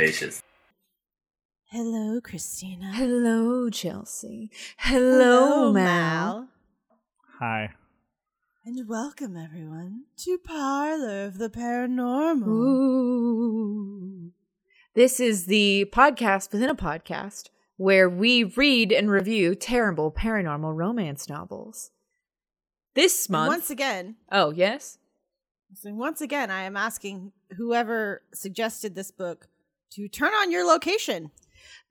Delicious. Hello, Christina. Hello, Chelsea. Hello, Mal. Hi. And welcome, everyone, to Parlor of the Paranormal. Ooh. This is the podcast within a podcast where we read and review terrible paranormal romance novels. This And month. Once again, oh, yes? so once again, I am asking whoever suggested this book to turn on your location.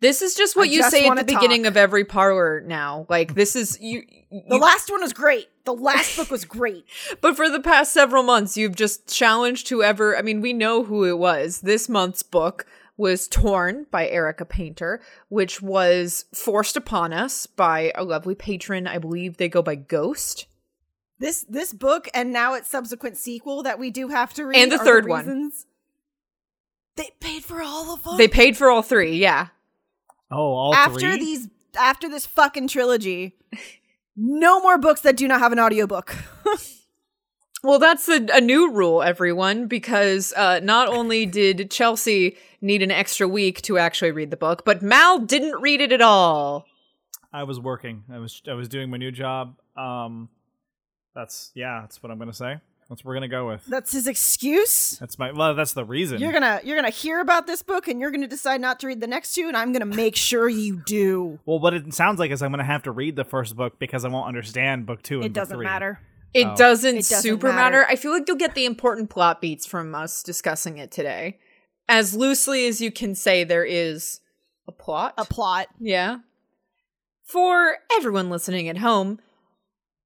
This is just what I you just say at the beginning talk. of every parlor now. Like, this is you. The last one was great. The last book was great. But for the past several months, you've just challenged whoever. I mean, we know who it was. This month's book was Torn by Erica Painter, which was forced upon us by a lovely patron. I believe they go by Ghost. This this book and now its subsequent sequel that we do have to read And the third one. Reasons- They paid for all of them. They paid for all three, yeah. Oh, all after three? these after this fucking trilogy. No more books that do not have an audiobook. Well, that's a, a new rule, everyone, because uh, not only did Chelsea need an extra week to actually read the book, but Mal didn't read it at all. I was working. I was I was doing my new job. Um, that's yeah. That's what I'm gonna say. That's what we're gonna go with. That's his excuse. That's my. Well, that's the reason. You're gonna you're gonna hear about this book and you're gonna decide not to read the next two, and I'm gonna make sure you do. Well, what it sounds like is I'm gonna have to read the first book because I won't understand book two. And It doesn't three. matter. It Oh. doesn't It doesn't super matter. matter. I feel like you'll get the important plot beats from us discussing it today. As loosely as you can say, there is a plot. A plot. Yeah. For everyone listening at home,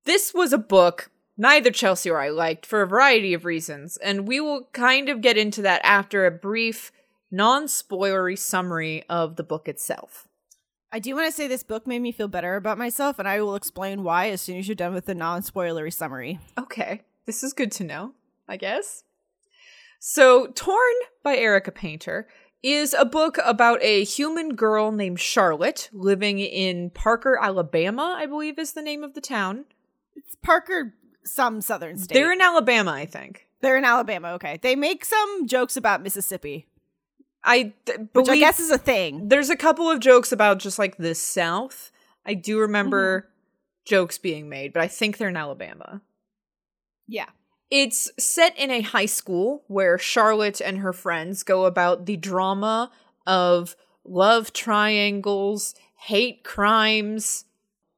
this was a book neither Chelsea or I liked for a variety of reasons, and we will kind of get into that after a brief, non spoilery summary of the book itself. I do want to say this book made me feel better about myself, and I will explain why as soon as you're done with the non-spoilery summary. Okay, this is good to know, I guess. So, Torn by Erica Painter is a book about a human girl named Charlotte living in Parker, Alabama, I believe is the name of the town. It's Parker, some southern state. They're in Alabama, I think. They're in Alabama. Okay, they make some jokes about Mississippi, I th- which I guess is a thing. there's a couple of jokes about just like the South. I do remember Mm-hmm. jokes being made, but I think they're in Alabama. Yeah. It's set in a high school where Charlotte and her friends go about the drama of love triangles, hate crimes,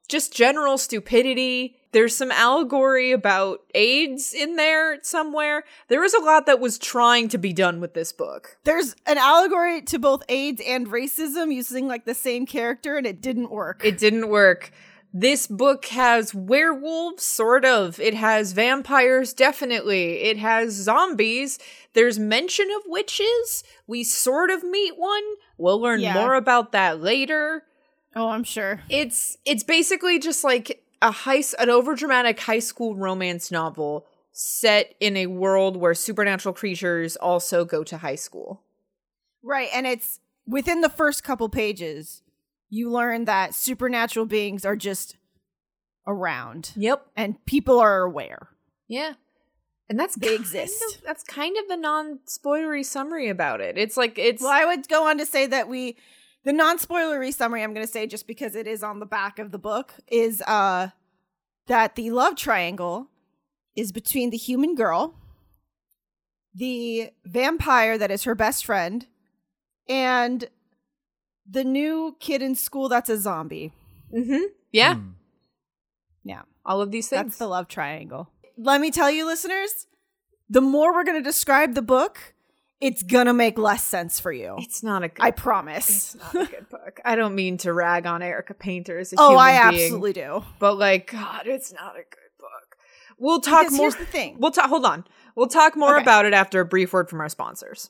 just general stupidity. There's some allegory about AIDS in there somewhere. There was a lot that was trying to be done with this book. There's an allegory to both AIDS and racism using like the same character, and it didn't work. It didn't work. This book has werewolves, sort of. It has vampires, definitely. It has zombies. There's mention of witches. We sort of meet one. We'll learn Yeah. more about that later. oh, I'm sure. It's it's basically just like a high an overdramatic high school romance novel set in a world where supernatural creatures also go to high school. Right, and it's within the first couple pages, you learn that supernatural beings are just around, Yep. and people are aware. Yeah. And that's They exist. Of, that's kind of the non-spoilery summary about it. It's like it's Well, I would go on to say that we, the non-spoilery summary, I'm going to say just because it is on the back of the book, is uh that the love triangle is between the human girl, the vampire that is her best friend, and the new kid in school that's a zombie. Mhm. Yeah. Hmm. Yeah, All of these things. that's the love triangle. let me tell you, listeners, the more we're going to describe the book, it's to make less sense for you. It's not a good I promise. It's not a good book. I don't mean to rag on Erica Painter as a oh, I being, absolutely do. but like, God, it's not a good book. We'll talk Because more. here's the thing. We'll talk. Hold on. We'll talk more Okay. about it after a brief word from our sponsors.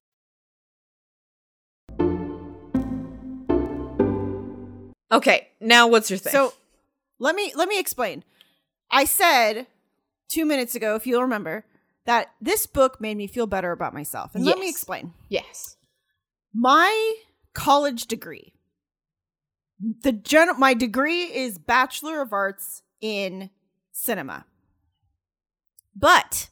Okay, now what's your thing? So let me let me explain. I said two minutes ago, if you'll remember, that this book made me feel better about myself. And let me explain. yes, My college degree. The gen- my degree is Bachelor of Arts in Cinema. But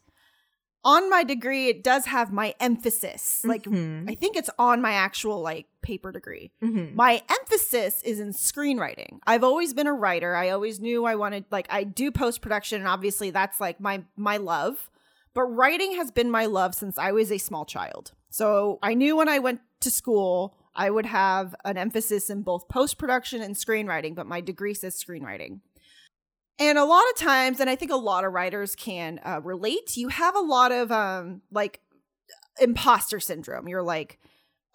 on my degree it does have my emphasis. Like Mhm. I think it's on my actual like paper degree. Mhm. My emphasis is in screenwriting. I've always been a writer. I always knew I wanted like I do post production and obviously that's like my my love. But writing has been my love since I was a small child. So I knew when I went to school I would have an emphasis in both post production and screenwriting, but my degree says screenwriting. And a lot of times, and I think a lot of writers can uh, relate, you have a lot of um, like imposter syndrome. You're like,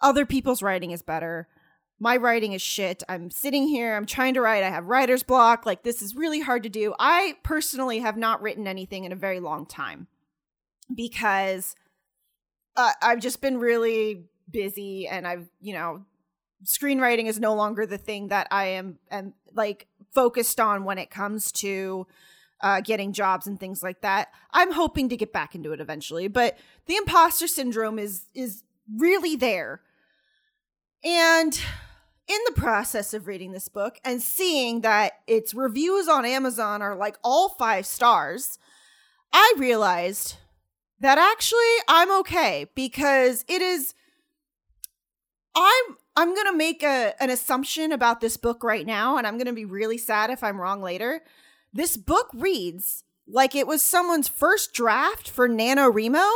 other people's writing is better. My writing is shit. I'm sitting here, I'm trying to write, I have writer's block. Like, this is really hard to do. I personally have not written anything in a very long time because uh, I've just been really busy and I've, you know, screenwriting is no longer the thing that I am, am like focused on when it comes to uh, getting jobs and things like that. I'm hoping to get back into it eventually, but the imposter syndrome is is really there. And in the process of reading this book and seeing that its reviews on Amazon are like all five stars, I realized that actually I'm okay because it is I'm I'm going to make a an assumption about this book right now and I'm going to be really sad if I'm wrong later. This book reads like it was someone's first draft for NaNoWriMo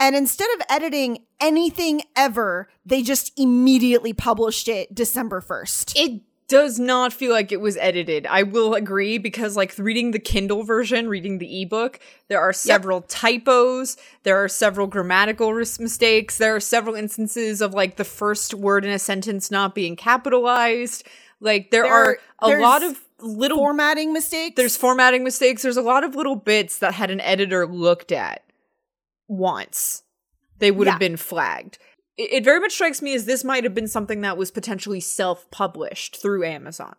and instead of editing anything ever, they just immediately published it December 1st. it does not feel like it was edited. I will agree because, like, reading the Kindle version, reading the ebook, there are several typos. There are several grammatical mistakes. There are several instances of like the first word in a sentence not being capitalized. Like, there, There- are a lot of little Formatting mistakes. there's formatting mistakes. There's a lot of little bits that had an editor looked at once, they would Yeah. have been flagged. It, it very much strikes me as this might have been something that was potentially self-published through Amazon.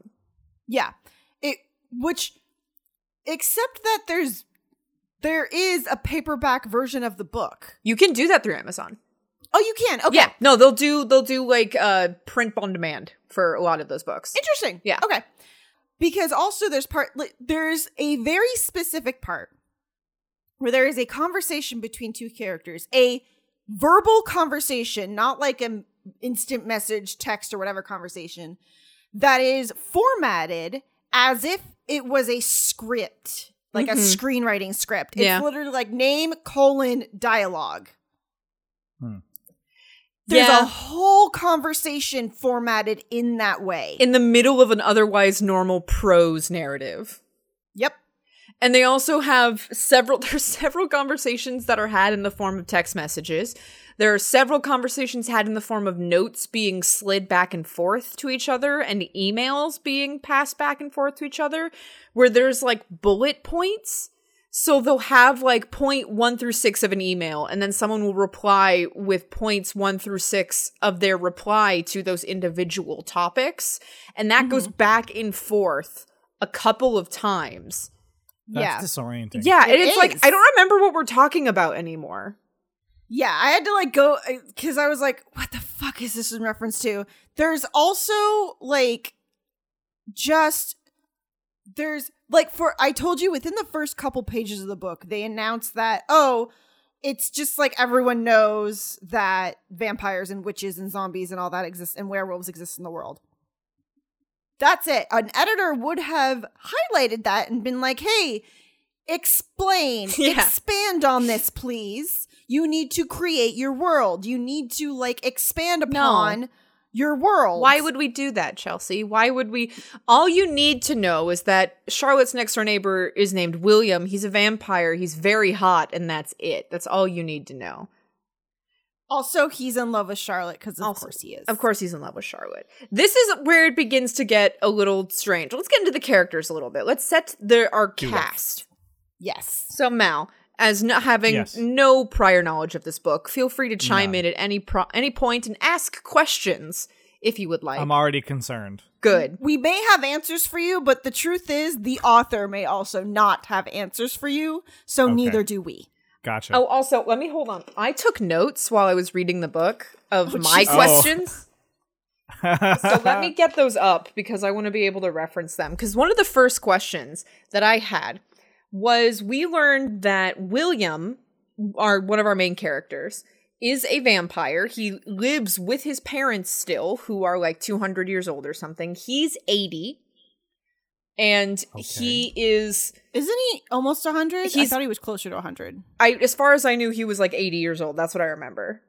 Yeah. It which except that there's there is a paperback version of the book. You can do that through Amazon. Oh, you can. Okay. Yeah, no, they'll do they'll do like uh print on demand for a lot of those books. Interesting. Yeah. Okay. Because also there's part like, there's a very specific part where there is a conversation between two characters, a verbal conversation, not like an instant message, text or whatever conversation that is formatted as if it was a script, like a Mhm. screenwriting script. It's Yeah. literally like name colon dialogue. Hmm. There's Yeah. a whole conversation formatted in that way. In the middle of an otherwise normal prose narrative. yep. And they also have several there's several conversations that are had in the form of text messages. There are several conversations had in the form of notes being slid back and forth to each other and emails being passed back and forth to each other where there's like bullet points. So they'll have like point 1 through 6 of an email and then someone will reply with points 1 through 6 of their reply to those individual topics and that goes mm-hmm. back and forth a couple of times. That's yeah. disorienting. Yeah, It and it's like. I don't remember what we're talking about anymore. Yeah, I had to like go because I was like, what the fuck is this in reference to? There's also like just there's like for I told you within the first couple pages of the book, they announced that oh, it's just like everyone knows that vampires and witches and zombies and all that exist and werewolves exist in the world. That's it. An editor would have highlighted that and been like, "Hey, explain, Yeah. expand on this, please. You need to create your world. You need to like expand upon your world." Why would we do that, Chelsea? Why would we? All you need to know is that Charlotte's next door neighbor is named William. He's a vampire. He's very hot, and that's it. That's all you need to know. Also, he's in love with Charlotte because of Also- course he is. Of course, he's in love with Charlotte. This is where it begins to get a little strange. Let's get into the characters a little bit. Let's set the our Do it. cast. Yes. So Mal, as not having Yes. no prior knowledge of this book, feel free to chime None. in at any pro- any point and ask questions if you would like. I'm already concerned. Good. We may have answers for you, but the truth is the author may also not have answers for you, so Okay. neither do we. Gotcha. Oh, also, let me hold on. I took notes while I was reading the book of Oh, my Jesus. questions. so let me get those up because I want to be able to reference them. Because one of the first questions that I had was we learned that William, our one of our main characters, is a vampire. He lives with his parents still, who are like 200 years old or something. He's 80. And he is Isn't he almost 100? I thought he was closer to 100. I as far as I knew he was like 80 years old. That's what I remember.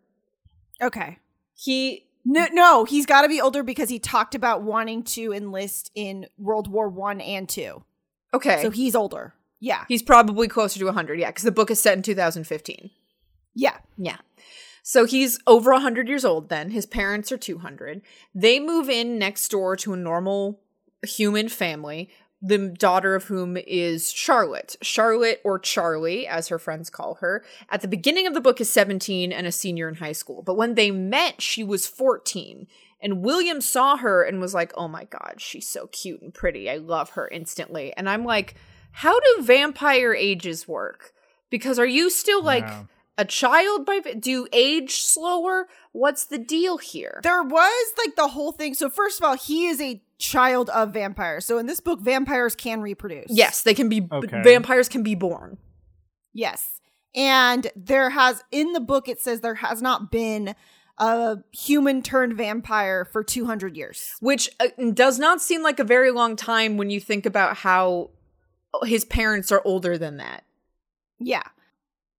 Okay. He No, no, he's got to be older because he talked about wanting to enlist in World War 1 and 2. okay. So he's older. Yeah. He's probably closer to 100, yeah, because the book is set in 2015. Yeah. Yeah. So he's over 100 years old then. His parents are 200. They move in next door to a normal human family, the daughter of whom is Charlotte. Charlotte, or Charlie, as her friends call her, at the beginning of the book is 17 and a senior in high school. But when they met, she was 14. And William saw her and was like, oh my God, she's so cute and pretty. I love her instantly. And I'm like, how do vampire ages work? Because are you still like Yeah. a child by do you age slower? What's the deal here? There was like the whole thing. So, first of all, he is a child of vampires. So, in this book, vampires can reproduce. yes, they can be Okay. vampires can be born. Yes. And there has, in the book, it says there has not been a human turned vampire for 200 years. which uh, does not seem like a very long time when you think about how his parents are older than that. Yeah.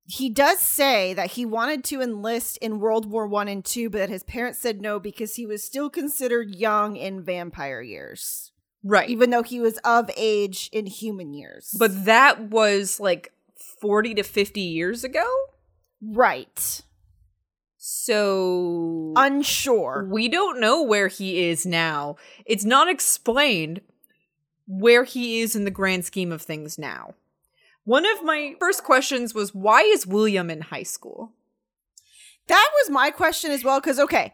He does say that he wanted to enlist in World War One and Two, but that his parents said no because he was still considered young in vampire years, Right. even though he was of age in human years. but that was like 40 to 50 years ago. right, So unsure. we don't know where he is now. It's not explained where he is in the grand scheme of things now. One of my first questions was why is William in high school? That was my question as well. Because okay,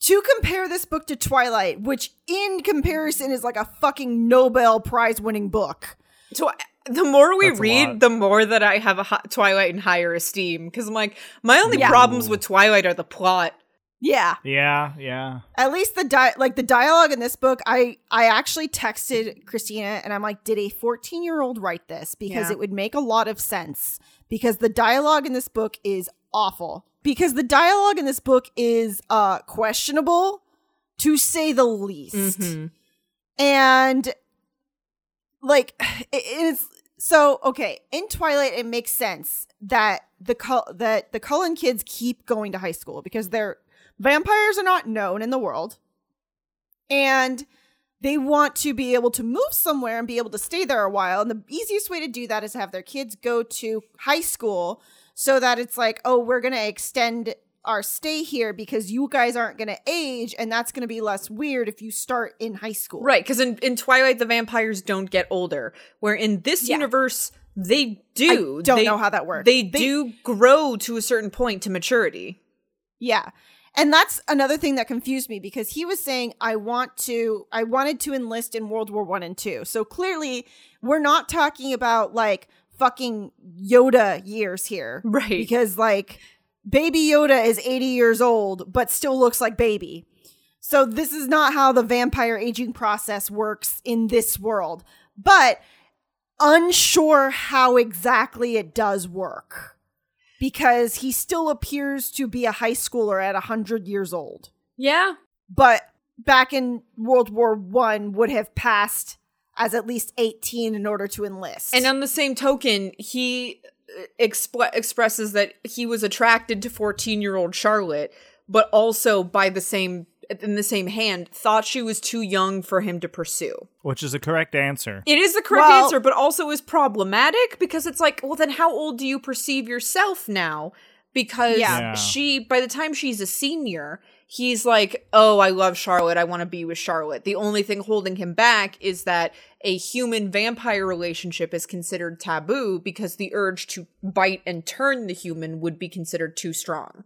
to compare this book to Twilight, which in comparison is like a fucking Nobel Prize winning book. So the more we That's read, the more that I have a hi- Twilight in higher esteem. Because I'm like, my only Yeah. problems with Twilight are the plot. Yeah. yeah, yeah. At least the di- like the dialogue in this book, I I actually texted Christina and I'm like, did a 14 year old write this? Because Yeah. it would make a lot of sense. Because the dialogue in this book is awful. Because the dialogue in this book is uh questionable, to say the least. Mhm. and like it is so okay in twilight it makes sense that the Cul- that the cullen kids keep going to high school because they're vampires are not known in the world and they want to be able to move somewhere and be able to stay there a while and the easiest way to do that is to have their kids go to high school so that it's like oh we're going to extend our stay here because you guys aren't going to age and that's going to be less weird if you start in high school Right, because in, in Twilight, the vampires don't get older. Where in this Yeah. universe, they do. I don't They- know how that works. They, They- do grow to a certain point to maturity. Yeah. And that's another thing that confused me because he was saying I want to I wanted to enlist in World War 1 and 2. So clearly we're not talking about like fucking Yoda years here. Right. Because like baby Yoda is 80 years old but still looks like baby. So this is not how the vampire aging process works in this world. But unsure how exactly it does work because he still appears to be a high schooler at 100 years old. Yeah. But back in World War 1 would have passed as at least 18 in order to enlist. And on the same token, he uh, expl- expresses that he was attracted to 14 year old Charlotte, but also by the same in the same hand thought she was too young for him to pursue. Which is a correct answer. It is the correct Well- answer, but also is problematic because it's like, well, then how old do you perceive yourself now? Because Yeah. Yeah. she, by the time she's a senior, he's like, oh, I love Charlotte. I want to be with Charlotte. The only thing holding him back is that a human vampire relationship is considered taboo because the urge to bite and turn the human would be considered too strong.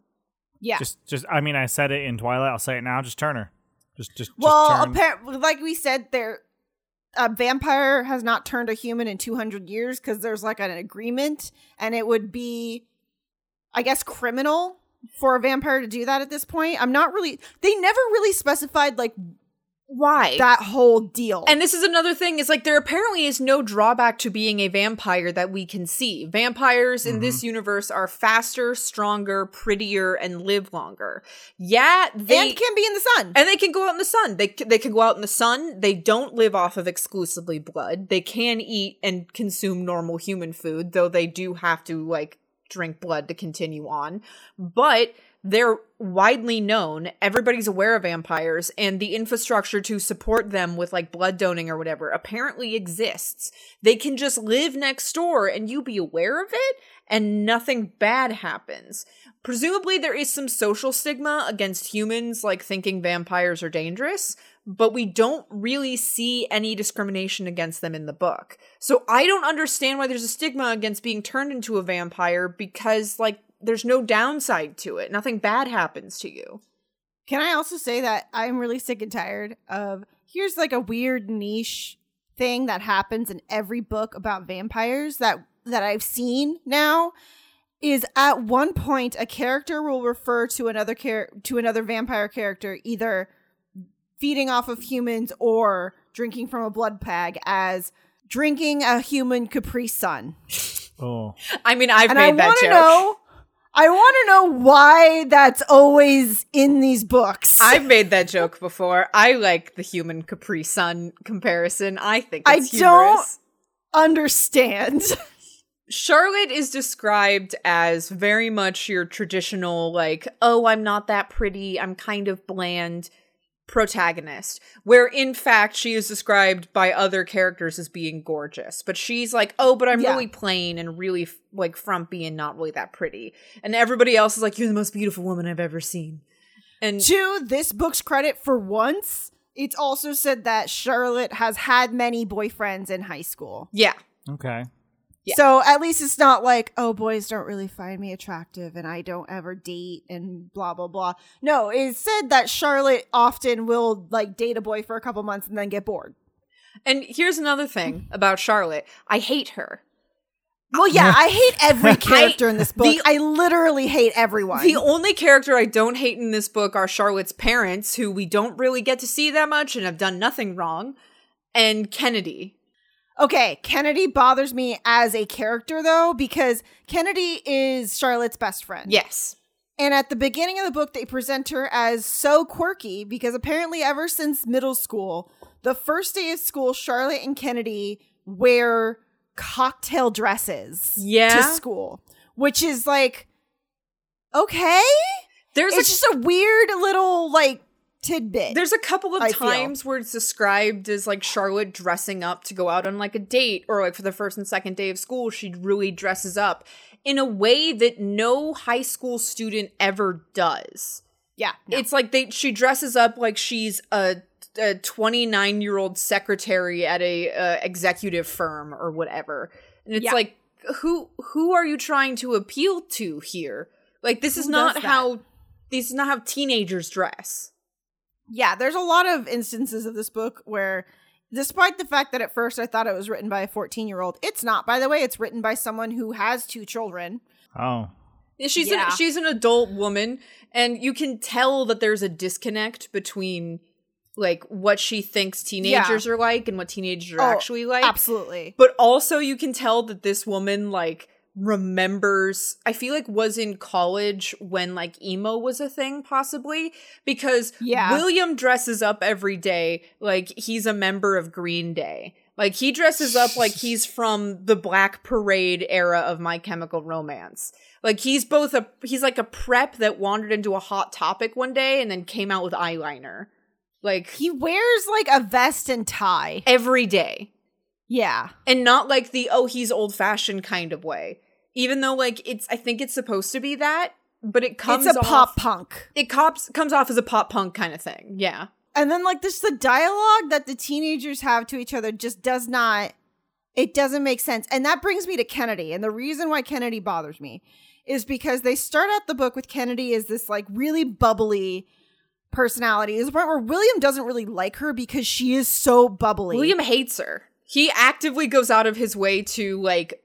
Yeah. Just, just. I mean, I said it in Twilight. I'll say it now. Just turn her. Just, just. well, just turn. apparently, like we said, there a vampire has not turned a human in 200 years because there's like an agreement, and it would be, I guess, criminal for a vampire to do that at this point. I'm not really. They never really specified like Why? that whole deal. And this is another thing is like there apparently is no drawback to being a vampire that we can see. Vampires in this mm-hmm. universe are faster, stronger, prettier, and live longer. Yeah, they and can be in the sun. and they can go out in the sun. They they can go out in the sun. They don't live off of exclusively blood. They can eat and consume normal human food, though they do have to like drink blood to continue on. But they're widely known. Everybody's aware of vampires, and the infrastructure to support them with like blood donating or whatever apparently exists. They can just live next door and you be aware of it, and nothing bad happens. Presumably, there is some social stigma against humans, like thinking vampires are dangerous, but we don't really see any discrimination against them in the book. So I don't understand why there's a stigma against being turned into a vampire because, like, there's no downside to it. Nothing bad happens to you. Can I also say that I'm really sick and tired of here's like a weird niche thing that happens in every book about vampires that that I've seen now is at one point a character will refer to another char- to another vampire character either feeding off of humans or drinking from a blood bag as drinking a human Capri Sun. oh, I mean, I've and I made that joke. know I want to know why that's always in these books. I've made that joke before. I like the human Capri Sun comparison. I think I it's don't- understand. Charlotte is described as very much your traditional, like, oh, I'm not that pretty, I'm kind of bland protagonist, where in fact she is described by other characters as being gorgeous. But she's like, oh, but I'm Yeah. really plain and really like frumpy and not really that pretty. And everybody else is like, you're the most beautiful woman I've ever seen. And to this book's credit, for once, it's also said that Charlotte has had many boyfriends in high school. yeah, okay. Yeah. So at least it's not like, oh, boys don't really find me attractive and I don't ever date and blah, blah, blah. No, it's said that Charlotte often will like date a boy for a couple months and then get bored. And here's another thing about Charlotte. I hate her. Well, yeah, I hate every character in this book. the- I literally hate everyone. The only character I don't hate in this book are Charlotte's parents, who we don't really get to see that much and have done nothing wrong, and Kennedy. Okay, Kennedy bothers me as a character though, because Kennedy is Charlotte's best friend. Yes. And at the beginning of the book, they present her as so quirky because apparently, ever since middle school, the first day of school, Charlotte and Kennedy wear cocktail dresses Yeah. to school, which is like, okay. There's It's a, just a weird little like tidbit. there's a couple of I feel. times where it's described as like Charlotte dressing up to go out on like a date or like for the first and second day of school she really dresses up in a way that no high school student ever does. yeah. no. It's like they she dresses up like she's a a 29 year old secretary at a uh, executive firm or whatever, and it's Yeah. like who who are you trying to appeal to here? Like this is not how this is not how teenagers dress. Yeah, there's a lot of instances of this book where, despite the fact that at first I thought it was written by a 14 year old, it's not. By the way, it's written by someone who has two children. Oh, She's Yeah. an, she's an adult woman, and you can tell that there's a disconnect between like what she thinks teenagers are like and what teenagers are Oh, actually like. Absolutely. But also, you can tell that this woman like remembers. I feel like was in college when like emo was a thing, possibly because Yeah. William dresses up every day like he's a member of Green Day. Like he dresses up like he's from the Black Parade era of My Chemical Romance. Like he's both a he's like a prep that wandered into a hot topic one day and then came out with eyeliner. Like he wears like a vest and tie. every day. Yeah. And not like the oh he's old fashioned kind of way. Even though like it's I think it's supposed to be that, but it comes it's a off, pop punk. It cops comes off as a pop punk kind of thing. Yeah. And then like this the dialogue that the teenagers have to each other just does not it doesn't make sense. And that brings me to Kennedy. And the reason why Kennedy bothers me is because they start out the book with Kennedy as this like really bubbly personality. There's a point where William doesn't really like her because she is so bubbly. William hates her. He actively goes out of his way to like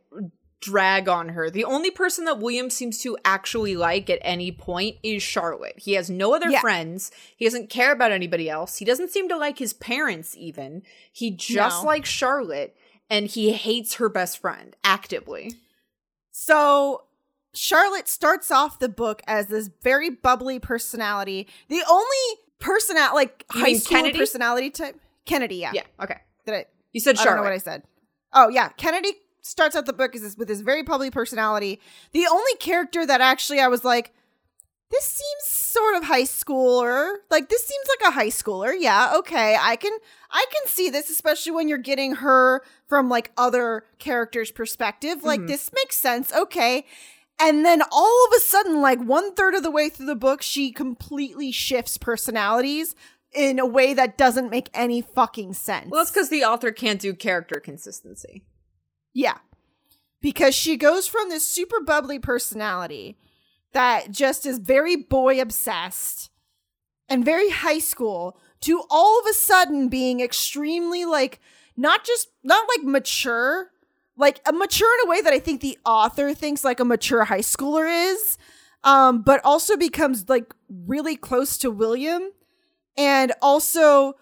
drag on her. The only person that William seems to actually like at any point is Charlotte. He has no other Yeah. friends. He doesn't care about anybody else. He doesn't seem to like his parents even. He just No. likes Charlotte and he hates her best friend actively. So Charlotte starts off the book as this very bubbly personality. The only personality, like You high school Kennedy? personality type. Kennedy, yeah. Yeah, okay. Did I? You said sharp. I don't know what I said. Oh yeah, Kennedy starts out the book as this, with this very bubbly personality. The only character that actually I was like, this seems sort of high schooler. Like this seems like a high schooler. Yeah, okay, I can I can see this, especially when you're getting her from like other characters' perspective. Like Mhm. this makes sense. Okay. And then all of a sudden, like one third of the way through the book, she completely shifts personalities in a way that doesn't make any fucking sense. Well, that's because the author can't do character consistency. Yeah. Because she goes from this super bubbly personality that just is very boy obsessed and very high school to all of a sudden being extremely like not just not like mature, like a mature in a way that I think the author thinks like a mature high schooler is, um, but also becomes like really close to William and also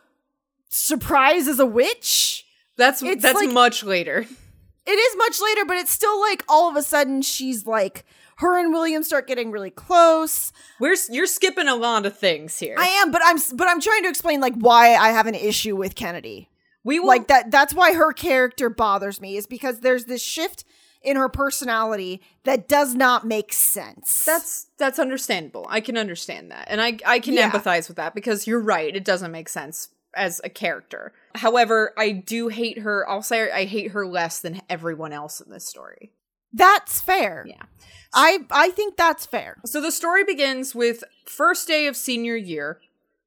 surprise as a witch. That's It's that's like- much later. It is much later, but it's still like all of a sudden she's like her and William start getting really close. We're you're skipping a lot of things here. I am, but I'm but I'm trying to explain like why I have an issue with Kennedy. we will Like that that's why her character bothers me is because there's this shift in her personality that does not make sense. That's that's understandable. I can understand that. And I I can Yeah. empathize with that because you're right, it doesn't make sense as a character. However, I do hate her. I'll say I hate her less than everyone else in this story. that's fair. Yeah. I I think that's fair. So the story begins with first day of senior year.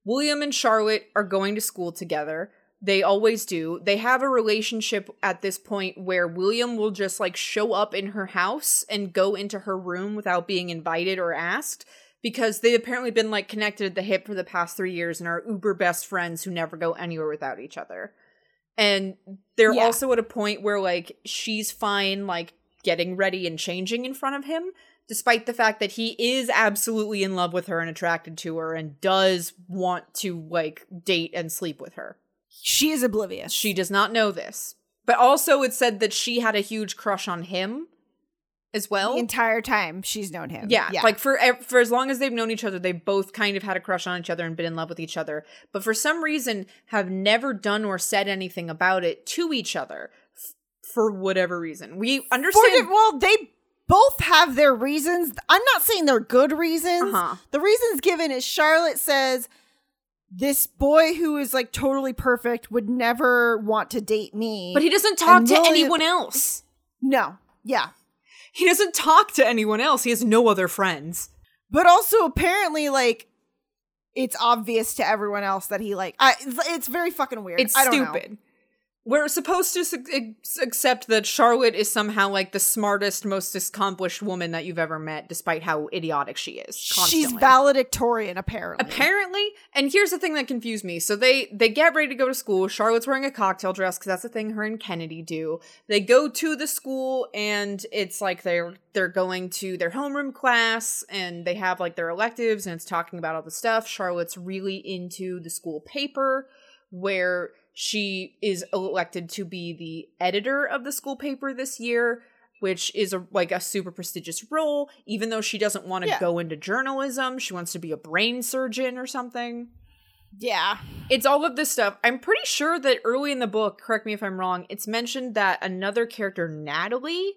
William and Charlotte are going to school together. They always do. They have a relationship at this point where William will just like show up in her house and go into her room without being invited or asked because they've apparently been like connected at the hip for the past 3 years and are uber best friends who never go anywhere without each other. And they're Yeah. also at a point where like she's fine like getting ready and changing in front of him despite the fact that he is absolutely in love with her and attracted to her and does want to like date and sleep with her. She is oblivious. She does not know this. But also it said that she had a huge crush on him as well. the entire time she's known him. yeah, like for for as long as they've known each other, they both kind of had a crush on each other and been in love with each other, but for some reason have never done or said anything about it to each other f- for whatever reason. We understand the- well, they both have their reasons. I'm not saying they're good reasons. Uh-huh. The reasons given is Charlotte says this boy who is like totally perfect would never want to date me. but he doesn't talk to anyone else. no, yeah, He doesn't talk to anyone else. He has no other friends. but also apparently like it's obvious to everyone else that he like. I, it's, very fucking weird. It's I don't know. We're supposed to su- accept that Charlotte is somehow like the smartest, most accomplished woman that you've ever met, despite how idiotic she is. She's valedictorian, apparently. Apparently, and here's the thing that confused me. So they they get ready to go to school. Charlotte's wearing a cocktail dress because that's the thing her and Kennedy do. They go to the school and it's like they're they're going to their homeroom class and they have like their electives and it's talking about all the stuff. Charlotte's really into the school paper where she is elected to be the editor of the school paper this year which is a like a super prestigious role even though she doesn't want to Yeah. go into journalism she wants to be a brain surgeon or something Yeah. it's all of this stuff i'm pretty sure that early in the book correct me if i'm wrong it's mentioned that another character natalie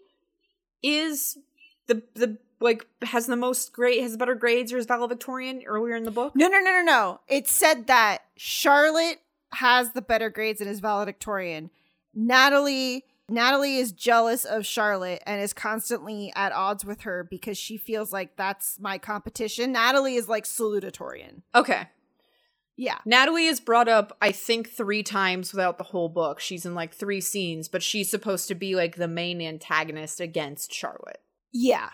is the the like has the most great has better grades or is valedictorian earlier in the book No, no, no, no, no. It said that Charlotte has the better grades and is valedictorian. Natalie Natalie is jealous of Charlotte and is constantly at odds with her because she feels like that's my competition. Natalie is like salutatorian. okay Yeah. Natalie is brought up, I think, three times without the whole book. She's in like three scenes, but she's supposed to be like the main antagonist against Charlotte. Yeah.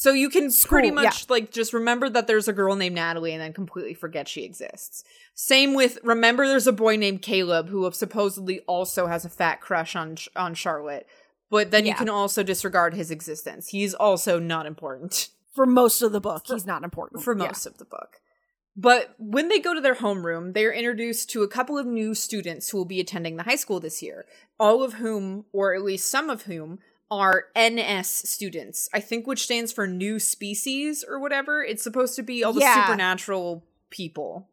So you can pretty Cool, much like just remember that there's a girl named Natalie and then completely forget she exists. Same with remember there's a boy named Caleb who supposedly also has a fat crush on on Charlotte, but then you can also disregard his existence. He's also not important. For most of the book, he's not important. for Yeah. most of the book. But when they go to their homeroom, they're introduced to a couple of new students who will be attending the high school this year, all of whom, or at least some of whom, are NS students, I think which stands for new species or whatever. It's supposed to be all the Yeah. supernatural people.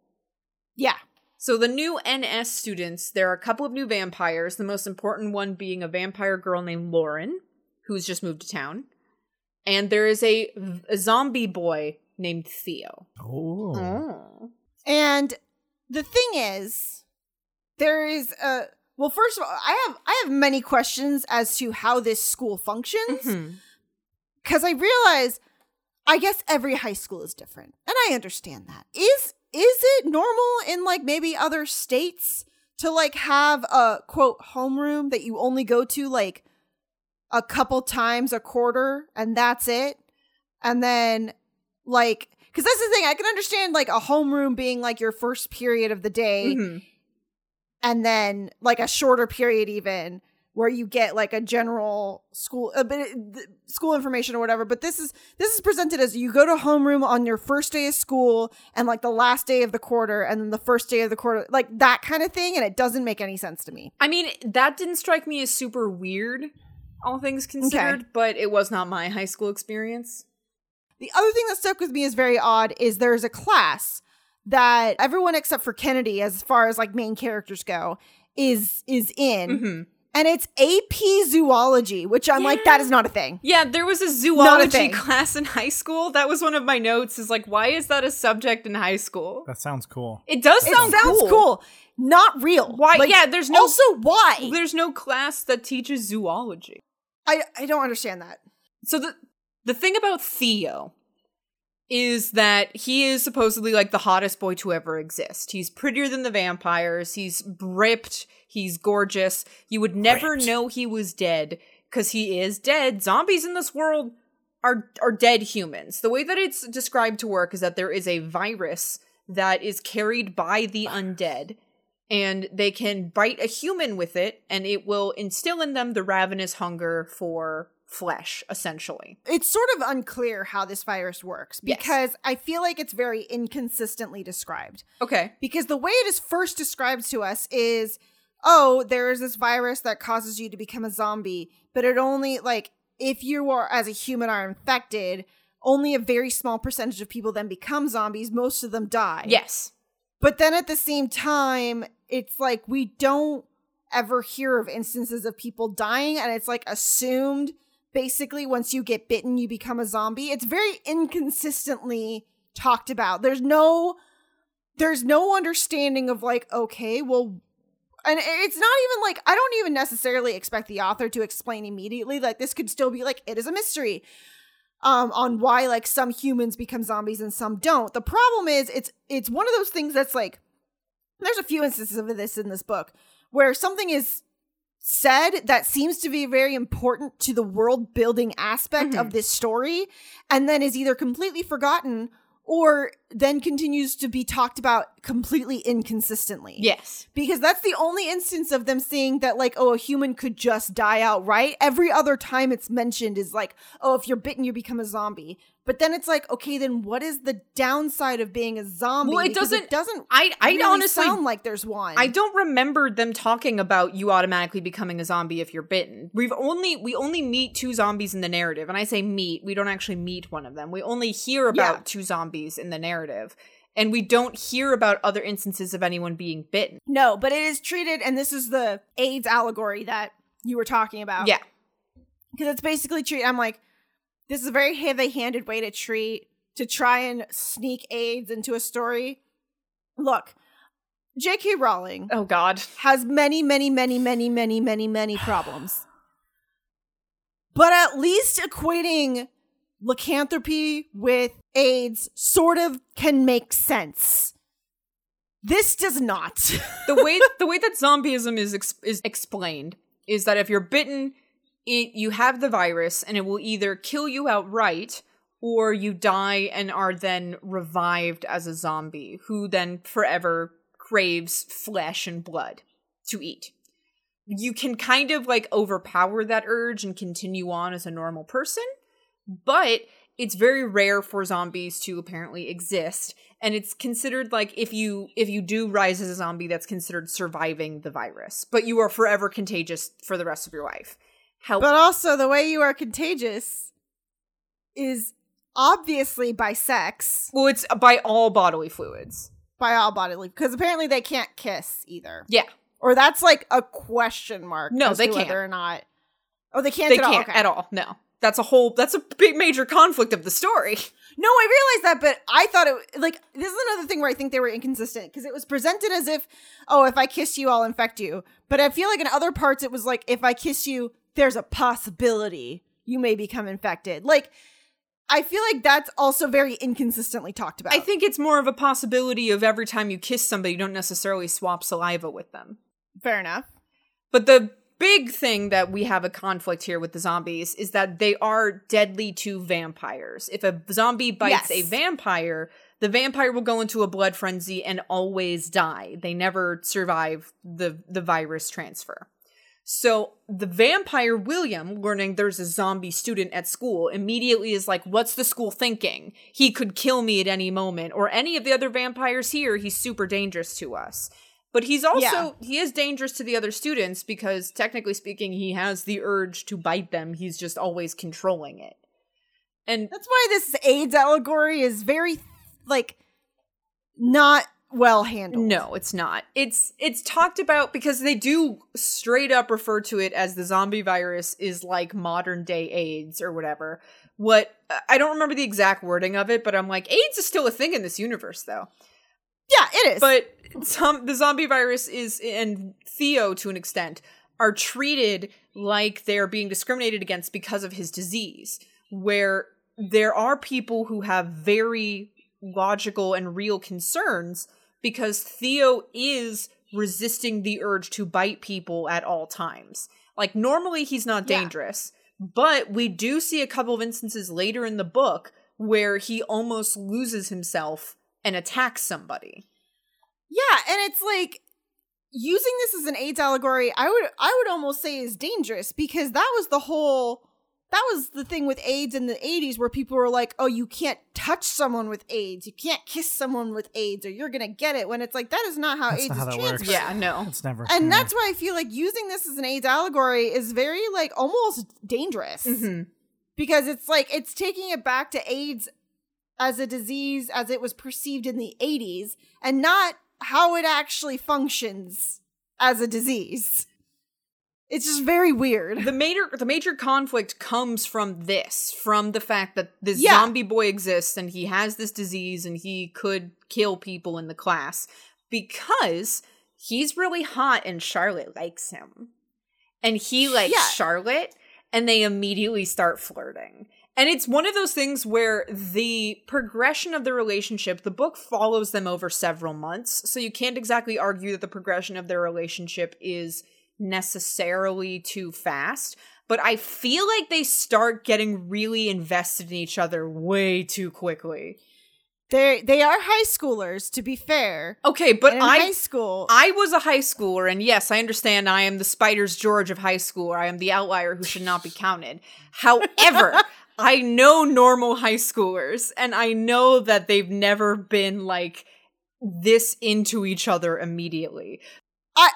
Yeah. So the new NS students, there are a couple of new vampires, the most important one being a vampire girl named Lauren, who's just moved to town. And there is a, a zombie boy named Theo. Oh. Oh. And the thing is, there is a well. First of all, I have I have many questions as to how this school functions because I realize, I guess every high school is different, and I understand that. Is is it normal in like maybe other states to like have a quote homeroom that you only go to like a couple times a quarter and that's it, and then like because that's the thing I can understand like a homeroom being like your first period of the day Mhm. And then like a shorter period even where you get like a general school uh, a bit school information or whatever but this is this is presented as you go to homeroom on your first day of school and like the last day of the quarter and then the first day of the quarter like that kind of thing and it doesn't make any sense to me I mean, that didn't strike me as super weird, all things considered, but it was not my high school experience. The other thing that stuck with me is very odd is there's a class that everyone except for Kennedy, as far as like main characters go, is is in. Mhm. And it's AP zoology, which I'm like, that is not a thing. Yeah, there was a zoology thing. class in high school. That was one of my notes. Is like, why is that a subject in high school? That sounds cool. It does It sound sounds cool. Not real. Why- Like, yeah, there's no- Also, why? There's no class that teaches zoology. I I don't understand that. So the the thing about Theo is that he is supposedly like the hottest boy to ever exist. He's prettier than the vampires. He's ripped. He's gorgeous. You would never Ripped. know he was dead because he is dead. Zombies in this world are are dead humans. The way that it's described to work is that there is a virus that is carried by the undead and they can bite a human with it and it will instill in them the ravenous hunger for flesh essentially. It's sort of unclear how this virus works Yes. because I feel like it's very inconsistently described. Okay. because the way it is first described to us is oh there is this virus that causes you to become a zombie but it only like if you are as a human are infected only a very small percentage of people then become zombies most of them die Yes. but then at the same time it's like we don't ever hear of instances of people dying and it's like assumed basically once you get bitten you become a zombie. It's very inconsistently talked about. There's no there's no understanding of like okay well and it's not even like i don't even necessarily expect the author to explain immediately like this could still be like it is a mystery um on why like some humans become zombies and some don't. The problem is it's it's one of those things that's like there's a few instances of this in this book where something is said that seems to be very important to the world building aspect of mm-hmm. this story and then is either completely forgotten or then continues to be talked about completely inconsistently. Yes. Because that's the only instance of them saying that, like, oh, a human could just die outright. Every other time it's mentioned is like, oh, if you're bitten, you become a zombie. But then it's like, okay, then what is the downside of being a zombie? Well, it Because doesn't- It doesn't. I- I really honestly- sound like there's one. I don't remember them talking about you automatically becoming a zombie if you're bitten. We've only we only meet two zombies in the narrative, and I say meet, we don't actually meet one of them. We only hear about Yeah. two zombies in the narrative, and we don't hear about other instances of anyone being bitten. No, but it is treated, and this is the AIDS allegory that you were talking about. Yeah. because it's basically treated, I'm like, this is a very heavy-handed way to treat to try and sneak AIDS into a story. Look, J.K. Rowling Oh God. has many, many, many, many, many, many, many problems, but at least equating lycanthropy with AIDS sort of can make sense. This does not. the way the way that zombieism is ex- is explained is that if you're bitten, it you have the virus and it will either kill you outright or you die and are then revived as a zombie who then forever craves flesh and blood to eat. You can kind of like overpower that urge and continue on as a normal person, but it's very rare for zombies to apparently exist and it's considered like if you if you do rise as a zombie that's considered surviving the virus but you are forever contagious for the rest of your life how But also, the way you are contagious is obviously by sex, well it's uh, by all bodily fluids by all bodily, because apparently they can't kiss either. yeah Or that's like a question mark. No, as they to can't. Whether or not. Oh, they can't they at all. can't Okay. at all no that's a whole that's a big major conflict of the story No, I realized that, but I thought it like this is another thing where I think they were inconsistent because it was presented as if, oh, if I kiss you, I'll infect you. But I feel like in other parts it was like, if I kiss you, there's a possibility you may become infected. Like, I feel like that's also very inconsistently talked about. i think it's more of a possibility of every time you kiss somebody you don't necessarily swap saliva with them fair enough. But the big thing that we have a conflict here with the zombies is that they are deadly to vampires. If a zombie bites a vampire, the vampire will go into a blood frenzy and always die. They never survive the the virus transfer. So the vampire William, learning there's a zombie student at school, immediately is like, What's the school thinking? He could kill me at any moment. Or any of the other vampires here, he's super dangerous to us. But he's also Yeah. he is dangerous to the other students because technically speaking, he has the urge to bite them. He's just always controlling it. And That's why this AIDS allegory is very like not well handled. No, it's not. It's it's talked about because they do straight up refer to it as the zombie virus is like modern day AIDS or whatever. What I don't remember the exact wording of it, but I'm like AIDS is still a thing in this universe though. Yeah, it is. But some the zombie virus is and Theo to an extent are treated like they're being discriminated against because of his disease, where there are people who have very logical and real concerns because Theo is resisting the urge to bite people at all times. Like normally he's not Yeah. dangerous, but we do see a couple of instances later in the book where he almost loses himself and attacks somebody. Yeah, and it's like using this as an AIDS allegory, I would I would almost say is dangerous because that was the whole that was the thing with AIDS in the 80s where people were like, "Oh, you can't touch someone with AIDS. You can't kiss someone with AIDS or you're going to get it." When it's like that is not how That's AIDS not how is that works. transferred. Yeah, no. It's never. And yeah. that's why I feel like using this as an AIDS allegory is very like almost dangerous Mm-hmm. because it's like it's taking it back to AIDS as a disease as it was perceived in the 80s and not how it actually functions as a disease. It's just very weird. The major the major conflict comes from this, from the fact that this Yeah. zombie boy exists and he has this disease and he could kill people in the class because he's really hot and Charlotte likes him. And he likes Yeah. Charlotte and they immediately start flirting. And it's one of those things where the progression of the relationship, the book follows them over several months. So you can't exactly argue that the progression of their relationship is necessarily too fast, but I feel like they start getting really invested in each other way too quickly. They they are high schoolers, to be fair. Okay, but And in I high school, I was a high schooler, and yes, I understand I am the Spiders Georg of high school, or I am the outlier who should not be counted. However, I know normal high schoolers, and I know that they've never been like this into each other immediately. I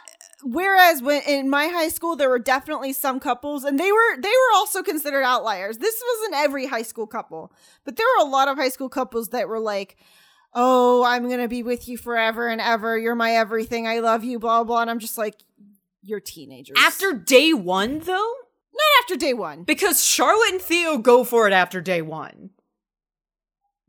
whereas when in my high school there were definitely some couples and they were they were also considered outliers. This wasn't every high school couple, but there were a lot of high school couples that were like, "Oh, I'm going to be with you forever and ever. You're my everything. I love you, blah blah." And I'm just like, "You're teenagers." After day one, though, not after day 1. because Charlotte and Theo go for it after day one.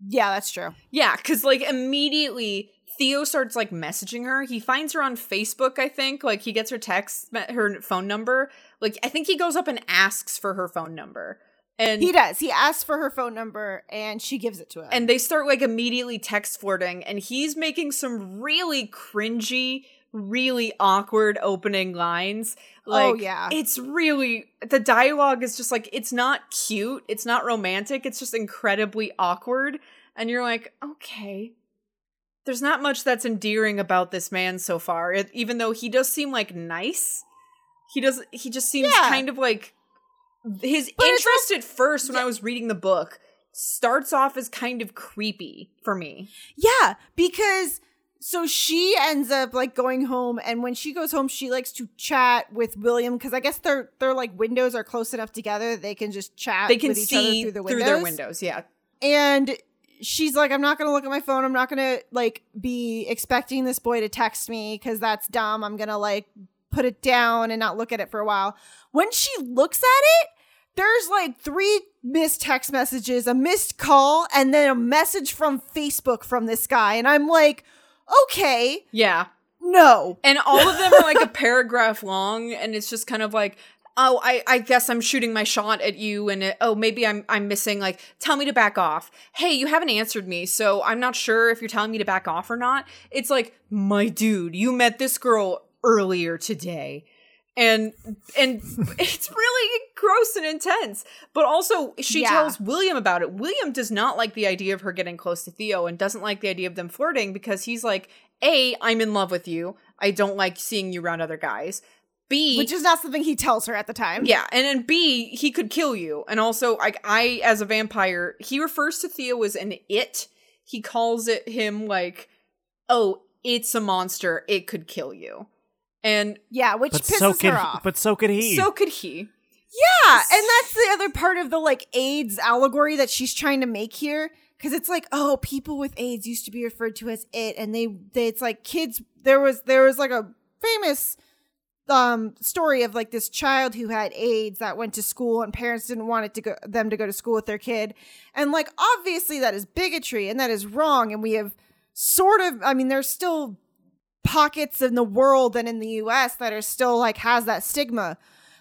Yeah, that's true. Yeah, because like immediately Theo starts like messaging her. He finds her on Facebook, I think. Like he gets her text, her phone number. Like I think he goes up and asks for her phone number. And He does. He asks for her phone number and she gives it to him. and they start like immediately text flirting and he's making some really cringy really awkward opening lines oh, like Oh, yeah. it's really the dialogue is just like it's not cute it's not romantic it's just incredibly awkward and you're like okay there's not much that's endearing about this man so far. It, even though he does seem like nice he does he just seems Yeah. kind of like his But interest at first when i was reading the book starts off as kind of creepy for me. Yeah, because so she ends up like going home and when she goes home she likes to chat with William cuz I guess their their like windows are close enough together they can just chat they can with each see other through the through their windows yeah. And she's like I'm not going to look at my phone. I'm not going to like be expecting this boy to text me cuz that's dumb. I'm going to like put it down and not look at it for a while. When she looks at it, there's like three missed text messages, a missed call, and then a message from Facebook from this guy. And I'm like, okay, yeah no. and all of them are like a paragraph long and it's just kind of like oh i i guess i'm shooting my shot at you and it, oh maybe i'm i'm missing like tell me to back off. Hey you haven't answered me so i'm not sure if you're telling me to back off or not. It's like my dude you met this girl earlier today. And and it's really gross and intense. But also she Yeah. tells william about it. William does not like the idea of her getting close to theo and doesn't like the idea of them flirting because he's like a i'm in love with you. I don't like seeing you around other guys b Which is not something he tells her at the time. yeah and then b he could kill you and also i i as a vampire he refers to theo as an it he calls it him like oh it's a monster it could kill you and Yeah, which But pisses so could her he, off. but so could he. so could he yeah, and that's the other part of the like AIDS allegory that she's trying to make here. Cause it's like, oh, people with AIDS used to be referred to as it, and they, they it's like kids. There was there was like a famous um story of like this child who had AIDS that went to school and parents didn't want it to go them to go to school with their kid. And like obviously that is bigotry and that is wrong and we have sort of I mean there's still pockets in the world and in the US that are still like has that stigma.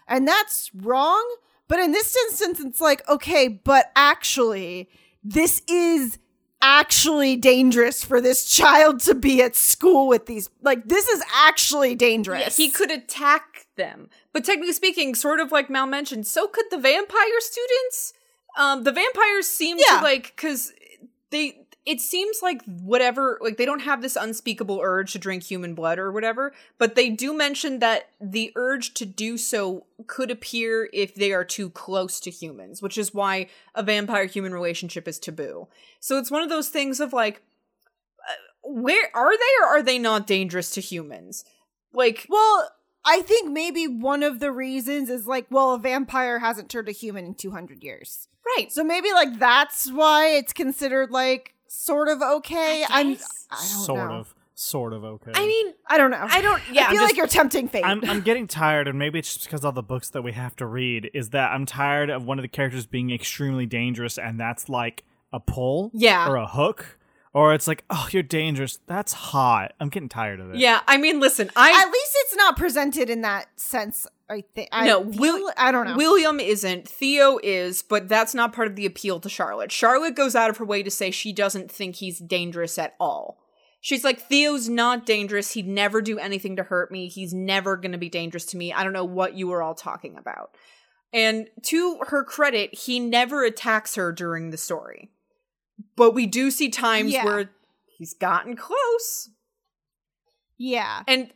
And that's wrong, but in this instance it's like okay, but actually this is actually dangerous for this child to be at school with these like this is actually dangerous. Yeah, he could attack them. But technically speaking, sort of like Mal mentioned, so could the vampire students. Um, the vampires seem Yeah. to like because they. It seems like whatever, like they don't have this unspeakable urge to drink human blood or whatever, but they do mention that the urge to do so could appear if they are too close to humans, which is why a vampire human relationship is taboo. So it's one of those things of like, uh, where are they or are they not dangerous to humans? Like, Well, I think maybe one of the reasons is like, well, a vampire hasn't turned a human in 200 years. right. So maybe like that's why it's considered like sort of okay. I I'm. I don't sort know. of, sort of okay. I mean, I don't know. I don't. Yeah, I feel just- like you're tempting fate. I'm I'm getting tired, and maybe it's just because of the books that we have to read. Is that I'm tired of one of the characters being extremely dangerous, and that's like a pull, Yeah. or a hook, or it's like, oh, you're dangerous. That's hot. I'm getting tired of it. Yeah, I mean, listen, I At least it's not presented in that sense. I think. I no, feel- Will, I don't know. William isn't. Theo is, but that's not part of the appeal to Charlotte. Charlotte goes out of her way to say she doesn't think he's dangerous at all. She's like, Theo's not dangerous. He'd never do anything to hurt me. He's never going to be dangerous to me. I don't know what you were all talking about. And to her credit, he never attacks her during the story. But we do see times Yeah. where he's gotten close. Yeah. And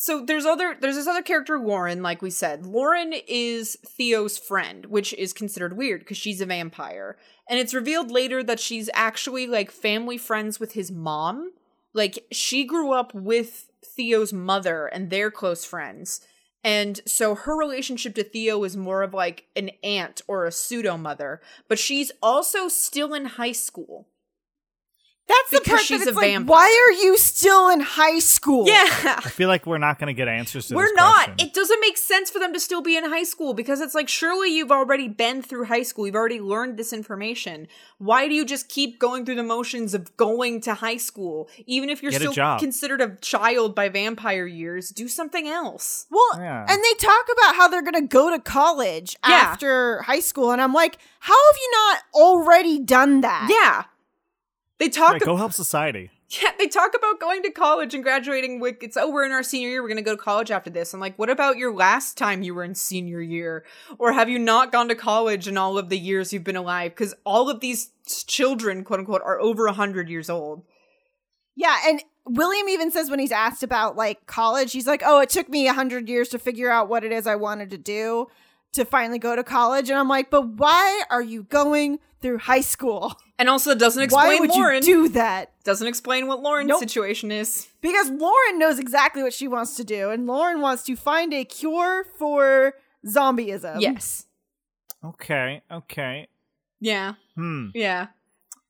so there's other there's this other character Lauren like we said. Lauren is Theo's friend, which is considered weird because she's a vampire. And it's revealed later that she's actually like family friends with his mom. Like she grew up with Theo's mother and they're close friends. And so her relationship to Theo is more of like an aunt or a pseudo mother, but she's also still in high school. That's the Because part she's that it's a like, vampire. why are you still in high school? Yeah. I feel like we're not going to get answers to this. We're not. question. It doesn't make sense for them to still be in high school because it's like surely you've already been through high school. You've already learned this information. Why do you just keep going through the motions of going to high school even if you're Get still job. considered a child by vampire years? Do something else. Well, Yeah. and they talk about how they're going to go to college Yeah. after high school. And I'm like, how have you not already done that? Yeah. They talk Right, go help society. Yeah, they talk about going to college and graduating with it's oh we're in our senior year, we're gonna go to college after this. I'm like, what about your last time you were in senior year? Or have you not gone to college in all of the years you've been alive? Because all of these children, quote unquote, are over a hundred years old. Yeah. And William even says when he's asked about like college, he's like, oh, it took me a hundred years to figure out what it is I wanted to do to finally go to college. And I'm like, but why are you going through high school? And also doesn't explain why would Lauren. you do that? doesn't explain what Lauren's Nope. situation is. Because Lauren knows exactly what she wants to do. And Lauren wants to find a cure for zombieism. Yes. Okay, okay. Yeah. Hmm. Yeah.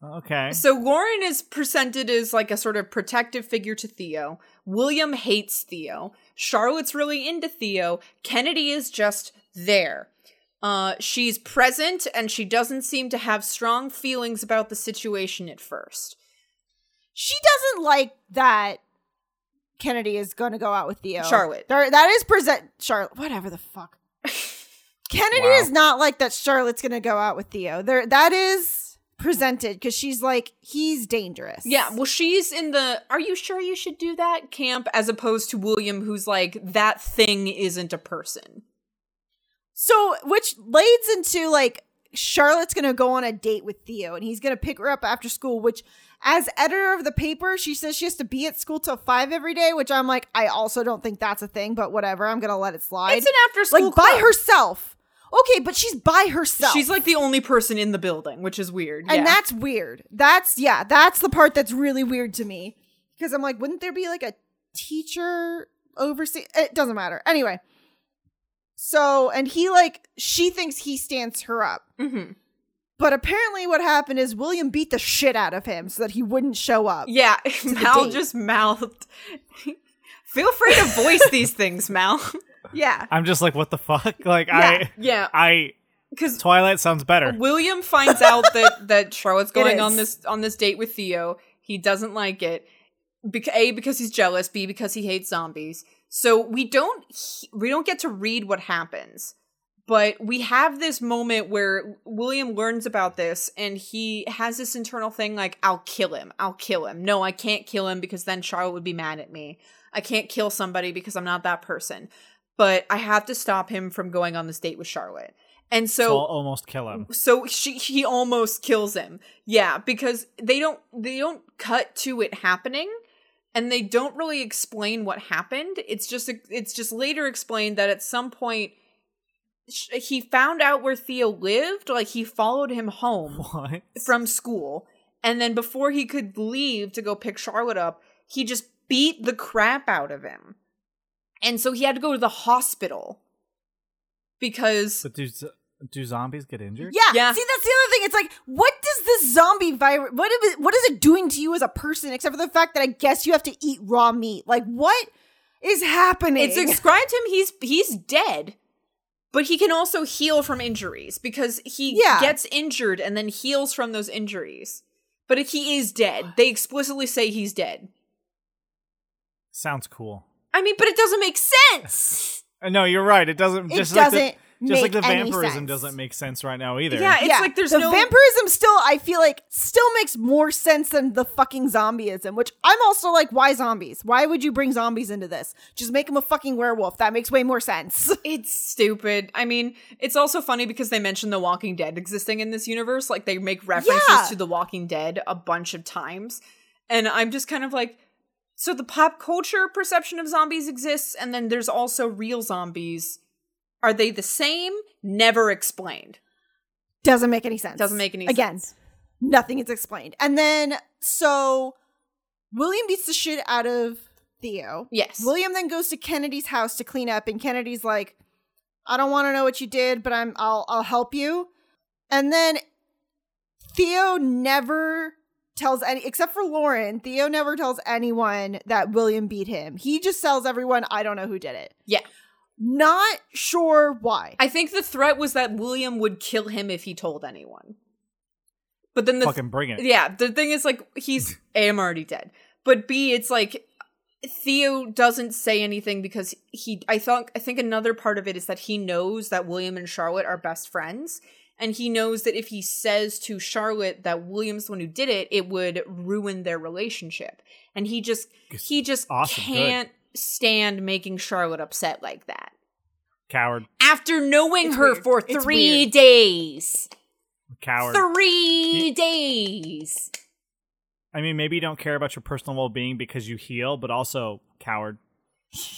Okay. So Lauren is presented as like a sort of protective figure to Theo. William hates Theo. Charlotte's really into Theo. Kennedy is just there. Uh, she's present and she doesn't seem to have strong feelings about the situation at first. She doesn't like that Kennedy is going to go out with Theo. Charlotte. There, that is present. Charlotte. Whatever the fuck. Kennedy Wow. is not like that. Charlotte's going to go out with Theo. There, that is presented because she's like he's dangerous. Yeah, well, she's in the "Are you sure you should do that?" camp, as opposed to William, who's like that thing isn't a person. So, which leads into like Charlotte's gonna go on a date with Theo, and he's gonna pick her up after school. Which, as editor of the paper, she says she has to be at school till five every day. Which I'm like, I also don't think that's a thing, but whatever. I'm gonna let it slide. It's an after-school like by herself. Okay, but she's by herself. She's like the only person in the building, which is weird. and yeah. that's weird. That's yeah, that's the part that's really weird to me because I'm like, wouldn't there be like a teacher oversee? It doesn't matter. Anyway, so and he like she thinks he stands her up, Mhm. but apparently what happened is William beat the shit out of him so that he wouldn't show up. Yeah, Mal date. just mouthed. Feel free to voice these things, Mal. yeah. I'm just like, what the fuck? Like, Yeah. Yeah, I, I, because Twilight sounds better. William finds out that that Charlotte's going on this on this date with Theo. He doesn't like it. Bec- a because he's jealous. B because he hates zombies. So we don't we don't get to read what happens. But we have this moment where William learns about this and he has this internal thing like, I'll kill him. I'll kill him. No, I can't kill him because then Charlotte would be mad at me. I can't kill somebody because I'm not that person. But I have to stop him from going on this date with Charlotte. And so so I'll almost kill him. so she he almost kills him. Yeah, because they don't they don't cut to it happening and they don't really explain what happened. It's just it's just later explained that at some point he found out where Theo lived, like he followed him home What? from school, and then before he could leave to go pick Charlotte up, he just beat the crap out of him. And so he had to go to the hospital because But do zombies get injured? Yeah. Yeah. See, that's the other thing. It's like, what does this zombie virus? What is it? What is it doing to you as a person? Except for the fact that I guess you have to eat raw meat. Like, what is happening? It's described him he's he's dead. But he can also heal from injuries because he Yeah. gets injured and then heals from those injuries. But he is dead. They explicitly say he's dead. Sounds cool. I mean, but it doesn't make sense. Uh, No, you're right. It doesn't. It just like the- doesn't. Just like the vampirism sense. doesn't make sense right now either. Yeah, it's like there's the no vampirism still I feel like still makes more sense than the fucking zombieism, which I'm also like, why zombies? Why would you bring zombies into this? Just make him a fucking werewolf. That makes way more sense. It's stupid. I mean, it's also funny because they mention The Walking Dead existing in this universe. Like they make references Yeah. to The Walking Dead a bunch of times. And I'm just kind of like, so the pop culture perception of zombies exists, and then there's also real zombies. Are they the same? Never explained. Doesn't make any sense. Doesn't make any Again, sense. Again, nothing is explained. And then so William beats the shit out of Theo. Yes. William then goes to Kennedy's house to clean up, and Kennedy's like, "I don't want to know what you did, but I'm I'll I'll help you." And then Theo never tells any except for Lauren. Theo never tells anyone that William beat him. He just tells everyone, "I don't know who did it." Yeah. Not sure why. I think the threat was that William would kill him if he told anyone. But then the Fucking bring it. Yeah, the thing is like he's A, I'm already dead. But B, it's like Theo doesn't say anything because he I thought I think another part of it is that he knows that William and Charlotte are best friends. And he knows that if he says to Charlotte that William's the one who did it, it would ruin their relationship. And he just he just Awesome, good. Stand making Charlotte upset like that. Coward. After knowing It's her weird. for It's three weird. days. Coward. Three days. I mean, maybe you don't care about your personal well being because you heal, but also coward.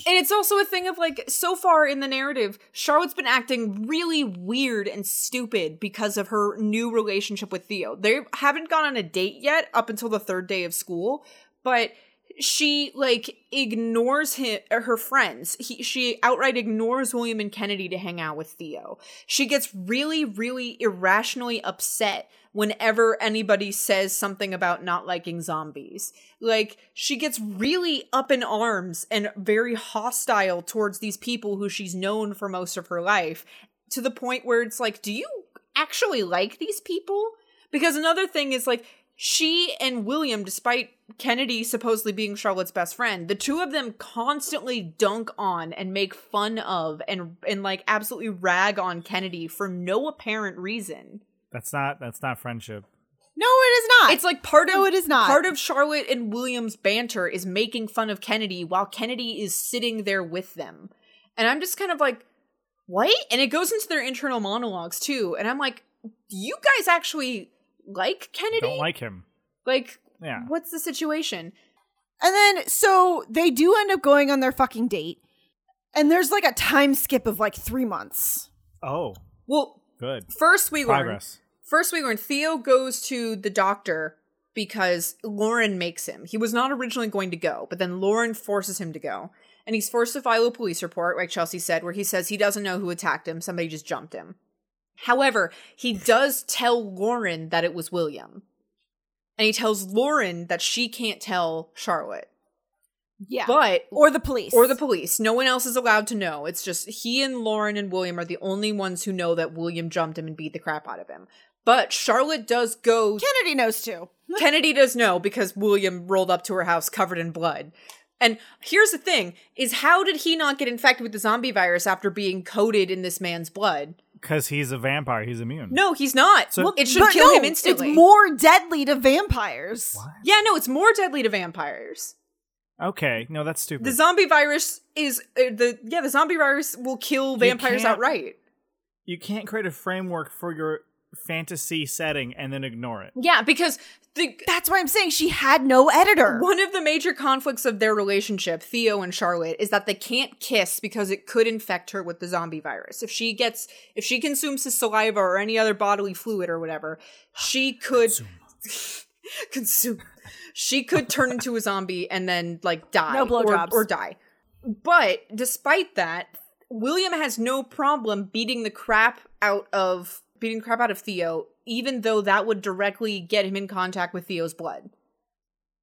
And it's also a thing of like, so far in the narrative, Charlotte's been acting really weird and stupid because of her new relationship with Theo. They haven't gone on a date yet up until the third day of school, but she like ignores him uh, her friends. He, she outright ignores William and Kennedy to hang out with Theo. She gets really really irrationally upset whenever anybody says something about not liking zombies. Like she gets really up in arms and very hostile towards these people who she's known for most of her life to the point where it's like, do you actually like these people? Because another thing is like she and William, despite Kennedy supposedly being Charlotte's best friend, the two of them constantly dunk on and make fun of and and like absolutely rag on Kennedy for no apparent reason. That's not that's not friendship. no, it is not. It's like part of No, it is not. Part of Charlotte and William's banter is making fun of Kennedy while Kennedy is sitting there with them. And I'm just kind of like, what? And it goes into their internal monologues too. And I'm like, you guys actually like Kennedy? Don't like him. Like, Yeah. what's the situation? And then so they do end up going on their fucking date. And there's like a time skip of like three months. Oh, Well, good. first we learn First, we learn Theo goes to the doctor because Lauren makes him. He was not originally going to go, but then Lauren forces him to go. And he's forced to file a police report, like Chelsea said, where he says he doesn't know who attacked him. Somebody just jumped him. However, he does tell Lauren that it was William. And he tells Lauren that she can't tell Charlotte. Yeah. But or the police. or the police. No one else is allowed to know. It's just he and Lauren and William are the only ones who know that William jumped him and beat the crap out of him. But Charlotte does go. Kennedy knows too. Kennedy does know because William rolled up to her house covered in blood. And here's the thing is how did he not get infected with the zombie virus after being coated in this man's blood? Because he's a vampire, he's immune. No, he's not. So- it should kill no, him instantly. It's more deadly to vampires. yeah, no, it's more deadly to vampires. Okay, no, that's stupid. The zombie virus is uh, the yeah, the zombie virus will kill vampires can't- outright. you can't create a framework for your fantasy setting and then ignore it. Yeah, because the That's why I'm saying she had no editor. One of the major conflicts of their relationship, Theo and Charlotte, is that they can't kiss because it could infect her with the zombie virus. If she gets, if she consumes his saliva or any other bodily fluid or whatever, she could consume. She could turn into a zombie and then like die No or, blowjobs. or die. But despite that, William has no problem beating the crap out of beating crap out of Theo, even though that would directly get him in contact with Theo's blood.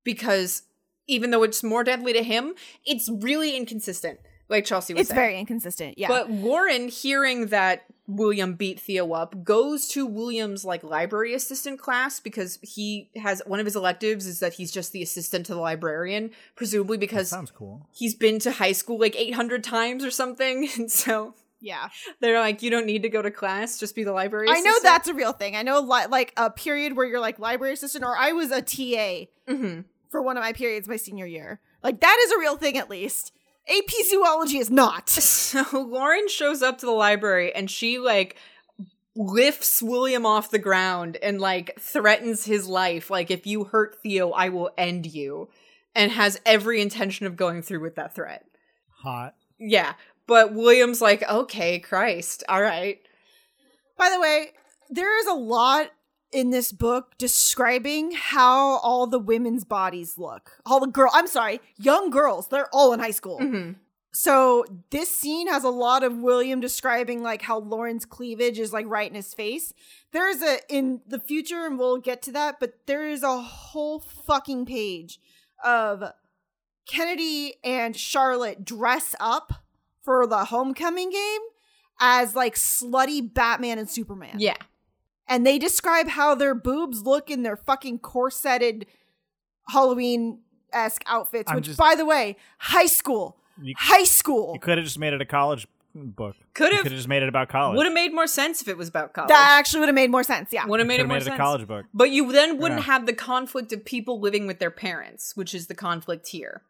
Because even though it's more deadly to him, it's really inconsistent, like Chelsea was it's saying. very inconsistent. Yeah. But Lauren, hearing that William beat Theo up, goes to William's like library assistant class because he has one of his electives is that he's just the assistant to the librarian, presumably because Sounds cool. he's been to high school like 800 times or something. And so Yeah. They're like, you don't need to go to class, just be the library. I know that's a real thing. I know li- like a period where you're like library assistant, or I was a TA Mhm. for one of my periods my senior year. Like that is a real thing at least. AP zoology is not. So Lauren shows up to the library and she like lifts William off the ground and like threatens his life. Like, if you hurt Theo, I will end you. And has every intention of going through with that threat. Hot. Yeah. But William's like, okay, Christ. All right. By the way, there is a lot in this book describing how all the women's bodies look. All the girl, I'm sorry, young girls, they're all in high school. Mhm. So this scene has a lot of William describing like how Lauren's cleavage is like right in his face. There is a in the future, and we'll get to that, but there is a whole fucking page of Kennedy and Charlotte dress up for the homecoming game as like slutty Batman and Superman. Yeah. And they describe how their boobs look in their fucking corseted Halloween esque outfits, I'm which just- by the way, high school. You- high school. You could have just made it a college book. Could have- could have just made it about college. Would have made more sense if it was about college. That actually would have made more sense. Yeah. would have made it more made it a sense. college book. But you then wouldn't Yeah. have the conflict of people living with their parents, which is the conflict here.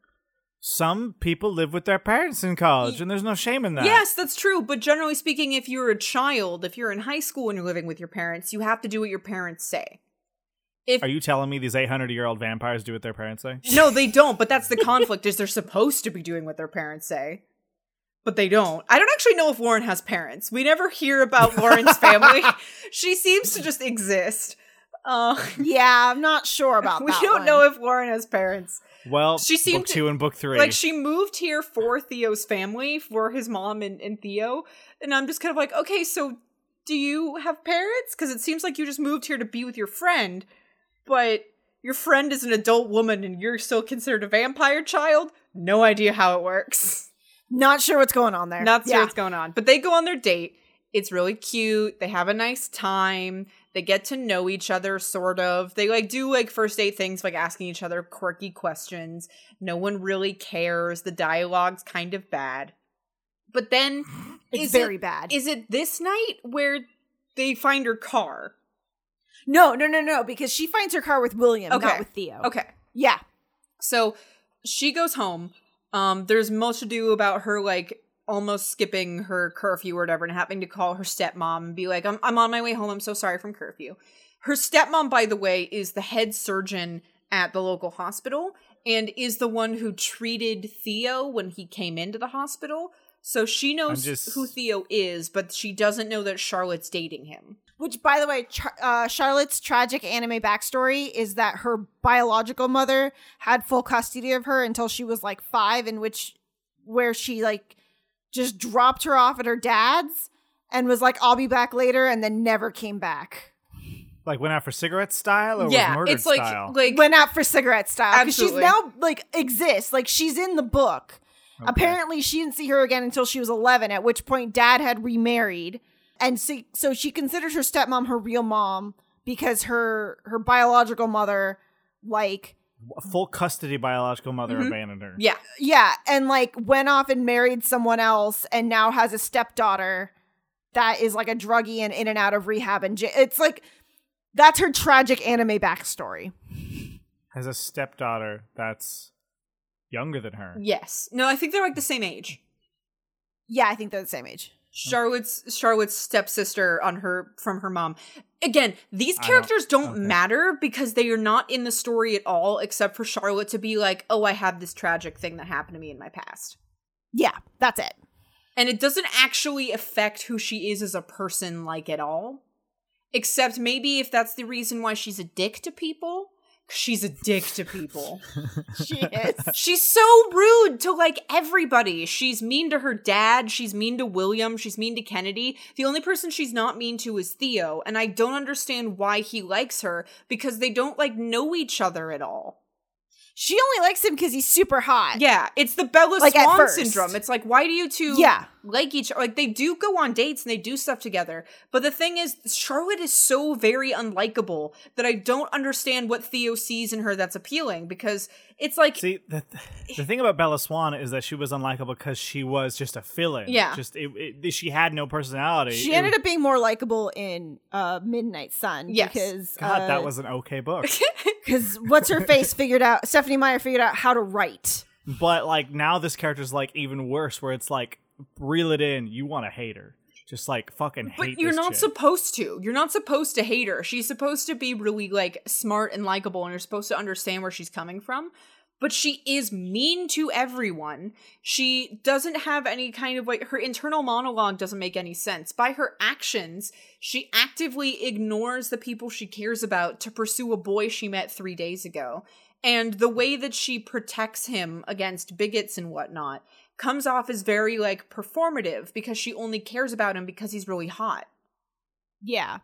Some people live with their parents in college, and there's no shame in that. Yes, that's true. But generally speaking, if you're a child, if you're in high school and you're living with your parents, you have to do what your parents say. If Are you telling me these 800 year old vampires do what their parents say? no, they don't. But that's the conflict: is they're supposed to be doing what their parents say, but they don't. I don't actually know if Lauren has parents. We never hear about Lauren's family. she seems to just exist. Uh, yeah, I'm not sure about we that. don't one. know if Lauren has parents. Well, She seemed book to- two and book three. Like she moved here for Theo's family, for his mom and, and Theo. And I'm just kind of like, okay, so do you have parents? Because it seems like you just moved here to be with your friend, but your friend is an adult woman and you're still considered a vampire child. No idea how it works. Not sure what's going on there. Not sure Yeah. what's going on. But they go on their date. It's really cute. They have a nice time. They get to know each other, sort of. They like do like first date things, like asking each other quirky questions. No one really cares. The dialogue's kind of bad. But then It's is very it- bad. Is it this night where they find her car? No, no, no, no, because she finds her car with William, Okay. not with Theo. Okay. Yeah. So she goes home. Um, there's much ado about her like almost skipping her curfew or whatever and having to call her stepmom and be like, I'm, I'm on my way home. I'm so sorry from curfew. Her stepmom, by the way, is the head surgeon at the local hospital and is the one who treated Theo when he came into the hospital. So she knows just- who Theo is, but she doesn't know that Charlotte's dating him. Which, by the way, Char- uh, Charlotte's tragic anime backstory is that her biological mother had full custody of her until she was like five, in which where she like just dropped her off at her dad's and was like, "I'll be back later," and then never came back. like went out for cigarette style or yeah, murdered it's like style? like Went out for cigarette style because she's now like exists, like she's in the book. Apparently, she didn't see her again until she was eleven, at which point dad had remarried, and so, so she considers her stepmom her real mom because her her biological mother like A full custody biological mother Mm-hmm. abandoned her. yeah. yeah and like went off and married someone else and now has a stepdaughter that is like a druggie and in and out of rehab and j- it's like that's her tragic anime backstory Has a stepdaughter that's younger than her. Yes. No, I think they're like the same age. yeah i think they're the same age Charlotte's Charlotte's stepsister on her from her mom. Again, these I don't- characters don't, okay. matter because they are not in the story at all, except for Charlotte to be like, "Oh, I had this tragic thing that happened to me in my past," yeah that's it and it doesn't actually affect who she is as a person, like at all. Except maybe if that's the reason why she's a dick to people. She's a dick to people. she is She's so rude to like everybody. She's mean to her dad. She's mean to William. She's mean to Kennedy. The only person she's not mean to is Theo, and I don't understand why he likes her because they don't like know each other at all. she only likes him because he's super hot Yeah, it's the Bella Like, Swan syndrome. It's like why do you two yeah like each like they do go on dates and they do stuff together. But the thing is, Charlotte is so very unlikable that I don't understand what Theo sees in her that's appealing because it's like See, the, the thing about Bella Swan is that she was unlikable because she was just a fill-in. Yeah. just it, it, she had no personality. She It ended was- up being more likable in uh, Midnight Sun. Yes. Because God, uh, that was an okay book. because what's her face figured out. Stephenie Meyer figured out how to write. but like now, this character's like even worse, where it's like reel it in. You want to hate her, just like fucking hate. But you're not chick. supposed to. You're not supposed to hate her. She's supposed to be really like smart and likable and you're supposed to understand where she's coming from. But she is mean to everyone. She doesn't have any kind of like her internal monologue doesn't make any sense. By her actions, she actively ignores the people she cares about to pursue a boy she met 3 days ago. And the way that she protects him against bigots and whatnot comes off as very like performative because she only cares about him because he's really hot. Yeah.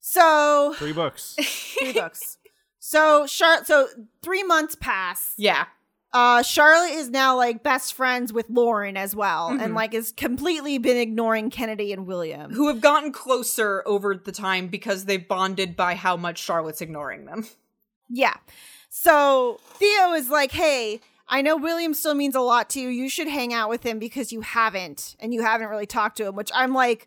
So three books. three books. So Char- so three months pass. Yeah. Uh Charlotte is now like best friends with Lauren as well, Mhm. and like has completely been ignoring Kennedy and William. Who have gotten closer over the time because they've bonded by how much Charlotte's ignoring them. Yeah. So Theo is like, hey, I know William still means a lot to you. You should hang out with him because you haven't, and you haven't really talked to him, which I'm like,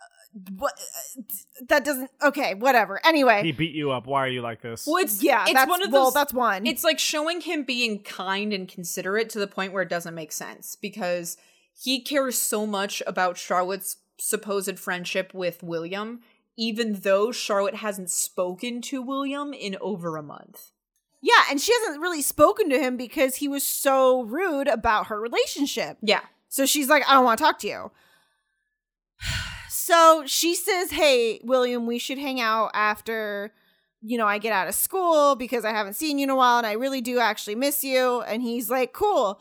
uh, what? uh, That doesn't, okay, whatever. Anyway. he beat you up. Why are you like this? Well, it's yeah, it's that's one of well, those. that's one. It's like showing him being kind and considerate to the point where it doesn't make sense because he cares so much about Charlotte's supposed friendship with William, even though Charlotte hasn't spoken to William in over a month. Yeah, and she hasn't really spoken to him because he was so rude about her relationship. Yeah. So she's like, I don't want to talk to you. So she says, Hey, William, we should hang out after, you know, I get out of school because I haven't seen you in a while and I really do actually miss you. And he's like, Cool.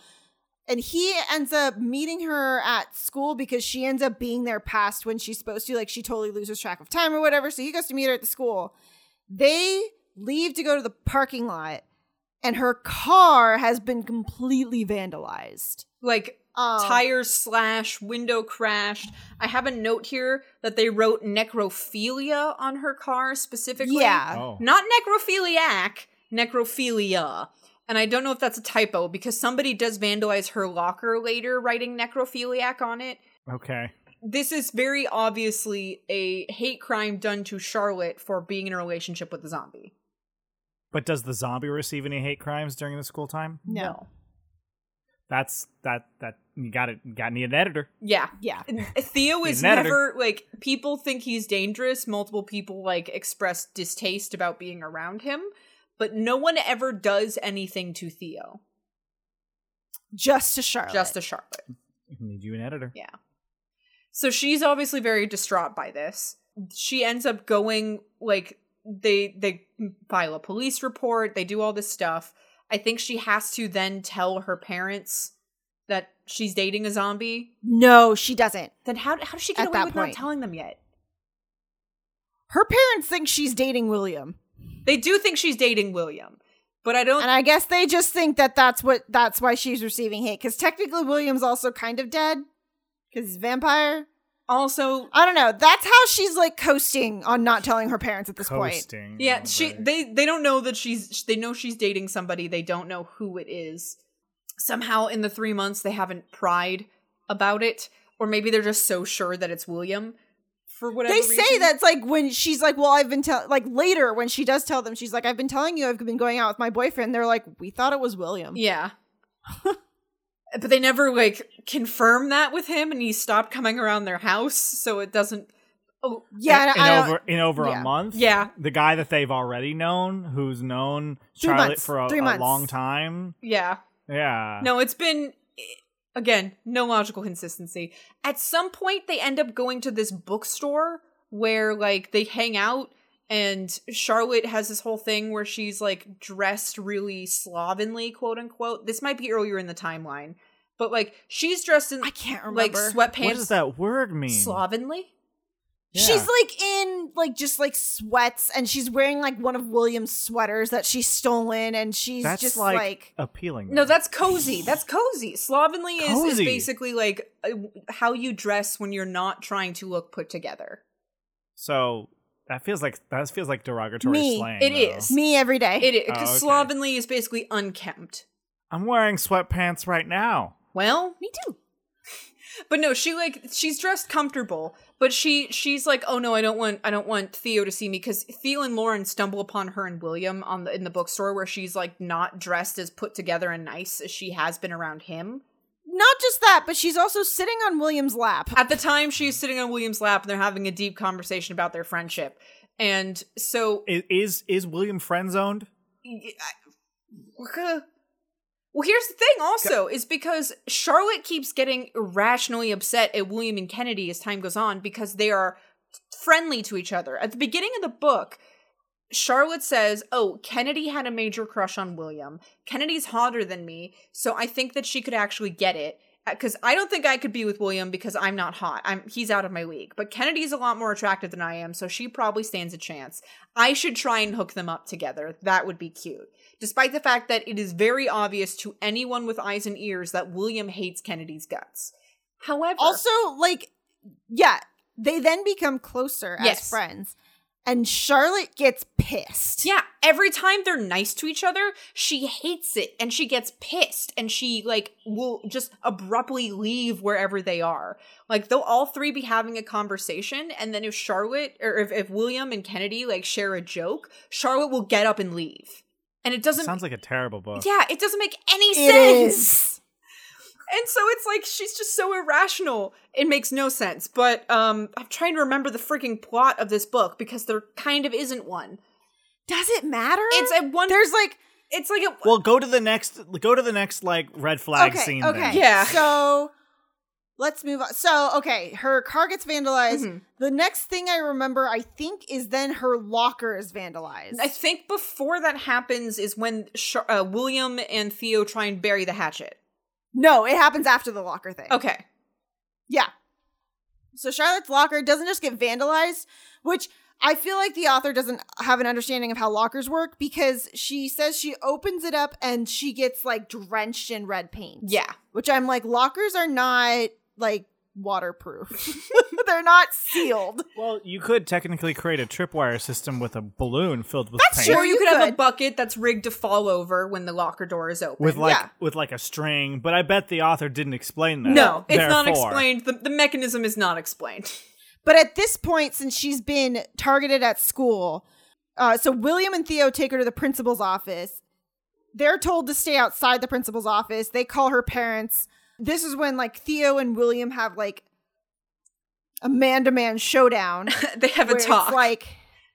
And he ends up meeting her at school because she ends up being there past when she's supposed to. Like she totally loses track of time or whatever. So he goes to meet her at the school. They leave to go to the parking lot, and her car has been completely vandalized. Like Um, tires slashed, window crashed. I have a note here that they wrote necrophilia on her car specifically. Yeah. Oh. Not necrophiliac, necrophilia. And I don't know if that's a typo because somebody does vandalize her locker later, writing necrophiliac on it. Okay. This is very obviously a hate crime done to Charlotte for being in a relationship with the zombie. But does the zombie receive any hate crimes during the school time? No. That's that that you got it. Got need an editor. Yeah. Yeah. Theo is an editor. never like people think he's dangerous. Multiple people like express distaste about being around him, but no one ever does anything to Theo. Just to Charlotte. Just to Charlotte. Need you an editor. Yeah. So she's obviously very distraught by this. She ends up going like they they file a police report, they do all this stuff. I think she has to then tell her parents that she's dating a zombie. No, she doesn't. Then how how does she get At away with not telling them yet? Her parents think she's dating William. They do think she's dating William, but I don't And I guess they just think that that's what that's why she's receiving hate cuz technically William's also kind of dead cuz he's a vampire. Also I don't know. That's how she's like coasting on not telling her parents at this point. Coasting. yeah, Oh, she boy. they they don't know that she's they know she's dating somebody, they don't know who it is. Somehow in the 3 months they haven't pried about it or maybe they're just so sure that it's William for whatever They say that's like when she's like, "Well, I've been tell like later when she does tell them, she's like, "I've been telling you I've been going out with my boyfriend." They're like, "We thought it was William." Yeah. but they never like confirm that with him and he stopped coming around their house so it doesn't Oh, Yeah, in, and over in over yeah. a month. yeah. The guy that they've already known, who's known Three Charlotte months. for a, a long time. Yeah. Yeah. No, it's been again, no logical consistency. At some point they end up going to this bookstore where like they hang out and Charlotte has this whole thing where she's like dressed really slovenly, quote unquote. This might be earlier in the timeline. But like she's dressed in I can't like remember. sweatpants What does that word mean? slovenly? She's like in like just like sweats and she's wearing like one of William's sweaters that she's stolen and she's That's just like, like, appealing. No, that's cozy. That's cozy. Slovenly is, is basically like uh, how you dress when you're not trying to look put together. so that feels like that feels like derogatory Me. slang. It though. is. me every day. It is Oh, because okay. slovenly is basically unkempt. I'm wearing sweatpants right now. Well, me too. but no, she like she's dressed comfortable, but she she's like, oh no, I don't want I don't want Theo to see me because Theo and Lauren stumble upon her and William on the in the bookstore where she's like not dressed as put together and nice as she has been around him. Not just that, but she's also sitting on William's lap. At the time, she's sitting on William's lap and they're having a deep conversation about their friendship. And so I- Is is William friend zoned? Well, here's the thing also is because Charlotte keeps getting irrationally upset at William and Kennedy as time goes on because they are friendly to each other. At the beginning of the book, Charlotte says, "Oh, Kennedy had a major crush on William. Kennedy's hotter than me, so I think that she could actually get it." Uh, because I don't think I could be with William because I'm not hot. I'm he's out of my league. But Kennedy's a lot more attractive than I am, so she probably stands a chance. I should try and hook them up together. That would be cute. Despite the fact that it is very obvious to anyone with eyes and ears that William hates Kennedy's guts. However, Also, like, yeah, they then become closer as friends. And Charlotte gets pissed. Yeah, every time they're nice to each other, she hates it and she gets pissed and she like will just abruptly leave wherever they are. Like they'll all three be having a conversation and then if Charlotte or if, if William and Kennedy like share a joke, Charlotte will get up and leave. And it doesn't Sounds like a terrible book. Yeah, it doesn't make any It sense. is. And so it's like she's just so irrational. It makes no sense. But um I'm trying to remember the freaking plot of this book because there kind of isn't one. Does it matter? It's a one There's like it's like a Well, go to the next. Go to the next like red flag okay, scene. okay. then. Yeah. So let's move on. So, okay, her car gets vandalized. Mhm. The next thing I remember, I think, is then her locker is vandalized. I think before that happens is when Char- uh, William and Theo try and bury the hatchet. No, it happens after the locker thing. Okay. Yeah. So Charlotte's locker doesn't just get vandalized, which I feel like the author doesn't have an understanding of how lockers work because she says she opens it up and she gets like drenched in red paint. Yeah. Which I'm like, lockers are not like waterproof. They're not sealed. Well, you could technically create a tripwire system with a balloon filled with That's paint. Sure, or you, you could, have a bucket that's rigged to fall over when the locker door is open. with like yeah. with like a string, but I bet the author didn't explain that. no, it's not explained. The, the mechanism is not explained. But at this point, since she's been targeted at school, uh, so William and Theo take her to the principal's office. They're told to stay outside the principal's office. They call her parents. This is when like Theo and William have like a man to man showdown. they have a talk. It's like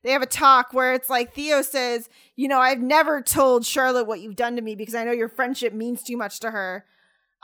they have a talk where it's like Theo says, "You know, I've never told Charlotte what you've done to me because I know your friendship means too much to her."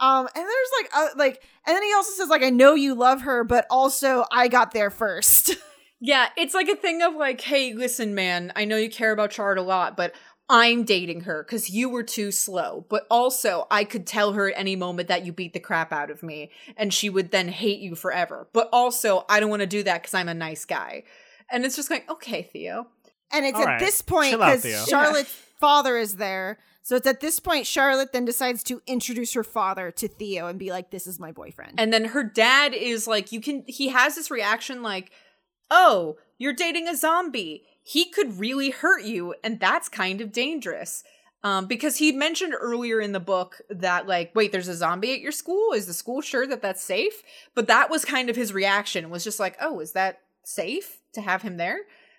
Um, and there's like, uh, like, and then he also says, like, I know you love her, but also I got there first. Yeah, it's like a thing of like, hey, listen, man, I know you care about Charlotte a lot, but I'm dating her because you were too slow. But also, I could tell her at any moment that you beat the crap out of me, and she would then hate you forever. But also, I don't want to do that because I'm a nice guy. And it's just like, okay, Theo. And it's All at right. this point because Theo. Charlotte's father is there. So it's at this point Charlotte then decides to introduce her father to Theo and be like, "This is my boyfriend." And then her dad is like, you can, he has this reaction like, oh, you're dating a zombie. He could really hurt you, and that's kind of dangerous. Um, because he mentioned earlier in the book that, like, wait, there's a zombie at your school? Is the school sure that that's safe? But that was kind of his reaction, was just like, oh, is that safe to have him there?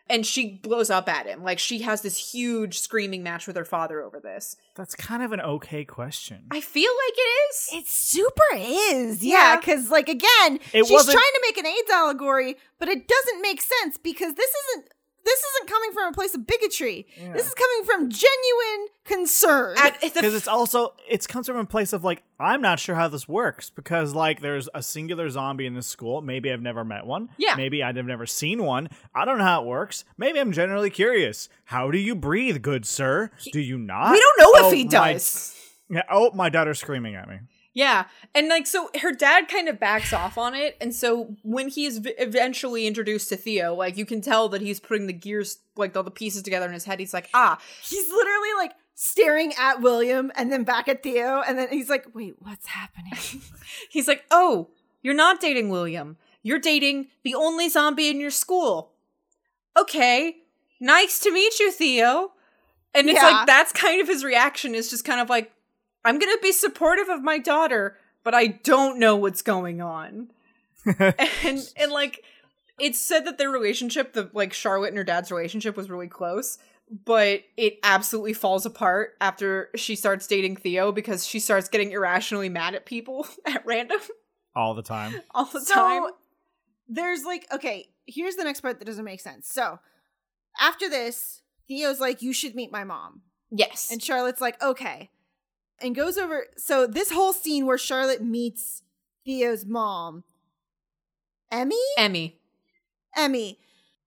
And she blows up at him. Like, she has this huge screaming match with her father over this. That's kind of an okay question. I feel like it is. It super is, yeah. Yeah. Because like again, It she's wasn't- trying to make an AIDS allegory, but it doesn't make sense because this isn't this isn't coming from a place of bigotry. This is coming from genuine concern. At, at the because it's also it comes from a place of like I'm not sure how this works because like there's a singular zombie in this school. Maybe I've never met one. Yeah. Maybe I've never seen one. I don't know how it works. Maybe I'm generally curious. How do you breathe, good sir? do you not? we don't know Oh, if he my- does. yeah. Oh, my daughter's screaming at me. Yeah. And like so her dad kind of backs off on it and so when he is v- eventually introduced to Theo, like you can tell that he's putting the gears like all the pieces together in his head. He's like, "Ah, He's literally like staring at William and then back at Theo, and then he's like, "Wait, what's happening?" He's like, "Oh, you're not dating William. You're dating the only zombie in your school." Okay. Nice to meet you, Theo. And it's Yeah. like that's kind of his reaction is just kind of like I'm going to be supportive of my daughter, but I don't know what's going on. and and like it's said that their relationship, the like Charlotte and her dad's relationship was really close, but it absolutely falls apart after she starts dating Theo because she starts getting irrationally mad at people at random all the time. all the so time. there's like, okay, here's the next part that doesn't make sense. So after this, Theo's like, "You should meet my mom," Yes. and Charlotte's like, "Okay," and goes over. So this whole scene where Charlotte meets Theo's mom, Emmy, Emmy. Emmy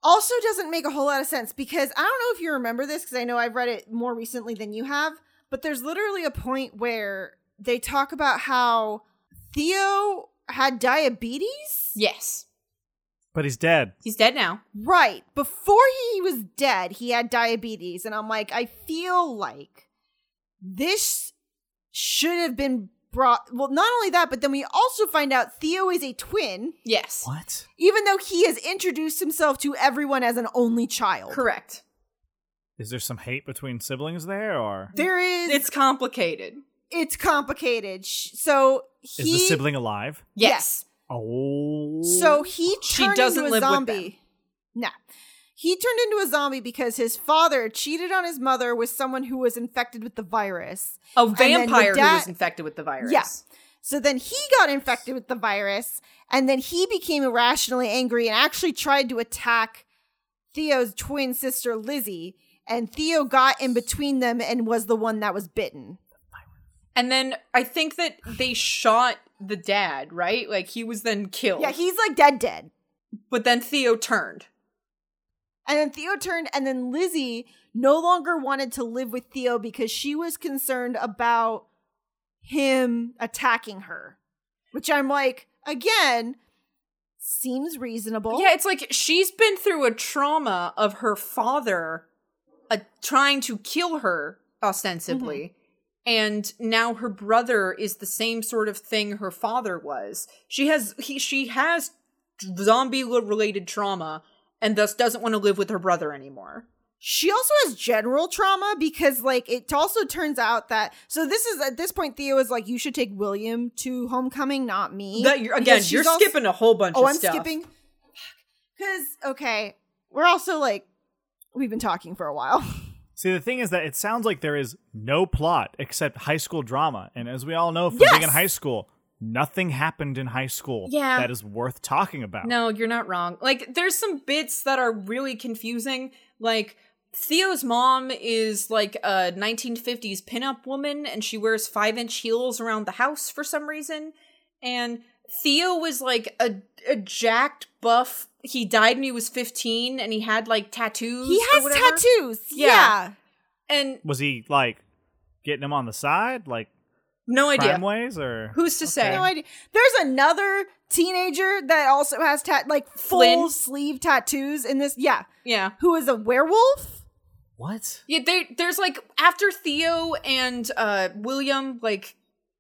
also doesn't make a whole lot of sense because I don't know if you remember this because I know I've read it more recently than you have, but there's literally a point where they talk about how Theo had diabetes. Yes. But he's dead. He's dead now. Right. Before he was dead, he had diabetes. And I'm like, I feel like this should have been brought. Well, not only that, but then we also find out Theo is a twin, Yes. What? even though he has introduced himself to everyone as an only child. Correct. Is there some hate between siblings there, or There is. It's complicated. it's complicated. So he is the sibling alive? Yes. Oh, So he She turned doesn't into a live with zombie. Nah. He turned into a zombie because his father cheated on his mother with someone who was infected with the virus. A vampire who was infected with the virus. Yeah. So then he got infected with the virus, and then he became irrationally angry and actually tried to attack Theo's twin sister, Lizzie. And Theo got in between them and was the one that was bitten. And then I think that they shot the dad, right? Like he was then killed. Yeah, he's like dead, dead. but then Theo turned. And then Theo turned, and then Lizzie no longer wanted to live with Theo because she was concerned about him attacking her. Which I'm like, again, seems reasonable. Yeah, it's like she's been through a trauma of her father uh, trying to kill her, ostensibly. Mm-hmm. And now her brother is the same sort of thing her father was. She has he she has zombie related trauma and thus doesn't want to live with her brother anymore. She also has general trauma because, like, it also turns out that. So, this is at this point, Theo is like, you should take William to homecoming, not me. That you're, again, you're also- skipping a whole bunch of. Oh, of I'm stuff. skipping. Because, okay, we're also like, we've been talking for a while. See, the thing is that it sounds like there is no plot except high school drama, and as we all know from being in high school, nothing happened in high school Yeah. that is worth talking about. No, you're not wrong. Like, there's some bits that are really confusing. Like, Theo's mom is like a 1950s pinup woman, and she wears five inch heels around the house for some reason. And Theo was like a, a jacked buff. He died when he was 15, and he had like tattoos. he has whatever. tattoos. Yeah. Yeah. And Was he like getting him on the side, like no idea. crime ways, or Who's to say? No idea. There's another teenager that also has tat like full Flynn? sleeve tattoos in this. Yeah. Yeah. Who is a werewolf? what? Yeah, they, there's like after Theo and uh William like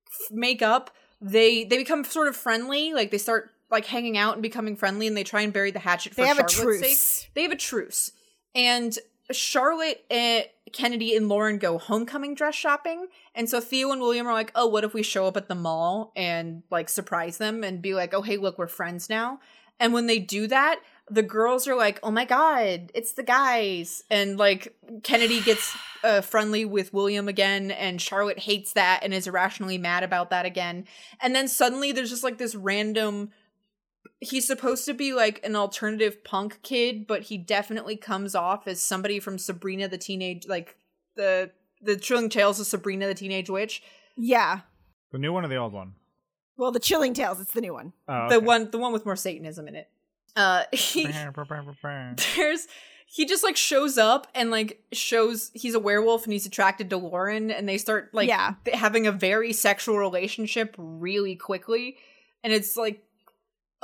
f- make up, they they become sort of friendly. Like they start like hanging out and becoming friendly, and they try and bury the hatchet for They have a truce. sake. They have a truce, and Charlotte and Kennedy and Lauren go homecoming dress shopping, and so Theo and William are like, "Oh, what if we show up at the mall and like surprise them and be like, oh hey, look, we're friends now." And when they do that, the girls are like, "Oh my god, it's the guys!" And like Kennedy gets uh, friendly with William again, and Charlotte hates that and is irrationally mad about that again. And then suddenly there's just like this random. He's supposed to be like an alternative punk kid, but he definitely comes off as somebody from Sabrina the Teenage, like the the Chilling Tales of Sabrina the Teenage Witch. Yeah. The new one or the old one? Well, the Chilling Tales. It's the new one. Oh, The one, the one with more Satanism in it. Uh, he, there's he just like shows up and like shows he's a werewolf and he's attracted to Lauren and they start like Yeah. having a very sexual relationship really quickly and it's like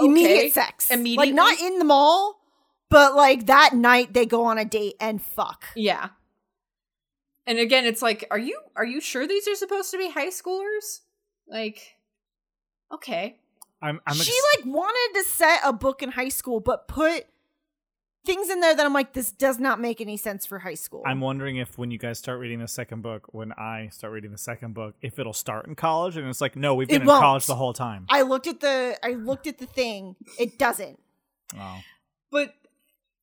okay. Immediate sex. Immediately. Like not in the mall, but like that night they go on a date and fuck. Yeah. And again, it's like, are you are you sure these are supposed to be high schoolers? Like, okay. I'm, I'm she like wanted to set a book in high school, but put things in there that I'm like, this does not make any sense for high school. I'm wondering if when you guys start reading the second book, when I start reading the second book, if it'll start in college and it's like, no, we've been It in won't. college the whole time. I looked at the I looked at the thing. It doesn't. oh. But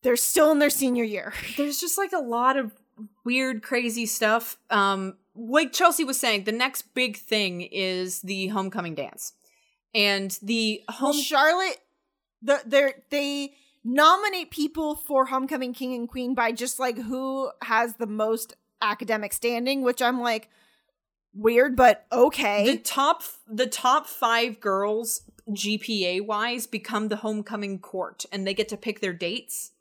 They're still in their senior year. there's just like a lot of weird, crazy stuff. Um, like Chelsea was saying, the next big thing is the homecoming dance. And the Well, home Charlotte, the they they nominate people for homecoming king and queen by just like who has the most academic standing, which I'm like weird, but okay. the top the top five girls GPA wise become the homecoming court and they get to pick their dates.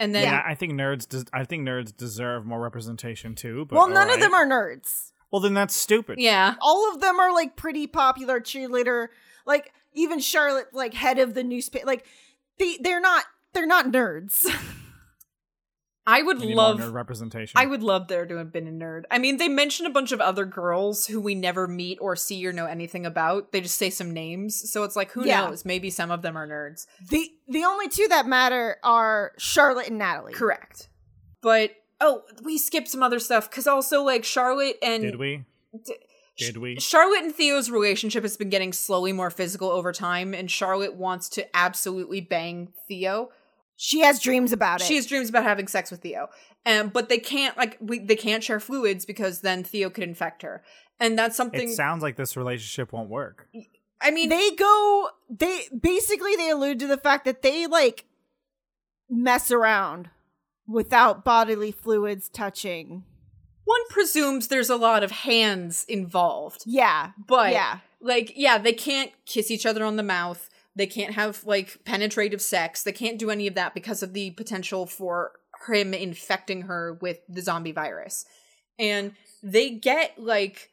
And then Yeah, I think nerds. Des- I think nerds deserve more representation too. But well, none of them are nerds. Well, then that's stupid. yeah. All of them are like pretty popular cheerleader. Like even Charlotte, like head of the newspaper. Like they they're not they're not nerds. I would We need more love nerd representation. I would love there to have been a nerd. I mean, they mention a bunch of other girls who we never meet or see or know anything about. They just say some names. So it's like, who Yeah. knows? Maybe some of them are nerds. the the only two that matter are Charlotte and Natalie. Correct. But oh, we skipped some other stuff because also like Charlotte and Did we? D- Did we? Charlotte and Theo's relationship has been getting slowly more physical over time, and Charlotte wants to absolutely bang Theo. She has dreams about it. She has dreams about having sex with Theo, um, but they can't like we, they can't share fluids because then Theo could infect her, and that's something. It sounds like this relationship won't work. I mean, they go they basically they allude to the fact that they like mess around without bodily fluids touching. One presumes there's a lot of hands involved, Yeah. but yeah. like yeah, they can't kiss each other on the mouth. They can't have like penetrative sex. They can't do any of that because of the potential for him infecting her with the zombie virus. And they get like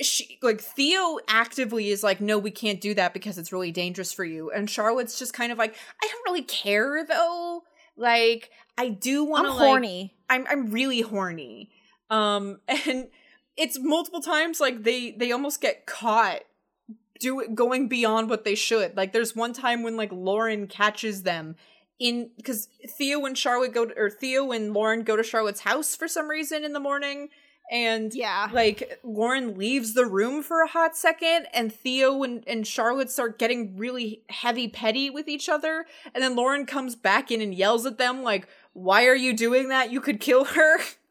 she like Theo actively is like no we can't do that because it's really dangerous for you and Charlotte's just kind of like I don't really care though like I do want to horny. I'm I'm really horny. Um and it's multiple times like they they almost get caught do going beyond what they should. Like there's one time when like Lauren catches them in because Theo and Charlotte go to, or Theo and Lauren go to Charlotte's house for some reason in the morning and yeah. like Lauren leaves the room for a hot second and Theo and, and Charlotte start getting really heavy petty with each other and then Lauren comes back in and yells at them like why are you doing that you could kill her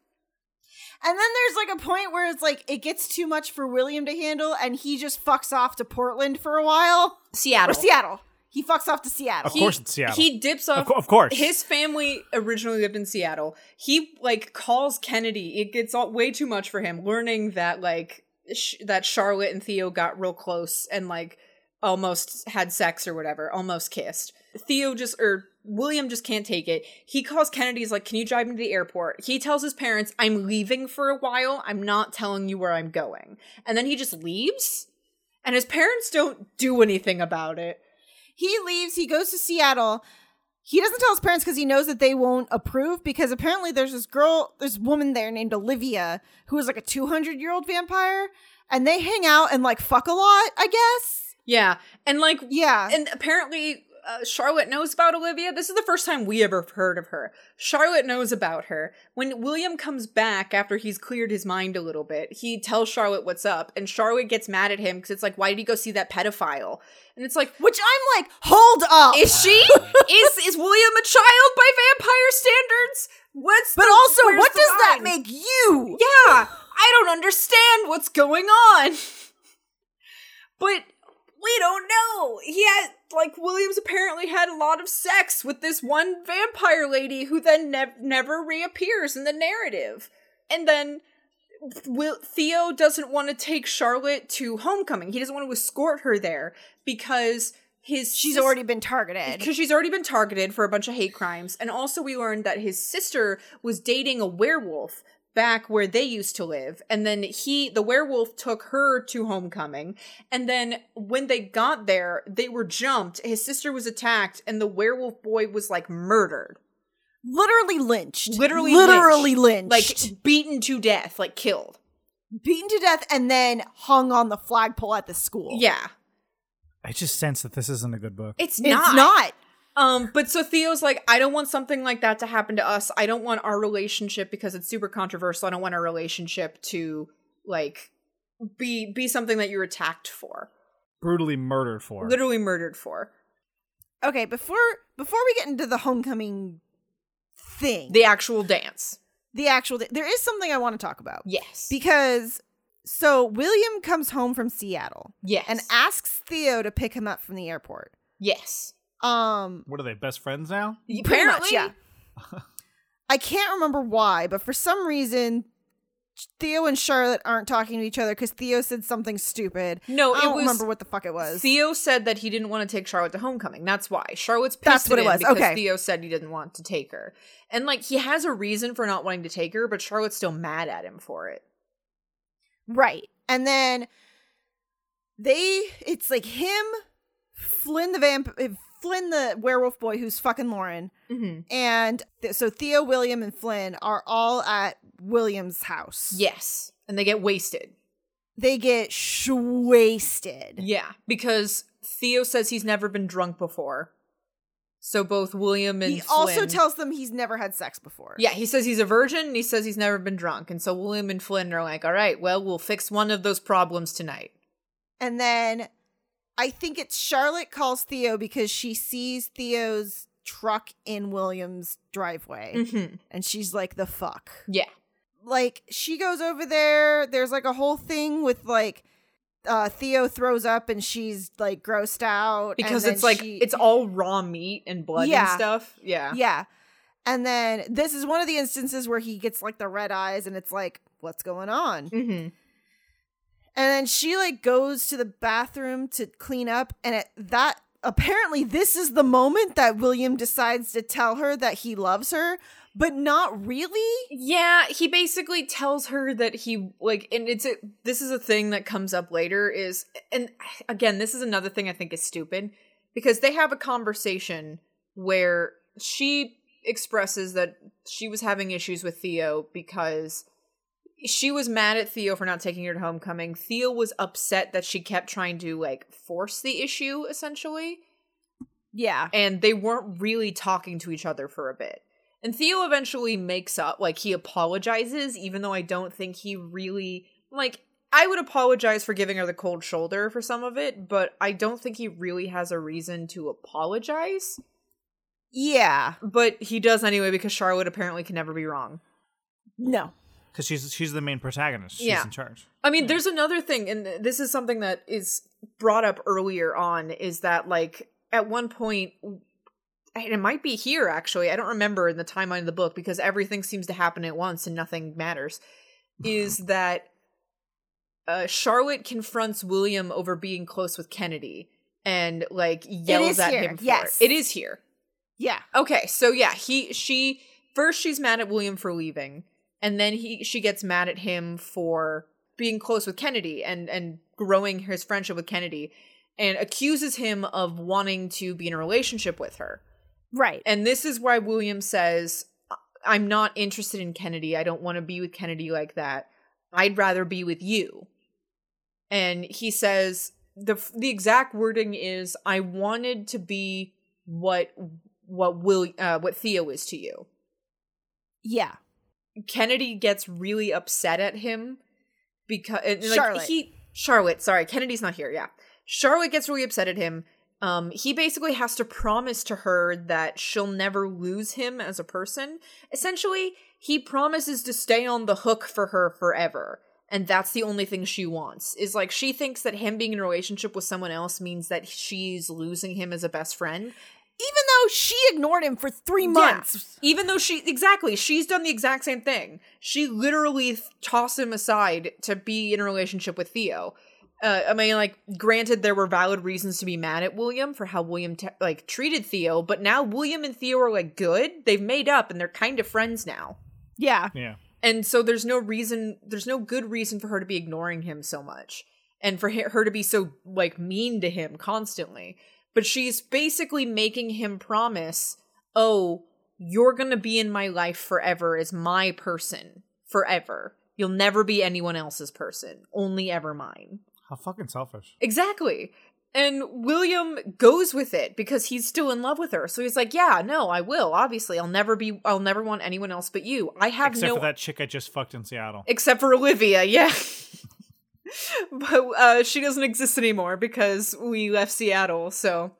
And then there's like a point where it's like it gets too much for William to handle and he just fucks off to Portland for a while. Seattle Or Seattle. He fucks off to Seattle. Of course it's Seattle. he dips off Of, co- of course. His family originally lived in Seattle. He like calls Kennedy. It gets all, way too much for him. Learning that like sh- that Charlotte and Theo got real close and like almost had sex or whatever, almost kissed. Theo just or William just can't take it. He calls Kennedy. He's like, "Can you drive me to the airport?" He tells his parents, "I'm leaving for a while. I'm not telling you where I'm going." And then he just leaves. And his parents don't do anything about it. he leaves, he goes to Seattle. He doesn't tell his parents because he knows that they won't approve because apparently there's this girl, this woman there named Olivia who is like a 200 year old vampire and they hang out and like fuck a lot, I guess. Yeah. And like Yeah. and apparently uh, Charlotte knows about Olivia. This is the first time we ever heard of her. Charlotte knows about her. When William comes back after he's cleared his mind a little bit, he tells Charlotte what's up, and Charlotte gets mad at him because it's like, why did he go see that pedophile? And it's like, Which I'm like, hold up. is she? is is William a child by vampire standards? What's but the- also, what does that make you? Yeah, I don't understand what's going on. But we don't know. He had like Williams apparently had a lot of sex with this one vampire lady who then nev- never reappears in the narrative. And then Will Theo doesn't want to take Charlotte to homecoming. He doesn't want to escort her there because his She's sis- already been targeted. because she's already been targeted for a bunch of hate crimes and also we learned that his sister was dating a werewolf back where they used to live and then he the werewolf took her to homecoming and then when they got there they were jumped his sister was attacked and the werewolf boy was like murdered Literally lynched. literally literally lynched. lynched. like beaten to death like killed beaten to death and then hung on the flagpole at the school. yeah I just sense that this isn't a good book. it's It's not not. Um, but so Theo's like, I don't want something like that to happen to us. I don't want our relationship because it's super controversial. I don't want our relationship to like be be something that you're attacked for, Brutally murdered for. literally murdered for. Okay, before before we get into the homecoming thing, The actual dance. the actual there is something I want to talk about. Yes. Because so William comes home from Seattle yes. and asks Theo to pick him up from the airport. yes. Um What are they, best friends now? Apparently, much, yeah. I can't remember why, but for some reason Theo and Charlotte aren't talking to each other because Theo said something stupid. No, I don't was- remember what the fuck it was. Theo said that he didn't want to take Charlotte to homecoming. That's why. Charlotte's pissed That's what it was. because Okay. Theo said he didn't want to take her. And like he has a reason for not wanting to take her, but Charlotte's still mad at him for it. Right. And then they it's like him, Flynn the vamp Flynn the werewolf boy who's fucking Lauren. Mm-hmm. And th- so Theo, William, and Flynn are all at William's house. Yes. And they get wasted. They get sh- wasted. Yeah, because Theo says he's never been drunk before. So both William and He also tells them he's never had sex before. Yeah, he says he's a virgin and he says he's never been drunk. And so William and Flynn are like, all right, well, we'll fix one of those problems tonight. And then I think it's Charlotte calls Theo because she sees Theo's truck in William's driveway. Mm-hmm. And she's like, the fuck. Yeah. like she goes over there there's like a whole thing with like uh theo throws up and she's like grossed out Because it's like, she- it's all raw meat and blood and stuff. Yeah. yeah and then this is one of the instances where he gets like the red eyes and it's like what's going on Mm-hmm. And then she like goes to the bathroom to clean up and it that apparently this is the moment that william decides to tell her that he loves her but not really? Yeah, he basically tells her that he like and it's a, this is a thing that comes up later is and again, this is another thing I think is stupid because they have a conversation where she expresses that she was having issues with Theo because she was mad at Theo for not taking her to homecoming. Theo was upset that she kept trying to like force the issue essentially yeah and they weren't really talking to each other for a bit. And Theo eventually makes up, like he apologizes, even though I don't think he really like I would apologize for giving her the cold shoulder for some of it, but I don't think he really has a reason to apologize. yeah But he does anyway because Charlotte apparently can never be wrong. no Because she's she's the main protagonist. She's Yeah. in charge. I mean, there's another thing, and this is something that is brought up earlier on, is that like at one point, and it might be here actually. I don't remember in the timeline of the book because everything seems to happen at once and nothing matters. Is that uh, Charlotte confronts William over being close with Kennedy and like yells at here, him. For yes. it. it is here. yeah Okay, so yeah, he she first she's mad at William for leaving, and then he she gets mad at him for being close with Kennedy and and growing his friendship with Kennedy, and accuses him of wanting to be in a relationship with her. Right. And this is why William says, "I'm not interested in Kennedy. I don't want to be with Kennedy like that. I'd rather be with you." And he says the the exact wording is, "I wanted to be what what will uh, what Theo is to you." yeah. Kennedy gets really upset at him because and, like, Charlotte. he Charlotte, sorry, Kennedy's not here. Yeah. Charlotte gets really upset at him. Um he basically has to promise to her that she'll never lose him as a person. Essentially, he promises to stay on the hook for her forever. And that's the only thing she wants. Is like she thinks that him being in a relationship with someone else means that she's losing him as a best friend. Even though she ignored him for three months. Yeah. Even though she exactly, she's done the exact same thing. She literally th- tossed him aside to be in a relationship with Theo. Uh, I mean, like, granted, there were valid reasons to be mad at William for how William te- like treated Theo, but now William and Theo are like good. They've made up and they're kind of friends now. Yeah. Yeah. And so there's no reason, there's no good reason for her to be ignoring him so much and for her to be so like mean to him constantly. But she's basically making him promise, "Oh, you're going to be in my life forever as my person forever. You'll never be anyone else's person, only ever mine." How fucking selfish. Exactly. And William goes with it because he's still in love with her. So he's like, "Yeah, no, I will. Obviously, I'll never be I'll never want anyone else but you. I have Except no for that chick I just fucked in Seattle. except for Olivia, yeah. but uh, she doesn't exist anymore because we left Seattle. So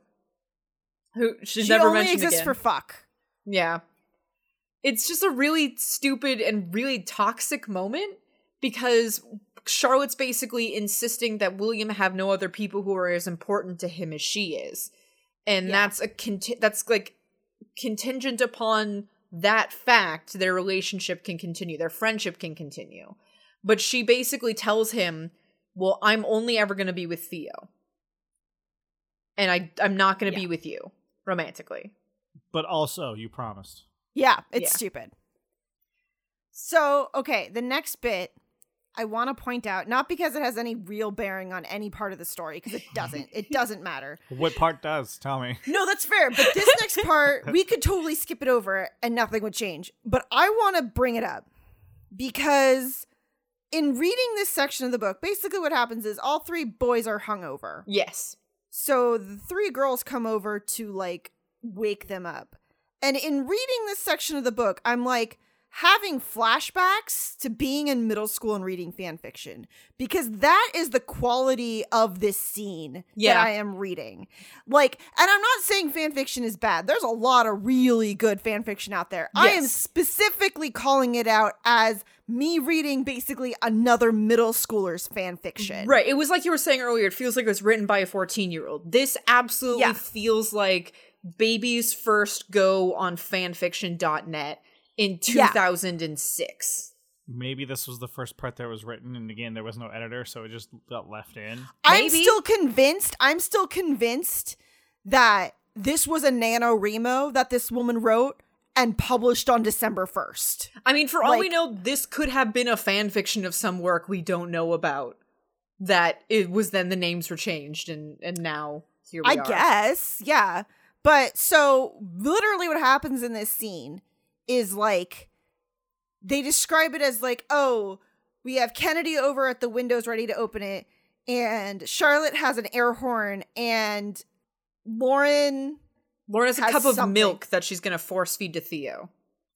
who she's She never only mentioned exists again. for fuck. yeah, it's just a really stupid and really toxic moment because Charlotte's basically insisting that William have no other people who are as important to him as she is, and Yeah. that's a conti- that's like contingent upon that fact their relationship can continue their friendship can continue but she basically tells him well i'm only ever going to be with theo and i i'm not going to be with you romantically But also, you promised. Yeah, it's Yeah. stupid. So, okay, the next bit I want to point out, not because it has any real bearing on any part of the story, because it doesn't. it doesn't matter. What part does? Tell me. No, that's fair. But this next part, we could totally skip it over and nothing would change. But I want to bring it up because in reading this section of the book, basically what happens is all three boys are hungover. yes So the three girls come over to like wake them up. And in reading this section of the book, I'm like having flashbacks to being in middle school and reading fan fiction because that is the quality of this scene Yeah. that I am reading. Like, and I'm not saying fan fiction is bad. There's a lot of really good fan fiction out there. Yes. I am specifically calling it out as me reading basically another middle schooler's fan fiction. right it was like you were saying earlier it feels like it was written by a 14 year old this absolutely Yeah. feels like baby's first go on fanfiction.net in Yeah. 2006 Maybe this was the first part that was written, and again, there was no editor, so it just got left in. I'm Maybe. still convinced. I'm still convinced that this was a NaNoWriMo that this woman wrote and published on December 1st. I mean, for all we know, this could have been a fan fiction of some work we don't know about. That it was then the names were changed, and and now here we I are. I guess. Yeah. But so literally what happens in this scene is like they describe it as like, oh, we have Kennedy over at the windows ready to open it, and Charlotte has an air horn, and Lauren Lauren has a cup of something. milk that she's gonna force feed to Theo.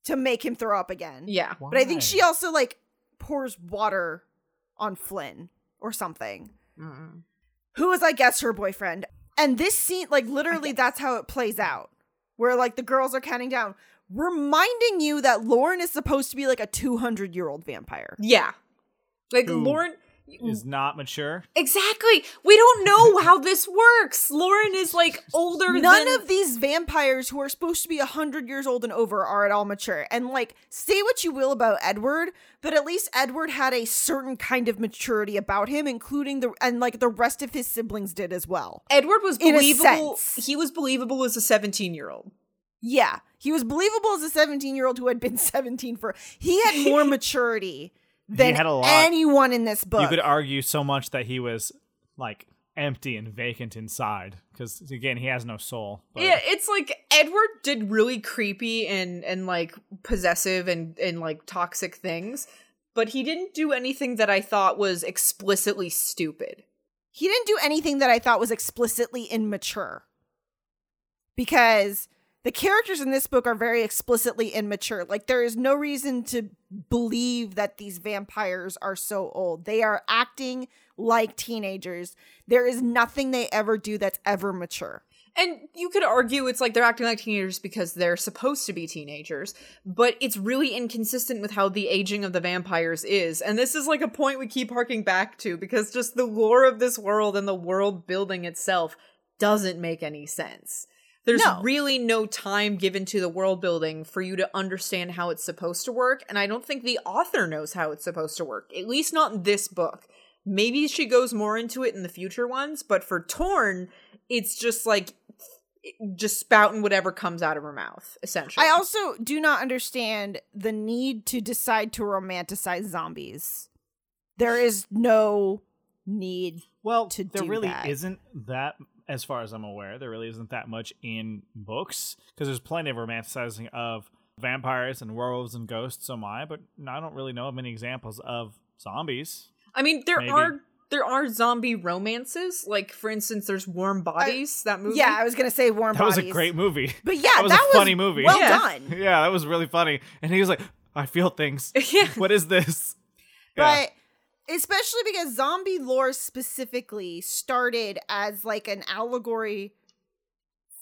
to make him throw up again. Yeah, But I think she also like pours water on Flynn or something. Who is, I guess, her boyfriend. And this scene, like literally, that's how it plays out. Where like the girls are counting down, reminding you that Lauren is supposed to be like a 200 year old vampire. yeah. Like Who Lauren. Mm. Is not mature. Exactly. We don't know how this works. Lauren is like older None than of these vampires who are supposed to be 100 years old and over are at all mature. And like, say what you will about Edward, but at least Edward had a certain kind of maturity about him, including the, and like the rest of his siblings did as well. Edward was in a believable. sense. He was believable as a 17 year old. Yeah, he was believable as a 17 year old who had been 17 for. He had more maturity than had a lot. anyone in this book. You could argue so much that he was like empty and vacant inside, because again, he has no soul. But Yeah, it's like Edward did really creepy and and like possessive and and like toxic things, but he didn't do anything that I thought was explicitly stupid. he didn't do anything that I thought was explicitly immature. Because the characters in this book are very explicitly immature. Like there is no reason to believe that these vampires are so old. They are acting like teenagers. There is nothing they ever do that's ever mature. And you could argue it's like they're acting like teenagers because they're supposed to be teenagers, but it's really inconsistent with how the aging of the vampires is. And this is like a point we keep harking back to because just the lore of this world and the world building itself doesn't make any sense. There's No. really no time given to the world building for you to understand how it's supposed to work, and I don't think the author knows how it's supposed to work, at least not in this book. Maybe she goes more into it in the future ones, but for Torn, it's just like just spouting whatever comes out of her mouth, essentially. I also do not understand the need to decide to romanticize zombies. There is no need. Well, to there do really that. isn't that, as far as I'm aware, there really isn't that much in books because there's plenty of romanticizing of vampires and werewolves and ghosts. So my, but I don't really know of many examples of zombies. I mean, there Maybe. are there are zombie romances. Like for instance, there's Warm Bodies. that movie. Yeah, I was gonna say warm Bodies. That was a great movie. But yeah, that was that a was funny movie. well Yeah. done. yeah, that was really funny. And he was like, "I feel things. Yeah. What is this?" Yeah. But especially because zombie lore specifically started as like an allegory.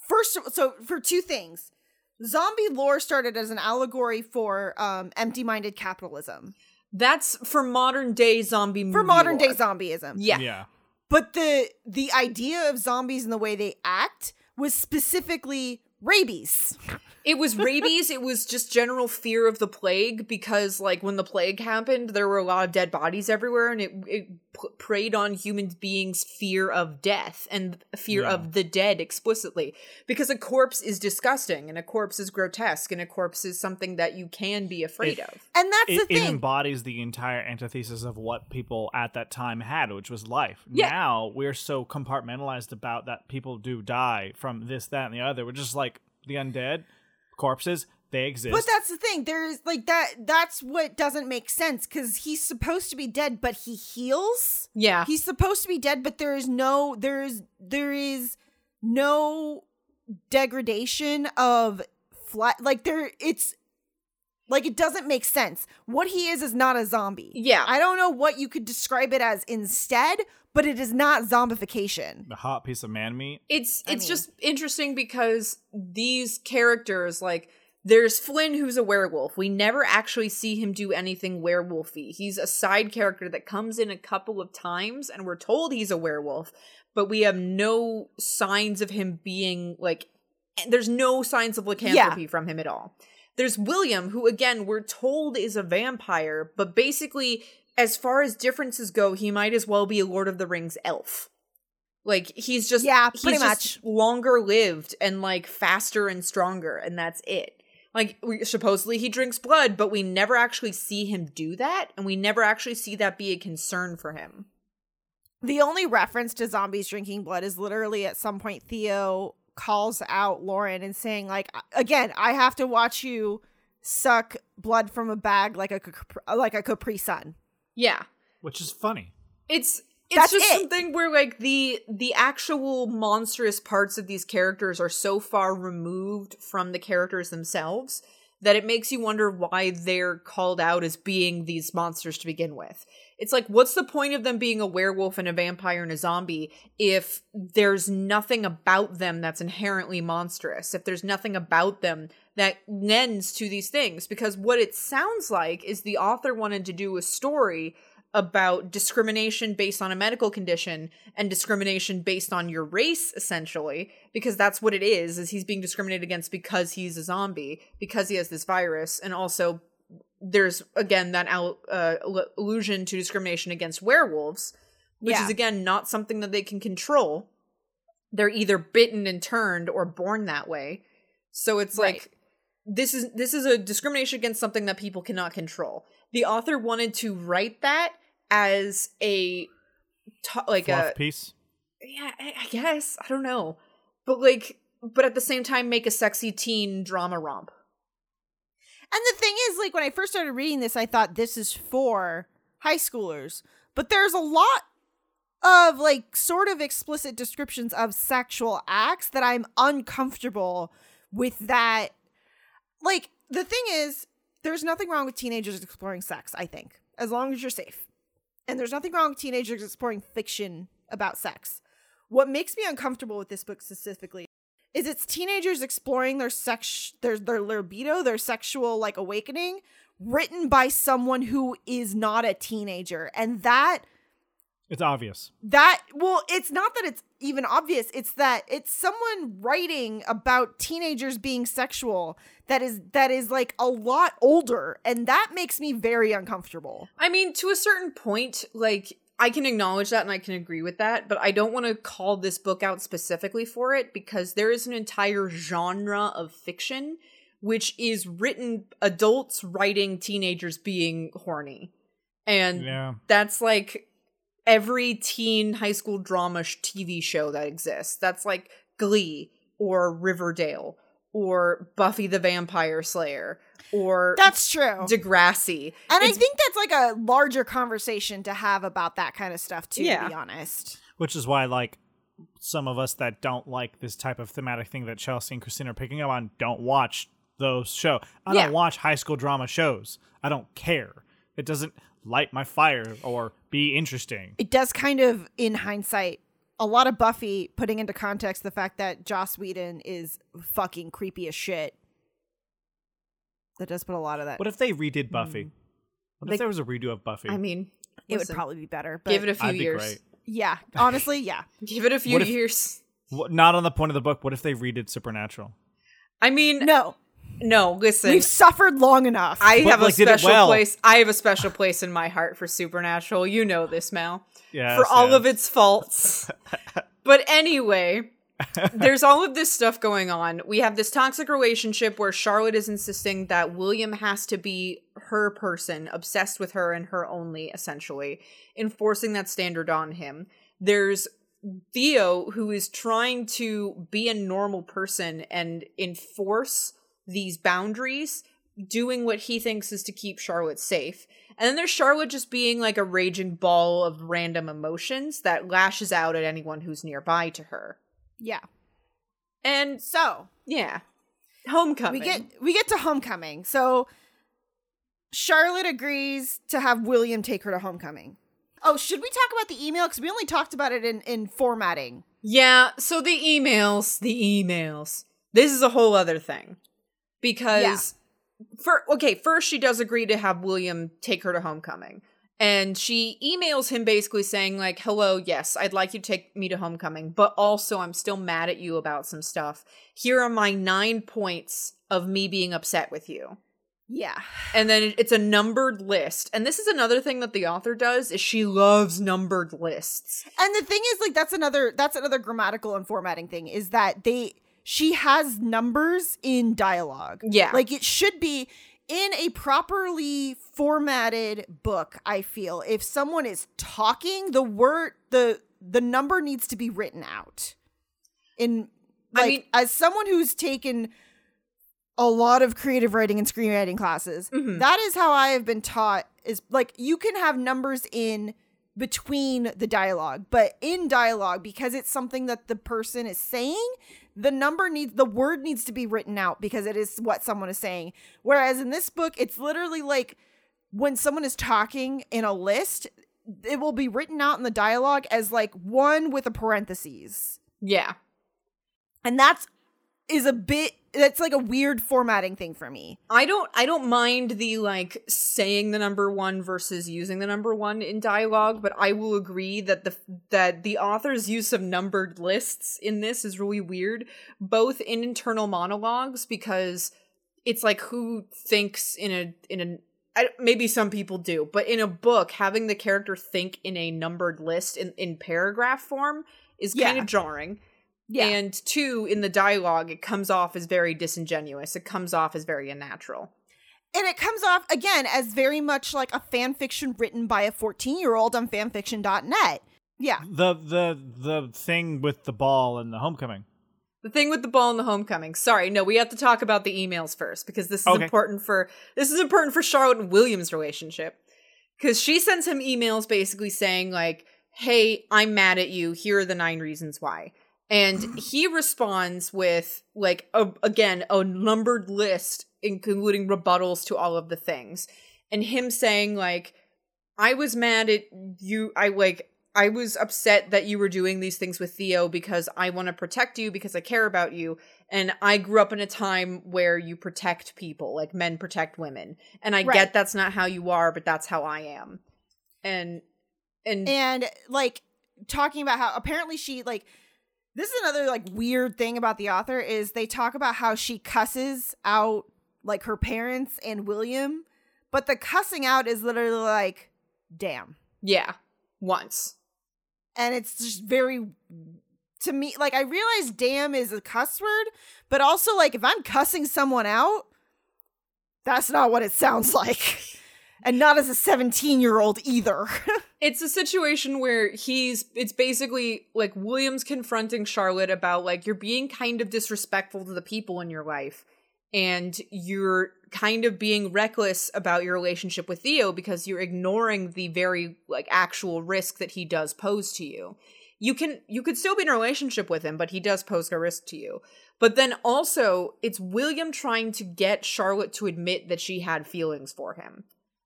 First, so for two things, zombie lore started as an allegory for um, empty-minded capitalism That's for modern day zombie movie for modern day zombieism. Yeah. yeah. But the the idea of zombies and the way they act was specifically rabies. It was rabies. it was just general fear of the plague because, like, when the plague happened, there were a lot of dead bodies everywhere, and it it p- preyed on human beings' fear of death and fear Yeah. of the dead explicitly. Because a corpse is disgusting, and a corpse is grotesque, and a corpse is something that you can be afraid It- of. And that's It, the it embodies the entire antithesis of what people at that time had, which was life. Yeah. Now we're so compartmentalized about that people do die from this, that, and the other. We're just like the undead corpses. They exist. But that's the thing. There's like that. That's what doesn't make sense because he's supposed to be dead, but he heals. Yeah. He's supposed to be dead, but there is no. There is there is no degradation of flat. Like there, it's like it doesn't make sense. What he is is not a zombie. Yeah. I don't know what you could describe it as instead, but it is not zombification. The hot piece of man meat. it's I it's mean- just interesting because these characters like there's Flynn who's a werewolf. We never actually see him do anything werewolfy. He's a side character that comes in a couple of times and we're told he's a werewolf, but we have no signs of him being like eh, there's no signs of lycanthropy from him at all. There's William who again we're told is a vampire, but basically as far as differences go, he might as well be a Lord of the Rings elf. Like he's just Yeah, he's pretty just much. longer lived and like faster and stronger, and that's it. Like we, supposedly he drinks blood, but we never actually see him do that, and we never actually see that be a concern for him. The only reference to zombies drinking blood is literally at some point Theo calls out Lauren and saying like again, I have to watch you suck blood from a bag like a like a Capri Sun. Yeah, which is funny. it's it's That's just it. something where like the the actual monstrous parts of these characters are so far removed from the characters themselves that it makes you wonder why they're called out as being these monsters to begin with. It's like what's the point of them being a werewolf and a vampire and a zombie if there's nothing about them that's inherently monstrous, if there's nothing about them that lends to these things because what it sounds like is the author wanted to do a story about discrimination based on a medical condition and discrimination based on your race essentially because that's what it is is he's being discriminated against because he's a zombie because he has this virus and also there's again that uh, allusion to discrimination against werewolves which Yeah. is again not something that they can control they're either bitten and turned or born that way so it's Right. like this is this is a discrimination against something that people cannot control the author wanted to write that as a to- like Fluff a piece. yeah I, I guess i don't know but like but at the same time make a sexy teen drama romp And the thing is, like when I first started reading this, I thought this is for high schoolers. But there's a lot of like sort of explicit descriptions of sexual acts that I'm uncomfortable with that. Like the thing is, there's nothing wrong with teenagers exploring sex, I think, as long as you're safe. And there's nothing wrong with teenagers exploring fiction about sex. What makes me uncomfortable with this book specifically is it's teenagers exploring their sex their their libido, their sexual like awakening, written by someone who is not a teenager. And that It's obvious. that well, it's not that it's even obvious, it's that it's someone writing about teenagers being sexual that is that is like a lot older and that makes me very uncomfortable. I mean, to a certain point, like I can acknowledge that and I can agree with that, but I don't want to call this book out specifically for it because there is an entire genre of fiction which is written adults writing teenagers being horny. And Yeah. that's like every teen high school drama sh- TV show that exists. That's like Glee or Riverdale or Buffy the Vampire Slayer or That's true. Degrassi. and I think that's like a larger conversation to have about that kind of stuff too, Yeah. to be honest. Which is why, like, some of us that don't like this type of thematic thing that Chelsea and Christina are picking up on don't watch those show. I Yeah. don't watch high school drama shows. I don't care. It doesn't light my fire or be interesting. It does kind of, in hindsight, a lot of Buffy putting into context the fact that Joss Whedon is fucking creepy as shit. That does put a lot of that. What if they redid Buffy? Mm. What Like- if there was a redo of Buffy? I mean, it would probably be better. But give it a few I'd be years. great. yeah, honestly, yeah. Give it a few What if- years. Wh- Not on the point of the book. What if they redid Supernatural? I mean, No, no. Listen, we've suffered long enough. I But, have a like, did it special well. place. I have a special place in my heart for Supernatural. You know this, Mal. Yes, for all of its faults. but anyway, there's all of this stuff going on. We have this toxic relationship where Charlotte is insisting that William has to be her person, obsessed with her and her only, essentially, enforcing that standard on him. There's Theo, who is trying to be a normal person and enforce these boundaries, doing what he thinks is to keep Charlotte safe. And then there's Charlotte just being like a raging ball of random emotions that lashes out at anyone who's nearby to her. yeah. And So yeah, homecoming. we get we get to homecoming. So Charlotte agrees to have William take her to homecoming. Oh, should we talk about the email? Because we only talked about it in in formatting. Yeah, so the emails, the emails. This is a whole other thing. Because for okay, first she does agree to have William take her to homecoming. And she emails him basically saying like, "Hello, yes, I'd like you to take me to homecoming, but also I'm still mad at you about some stuff. Here are my 9 points of me being upset with you." Yeah. And then it's a numbered list. And this is another thing that the author does is she loves numbered lists. And the thing is, like, that's another that's another grammatical and formatting thing is that they she has numbers in dialogue. Yeah. Like it should be in a properly formatted book, I feel. If someone is talking, the word the the number needs to be written out. In I mean- as someone who's taken a lot of creative writing and screenwriting classes, Mhm. that is how I have been taught is like you can have numbers in between the dialogue, but in dialogue because it's something that the person is saying, the number needs the word needs to be written out because it is what someone is saying. Whereas in this book, it's literally like when someone is talking in a list, it will be written out in the dialogue as like one with a parentheses. Yeah. And that's is a bit that's like a weird formatting thing for me. I don't I don't mind the like saying the number 1 versus using the number 1 in dialogue, but I will agree that the that the author's use of numbered lists in this is really weird, both in internal monologues because it's like who thinks in a in a I, maybe some people do, but in a book, having the character think in a numbered list in, in paragraph form is kind of jarring. Yeah. And two, in the dialogue, it comes off as very disingenuous. It comes off as very unnatural. and it comes off again as very much like a fan fiction written by a 14 year old on fanfiction.net. Yeah. The the the thing with the ball and the homecoming. The thing with the ball and the homecoming. Sorry, no, we have to talk about the emails first because this is Okay. important for this is important for Charlotte and William's relationship. Cuz she sends him emails basically saying like, "Hey, I'm mad at you. Here are the nine reasons why." And he responds with like a, again a numbered list including rebuttals to all of the things. And him saying like I was mad at you. I like, I was upset that you were doing these things with Theo because I want to protect you because I care about you. And I grew up in a time where you protect people, like men protect women. And I Right. get that's not how you are, but that's how I am. And, and, And like talking about how apparently she like this is another like weird thing about the author is they talk about how she cusses out like her parents and William, but the cussing out is literally like damn. yeah. once. and it's just very to me like I realize damn is a cuss word, but also like if I'm cussing someone out, that's not what it sounds like. and not as a 17-year-old either. It's a situation where he's it's basically like William's confronting Charlotte about like you're being kind of disrespectful to the people in your life and you're kind of being reckless about your relationship with Theo because you're ignoring the very like actual risk that he does pose to you. You can you could still be in a relationship with him, but he does pose a risk to you. But then also it's William trying to get Charlotte to admit that she had feelings for him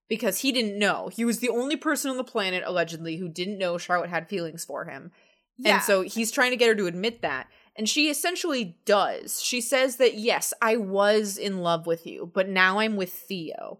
because he didn't know. He was the only person on the planet, allegedly, who didn't know Charlotte had feelings for him. Yeah. And so he's trying to get her to admit that. And she essentially does. She says that, yes, I was in love with you, but now I'm with Theo.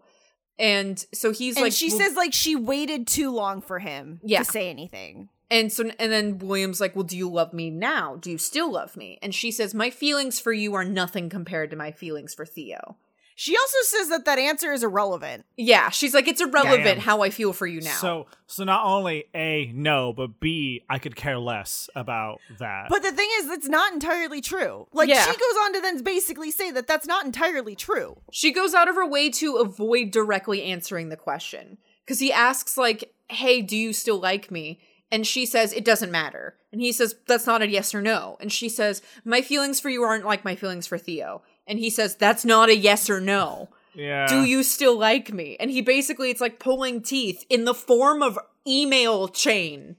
And so he's and like, she well- says like she waited too long for him Yeah. to say anything. and so, and then William's like, well, do you love me now? Do you still love me? And she says, my feelings for you are nothing compared to my feelings for Theo. She also says that that answer is irrelevant. Yeah, she's like, it's irrelevant Damn. how I feel for you now. So so not only A, no, but B, I could care less about that. But the thing is, that's not entirely true. Like Yeah. she goes on to then basically say that that's not entirely true. She goes out of her way to avoid directly answering the question because he asks like, "Hey, do you still like me?" And she says, "It doesn't matter." And he says, "That's not a yes or no." And she says, "My feelings for you aren't like my feelings for Theo." And he says, "That's not a yes or no." yeah. Do you still like me? And he basically it's like pulling teeth in the form of email chain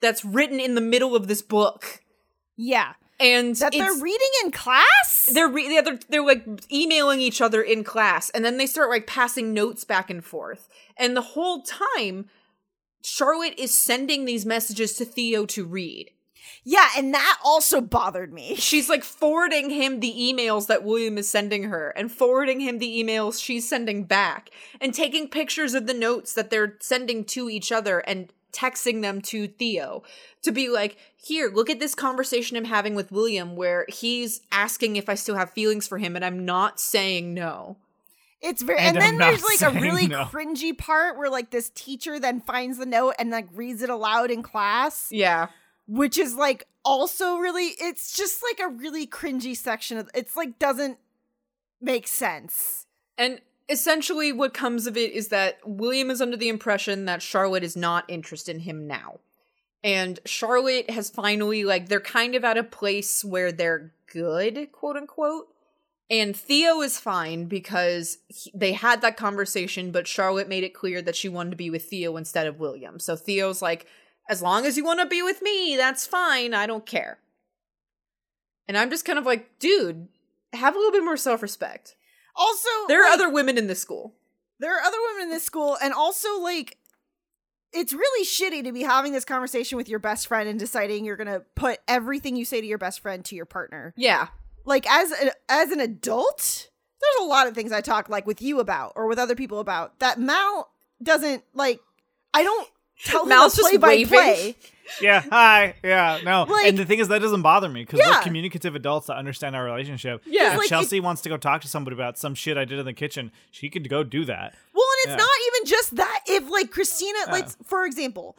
that's written in the middle of this book. Yeah. And That they're reading in class? they're re- yeah, they're they're like emailing each other in class, and then they start like passing notes back and forth. And the whole time, Charlotte is sending these messages to Theo to read. Yeah, and that also bothered me. She's like forwarding him the emails that William is sending her, and forwarding him the emails she's sending back, and taking pictures of the notes that they're sending to each other and texting them to Theo to be like, here, look at this conversation I'm having with William where he's asking if I still have feelings for him, and I'm not saying no. It's very And and, then there's like a really no. cringy part where like this teacher then finds the note and like reads it aloud in class, Yeah. Which is like also really it's just like a really cringy section of it's like doesn't make sense. And essentially, what comes of it is that William is under the impression that Charlotte is not interested in him now. And Charlotte has finally, like, they're kind of at a place where they're good, quote unquote. And Theo is fine because he- they had that conversation, but Charlotte made it clear that she wanted to be with Theo instead of William. So Theo's like, as long as you want to be with me, that's fine. I don't care. And I'm just kind of like, dude, have a little bit more self respect. Also, There are like, other women in this school. there are other women in this school and also like it's really shitty to be having this conversation with your best friend and deciding you're going to put everything you say to your best friend to your partner. Yeah. like as a, as an adult there's a lot of things i talk like with you about or with other people about that mal doesn't like i don't tell him Mal's to play by waving. play yeah, hi. Yeah, no. Like- and the thing is, that doesn't bother me because Yeah. we're communicative adults that understand our relationship. Yeah. If Like, Chelsea wants to go talk to somebody about some shit I did in the kitchen, she could go do that. well and it's Yeah. not even just that if like christina like for example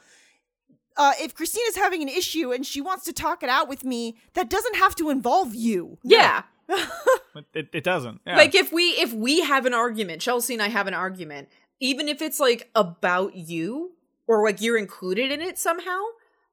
uh, if Christina's having an issue and she wants to talk it out with me, that doesn't have to involve you. Yeah. It, it doesn't. Yeah. Like if we if we have an argument, Chelsea and I have an argument, even if it's like about you or like you're included in it somehow,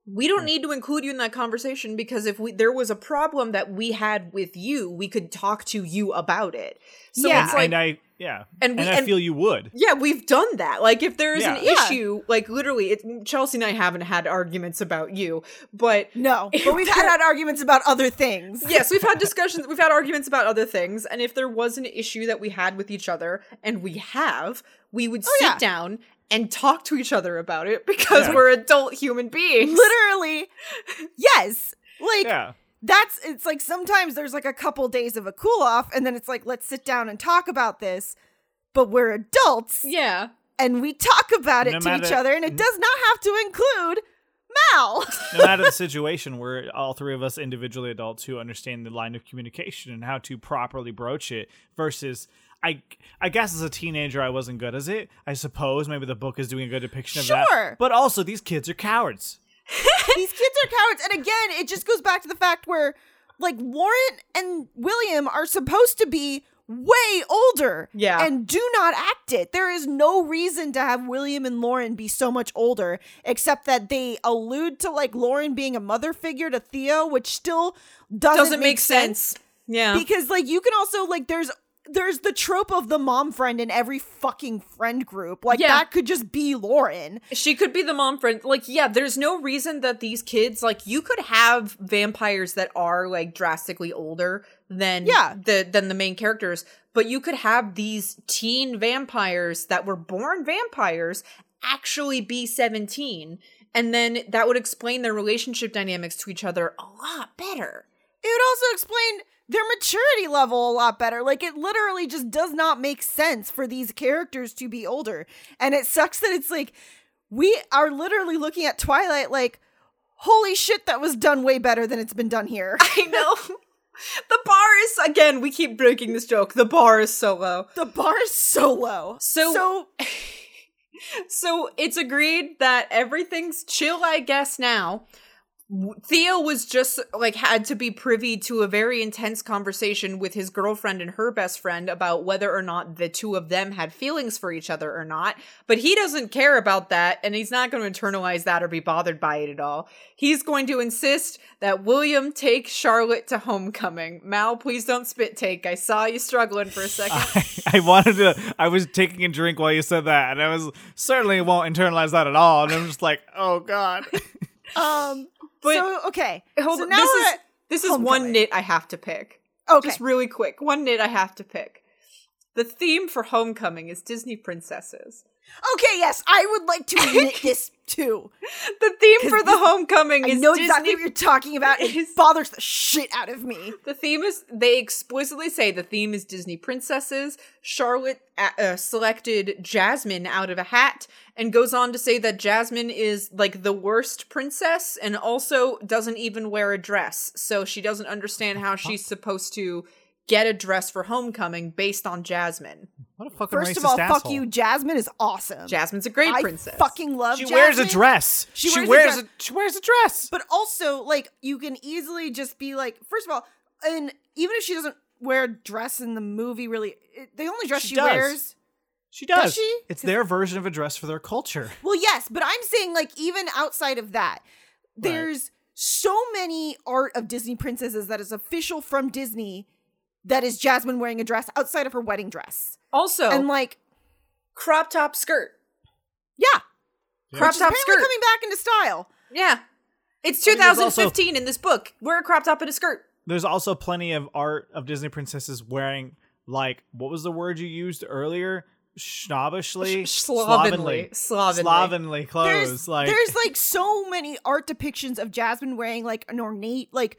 we don't need to include you in that conversation because if we there was a problem that we had with you, we could talk to you about it. So Yeah. it's like and I yeah, and and, we- I and- feel you would. Yeah, we've done that. Like, if there's an Yeah. Yeah. issue, like literally, it, Chelsea and I haven't had arguments about you, but No, but we've had, had arguments about other things. yes, we've had discussions, we've had arguments about other things, and if there was an issue that we had with each other, and we have, we would oh, sit Oh, yeah. down and talk to each other about it because Yeah. we're adult human beings. Literally, yes. Like Yeah. that's it's like sometimes there's like a couple days of a cool off and then it's like let's sit down and talk about this but we're adults Yeah. and we talk about it No to each other and it does not have to include mal no matter the situation, we're all three of us individually adults who understand the line of communication and how to properly broach it versus I I guess as a teenager I wasn't good as it. I suppose maybe the book is doing a good depiction of Sure. that. But also these kids are cowards. These kids are cowards. And again, it just goes back to the fact where like Lauren and William are supposed to be way older Yeah. and do not act it. There is no reason to have William and Lauren be so much older except that they allude to like Lauren being a mother figure to Theo, which still doesn't, Doesn't make sense. Yeah. because like you can also like there's there's the trope of the mom friend in every fucking friend group. Like Yeah. that could just be Lauren. She could be the mom friend. Like, yeah, there's no reason that these kids, like, you could have vampires that are like drastically older than Yeah. the than the main characters, but you could have these teen vampires that were born vampires actually be 17. And then that would explain their relationship dynamics to each other a lot better. It would also explain their maturity level a lot better. Like it literally just does not make sense for these characters to be older. And it sucks that it's like we are literally looking at Twilight like holy shit that was done way better than it's been done here. I know. the bar is again, we keep breaking this joke. The bar is so low. the bar is so low. So- so So it's agreed that everything's chill, I guess, now. W- Theo was just like had to be privy to a very intense conversation with his girlfriend and her best friend about whether or not the two of them had feelings for each other or not. But he doesn't care about that and he's not going to internalize that or be bothered by it at all. He's going to insist that William take Charlotte to homecoming. Mal, please don't spit take. I saw you struggling for a second. I, I wanted to I was taking a drink while you said that, and I was certainly won't internalize that at all. And I'm just like, oh god. um But- so okay. Hold so on, now this is this is one knit I have to pick. Okay. Just really quick, one knit I have to pick. The theme for Homecoming is Disney princesses. Okay, yes, I would like to admit this too. The theme for the Homecoming I is know Disney. exactly what you're talking about. It bothers the shit out of me. the theme is they explicitly say the theme is Disney princesses. Charlotte uh, uh, selected Jasmine out of a hat and goes on to say that Jasmine is like the worst princess and also doesn't even wear a dress. So she doesn't understand how she's supposed to get a dress for homecoming based on Jasmine. What a fucking First of racist all, fuck asshole. you. Jasmine is awesome. Jasmine's a great I princess. fucking love She Jasmine. wears a dress. She She, wears a dress. a, she wears a dress. But also, like, you can easily just be like, first of all, and even if she doesn't wear a dress in the movie, really, it, the only dress she, She wears. she does. does she? It's their version of a dress for their culture. Well, yes, but I'm saying, like, even outside of that, there's so many art of Disney princesses that is official from Disney that is Jasmine wearing a dress outside of her wedding dress. Also, And, like, crop top skirt. yeah. Crop Which top apparently skirt. coming back into style. Yeah. It's I mean, there's also- 2015 in this book. Wear a crop top and a skirt. There's also plenty of art of Disney princesses wearing like what was the word you used earlier? Snobbishly, Sh- slovenly. Slovenly. slovenly clothes. there's like there's like so many art depictions of Jasmine wearing like an ornate like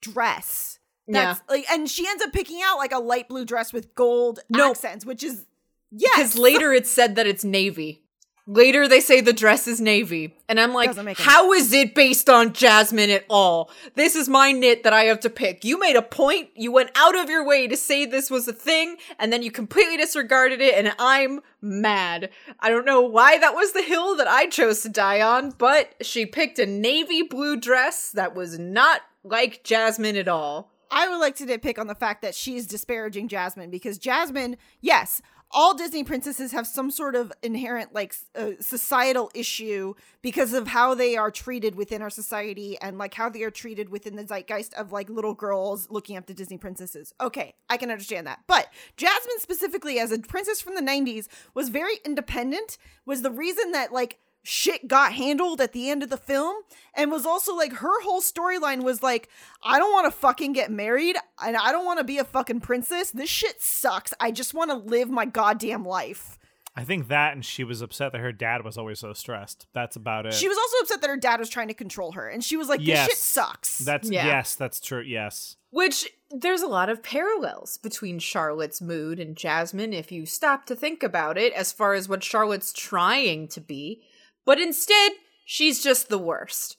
dress. That's like and she ends up picking out like a light blue dress with gold No. accents, which is yes. Because later it's said that it's navy. Later they say the dress is navy. And I'm like, how is it based on Jasmine at all? This is my knit that I have to pick. You made a point. You went out of your way to say this was a thing, and then you completely disregarded it, and I'm mad. I don't know why that was the hill that I chose to die on, but she picked a navy blue dress that was not like Jasmine at all. I would like to nitpick on the fact that she's disparaging Jasmine because Jasmine, yes, all Disney princesses have some sort of inherent like uh, societal issue because of how they are treated within our society and like how they are treated within the zeitgeist of like little girls looking up to Disney princesses. Okay, I can understand that. But Jasmine specifically as a princess from the 90s was very independent was the reason that like shit got handled at the end of the film and was also like her whole storyline was like I don't want to fucking get married and I don't want to be a fucking princess. This shit sucks. I just want to live my goddamn life. I think that and she was upset that her dad was always so stressed. That's about it. She was also upset that her dad was trying to control her and she was like this Yes. shit sucks. That's Yeah. yes, that's true. Yes. Which there's a lot of parallels between Charlotte's mood and Jasmine if you stop to think about it, as far as what Charlotte's trying to be. But instead, she's just the worst.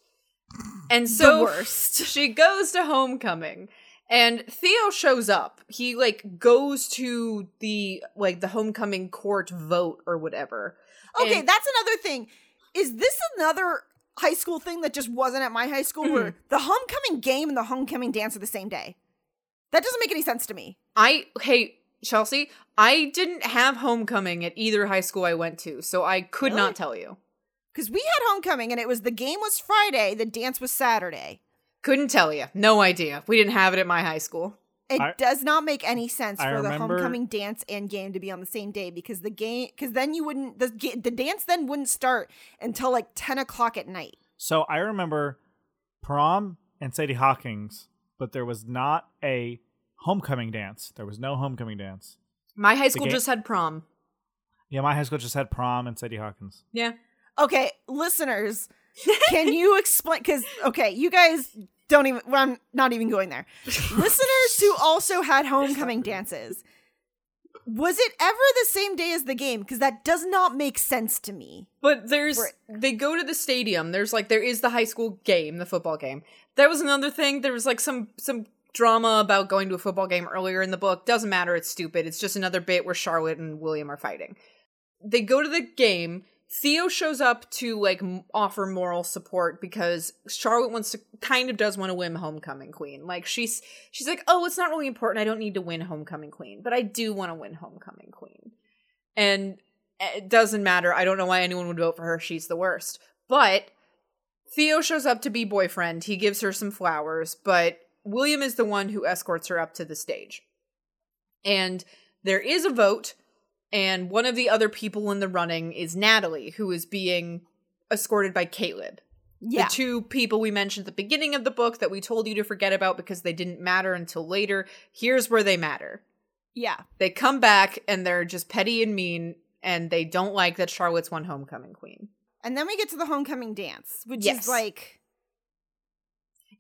And so worst. she goes to homecoming. And Theo shows up. He like goes to the like the homecoming court vote or whatever. Okay, And- that's another thing. Is this another high school thing that just wasn't at my high school where mm-hmm. the homecoming game and the homecoming dance are the same day? That doesn't make any sense to me. I hey Chelsea, I didn't have homecoming at either high school I went to, so I could Really? not tell you. Because we had homecoming and it was the game was Friday, the dance was Saturday. Couldn't tell you. No idea. We didn't have it at my high school. It I- does not make any sense I for the homecoming dance and game to be on the same day because the game because then you wouldn't the the dance then wouldn't start until like ten o'clock at night. So I remember prom and Sadie Hawkins, but there was not a homecoming dance. There was no homecoming dance. My high school ga- just had prom. Yeah, my high school just had prom and Sadie Hawkins. Yeah. Okay, listeners, can you explain? Because okay, you guys don't even. Well, I'm not even going there. listeners who also had homecoming dances. Was it ever the same day as the game? Because that does not make sense to me. But there's they go to the stadium. There's like there is the high school game, the football game. That was another thing. There was like some some drama about going to a football game earlier in the book. Doesn't matter. It's stupid. It's just another bit where Charlotte and William are fighting. They go to the game. Theo shows up to like offer moral support because Charlotte wants to kind of does want to win homecoming queen. Like she's she's like, "Oh, it's not really important. I don't need to win homecoming queen, but I do want to win homecoming queen." And eh, it doesn't matter. I don't know why anyone would vote for her. She's the worst. But Theo shows up to be boyfriend. He gives her some flowers, but William is the one who escorts her up to the stage. And there is a vote, and one of the other people in the running is Natalie, who is being escorted by Caleb. Yeah, The two people we mentioned at the beginning of the book that we told you to forget about because they didn't matter until later. Here's where they matter yeah. they come back and they're just petty and mean and they don't like that Charlotte's one homecoming queen. And then we get to the homecoming dance, which Yes. is like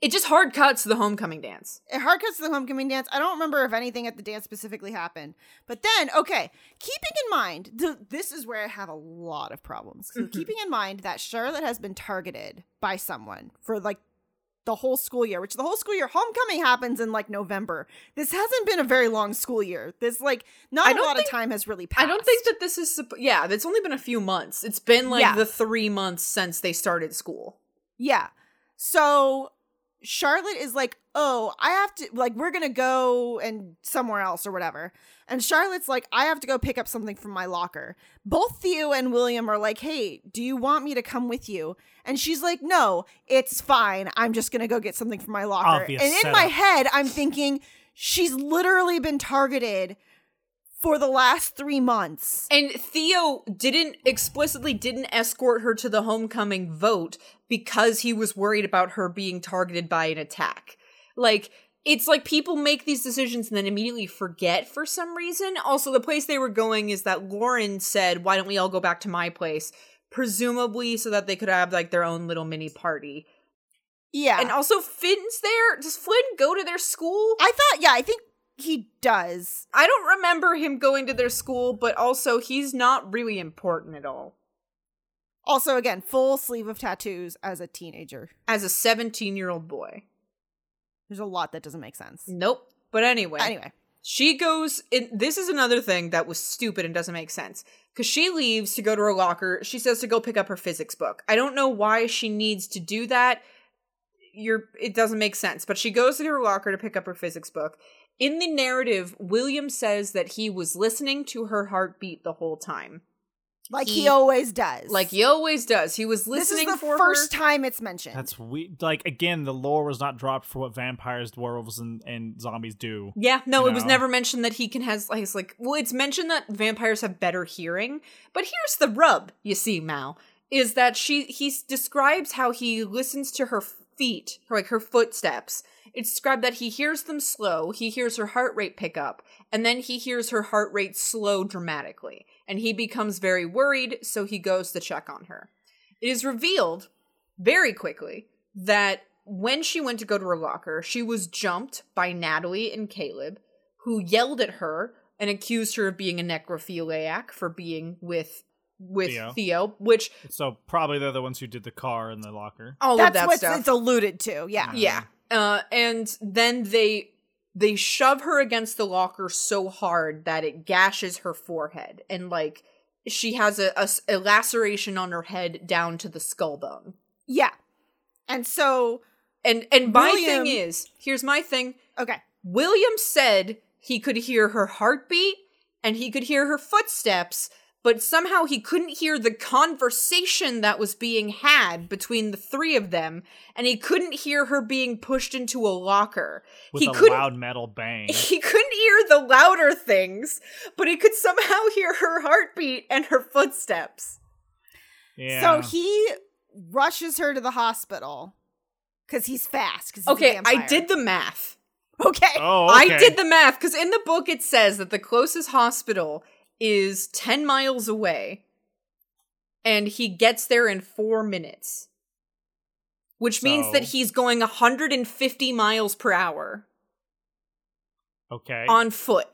It just hard cuts the homecoming dance. it hard cuts the homecoming dance. I don't remember if anything at the dance specifically happened. But then, okay, keeping in mind, th- this is where I have a lot of problems. So mm-hmm. keeping in mind that Charlotte has been targeted by someone for like the whole school year, which the whole school year homecoming happens in like November. This hasn't been a very long school year. This like not a lot think- of time has really passed. I don't think that this is yeah, it's only been a few months. It's been like Yeah. the 3 months since they started school. Yeah. So Charlotte is like, oh, I have to, like, we're going to go and somewhere else or whatever. And Charlotte's like, I have to go pick up something from my locker. Both Theo and William are like, hey, do you want me to come with you? And she's like, no, it's fine. I'm just going to go get something from my locker. Obvious and in my head, I'm thinking, she's literally been targeted for the last three months. And Theo didn't explicitly didn't escort her to the homecoming vote because he was worried about her being targeted by an attack. Like it's like people make these decisions and then immediately forget for some reason. Also, the place they were going is that Lauren said, "Why don't we all go back to my place?" presumably so that they could have like their own little mini party. Yeah. And also Finn's there. Does Flynn go to their school? I thought, yeah, I think he does. I don't remember him going to their school, but also he's not really important at all. Also, again, full sleeve of tattoos as a teenager. As a 17 year old boy. There's a lot that doesn't make sense. Nope. But anyway, Anyway, she goes in this is another thing that was stupid and doesn't make sense. Cause she leaves to go to her locker. She says to go pick up her physics book. I don't know why she needs to do that. You're it doesn't make sense. But she goes to her locker to pick up her physics book. In the narrative, William says that he was listening to her heartbeat the whole time. like he, He- always does. Like he always does. He was listening this is the first her. time it's mentioned. That's we like again. The lore was not dropped for what vampires, werewolves, and, and zombies do. Yeah, no, you it was never mentioned that he can has like it's like well, it's mentioned that vampires have better hearing, but here's the rub. You see, Mal is that she he describes how he listens to her feet, her like her footsteps. It's described that he hears them slow, he hears her heart rate pick up, and then he hears her heart rate slow dramatically, and he becomes very worried, so he goes to check on her. It is revealed very quickly that when she went to go to her locker, she was jumped by Natalie and Caleb, who yelled at her and accused her of being a necrophiliac for being with with Theo. Theo, which So probably they're the ones who did the car and the locker. all of That's that what stuff. it's alluded to. Yeah. yeah. Uh, and then they they shove her against the locker so hard that it gashes her forehead and like she has a a laceration on her head down to the skull bone. Yeah. And so, And and my William- thing is, here's my thing. okay. William said he could hear her heartbeat and he could hear her footsteps, but somehow he couldn't hear the conversation that was being had between the three of them, and he couldn't hear her being pushed into a locker. with he a couldn't loud metal bang. he couldn't hear the louder things, but he could somehow hear her heartbeat and her footsteps. Yeah. So he rushes her to the hospital because he's fast. 'cause he's Okay, I did the math. Okay. Oh, I did the math because in the book it says that the closest hospital is 10 miles away and he gets there in four minutes, which means that he's going 150 miles per hour Okay. on foot,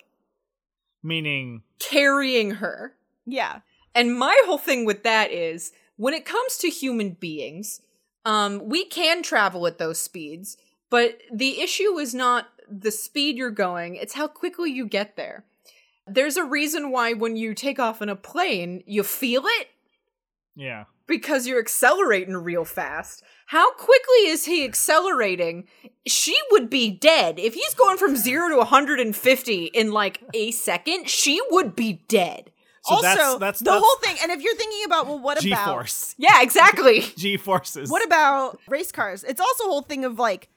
Meaning, carrying her. Yeah. And my whole thing with that is when it comes to human beings, um, we can travel at those speeds, but the issue is not the speed you're going, it's how quickly you get there. There's a reason why when you take off in a plane, you feel it yeah. because you're accelerating real fast. How quickly is he accelerating? She would be dead. If he's going from 0 to 150 in like a second, she would be dead. So also, that's that's the that's whole thing. And if you're thinking about, well, what G about force. Yeah, exactly. G forces. what about race cars? It's also a whole thing of like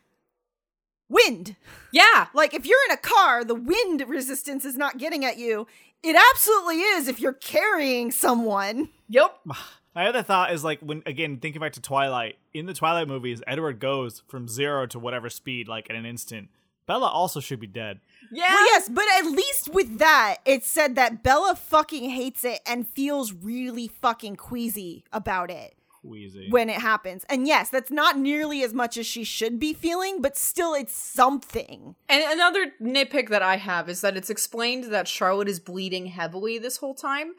wind. Yeah. Like if you're in a car, the wind resistance is not getting at you. It absolutely is if you're carrying someone. Yep. My other thought is like when again thinking back to Twilight. In the Twilight movies, Edward goes from zero to whatever speed like in an instant. Bella also should be dead. Yeah. Well, yes, but at least with that, it said that Bella fucking hates it and feels really fucking queasy about it Queasy. when it happens. And yes, that's not nearly as much as she should be feeling, but still it's something. And another nitpick that I have is that it's explained that Charlotte is bleeding heavily this whole time.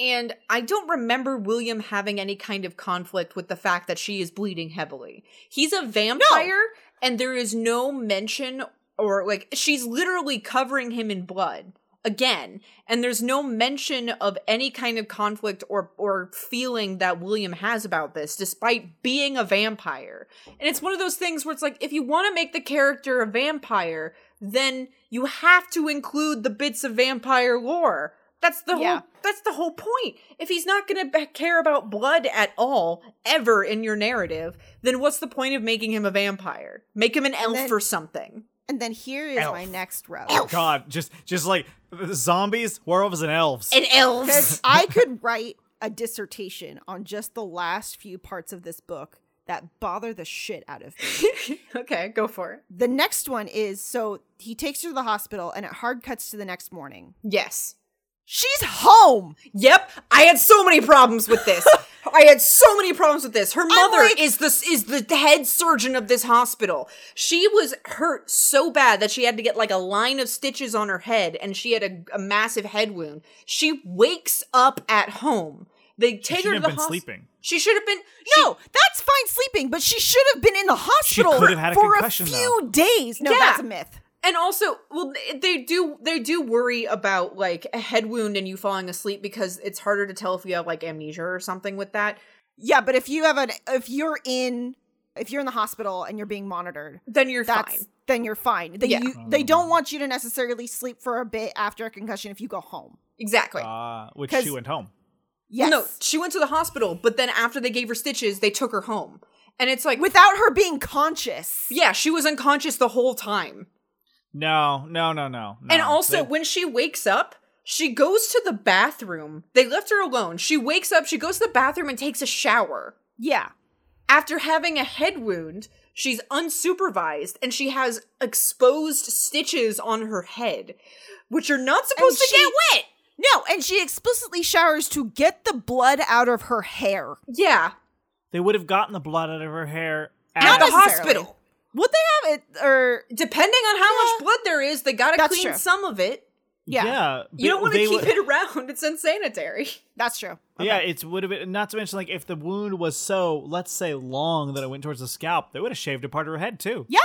And I don't remember William having any kind of conflict with the fact that she is bleeding heavily. He's a vampire, and there is no mention or like she's literally covering him in blood again and there's no mention of any kind of conflict or or feeling that William has about this despite being a vampire. And it's one of those things where it's like if you want to make the character a vampire, then you have to include the bits of vampire lore. That's the Yeah. whole that's the whole point. If he's not going to care about blood at all ever in your narrative, then what's the point of making him a vampire? Make him an elf then- or something. And then here is Elf. my next row. Oh, God, just just like zombies, werewolves, and elves. And elves. I could write a dissertation on just the last few parts of this book that bother the shit out of me. okay, go for it. the next one is so he takes her to the hospital and it hard cuts to the next morning. Yes. She's home. Yep, I had so many problems with this. I had so many problems with this. Her mother like- is the is the head surgeon of this hospital. She was hurt so bad that she had to get like a line of stitches on her head, and she had a, a massive head wound. She wakes up at home. They take her to the have been hos- sleeping. She should have been. No, that's fine sleeping, but she should have been in the hospital could have had a for a concussion, few days. No, Yeah. that's a myth. And also, well, they do they do worry about like a head wound and you falling asleep because it's harder to tell if you have like amnesia or something with that. Yeah, but if you have an if you're in if you're in the hospital and you're being monitored, Then you're that's fine. then you're fine. They Yeah. you, they don't want you to necessarily sleep for a bit after a concussion if you go home. Exactly. Uh, which 'Cause- she went home. Yes. No, she went to the hospital, but then after they gave her stitches, they took her home. And it's like, without her being conscious. yeah, she was unconscious the whole time. No, no, no, no. no. and also, They- when she wakes up, she goes to the bathroom. They left her alone. She wakes up, she goes to the bathroom and takes a shower. Yeah. After having a head wound, she's unsupervised and she has exposed stitches on her head, which are not supposed to she- get wet. No, and she explicitly showers to get the blood out of her hair. Yeah, they would have gotten the blood out of her hair at Not the hospital. Would they have it or Depending on how Yeah. much blood there is, they gotta That's clean true. some of it. yeah, yeah. You don't want to keep would- it around. It's unsanitary. that's true. Yeah, it would have been. Not to mention, like if the wound was so, let's say, long that it went towards the scalp, they would have shaved a part of her head too. Yeah.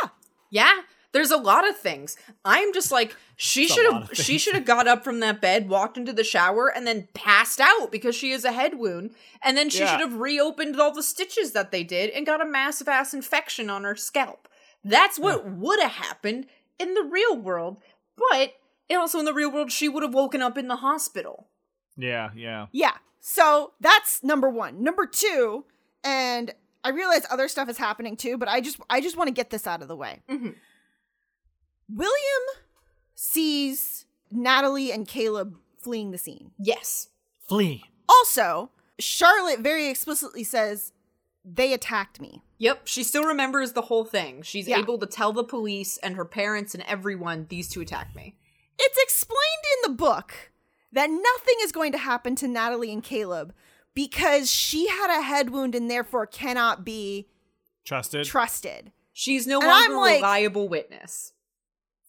Yeah. There's a lot of things. I'm just like she should have she should have got up from that bed, walked into the shower, and then passed out because she has a head wound. And then she Yeah. should have reopened all the stitches that they did and got a massive ass infection on her scalp. That's what would have happened in the real world. But and also in the real world, she would have woken up in the hospital. Yeah, yeah. Yeah. So that's number one. Number two, and I realize other stuff is happening too, but I just I just want to get this out of the way. Mhm. William sees Natalie and Caleb fleeing the scene. Yes. Flee. Also, Charlotte very explicitly says they attacked me. Yep, she still remembers the whole thing. She's Yeah. able to tell the police and her parents and everyone these two attacked me. It's explained in the book that nothing is going to happen to Natalie and Caleb because she had a head wound and therefore cannot be Trusted. trusted. She's no And longer I'm a like- reliable witness.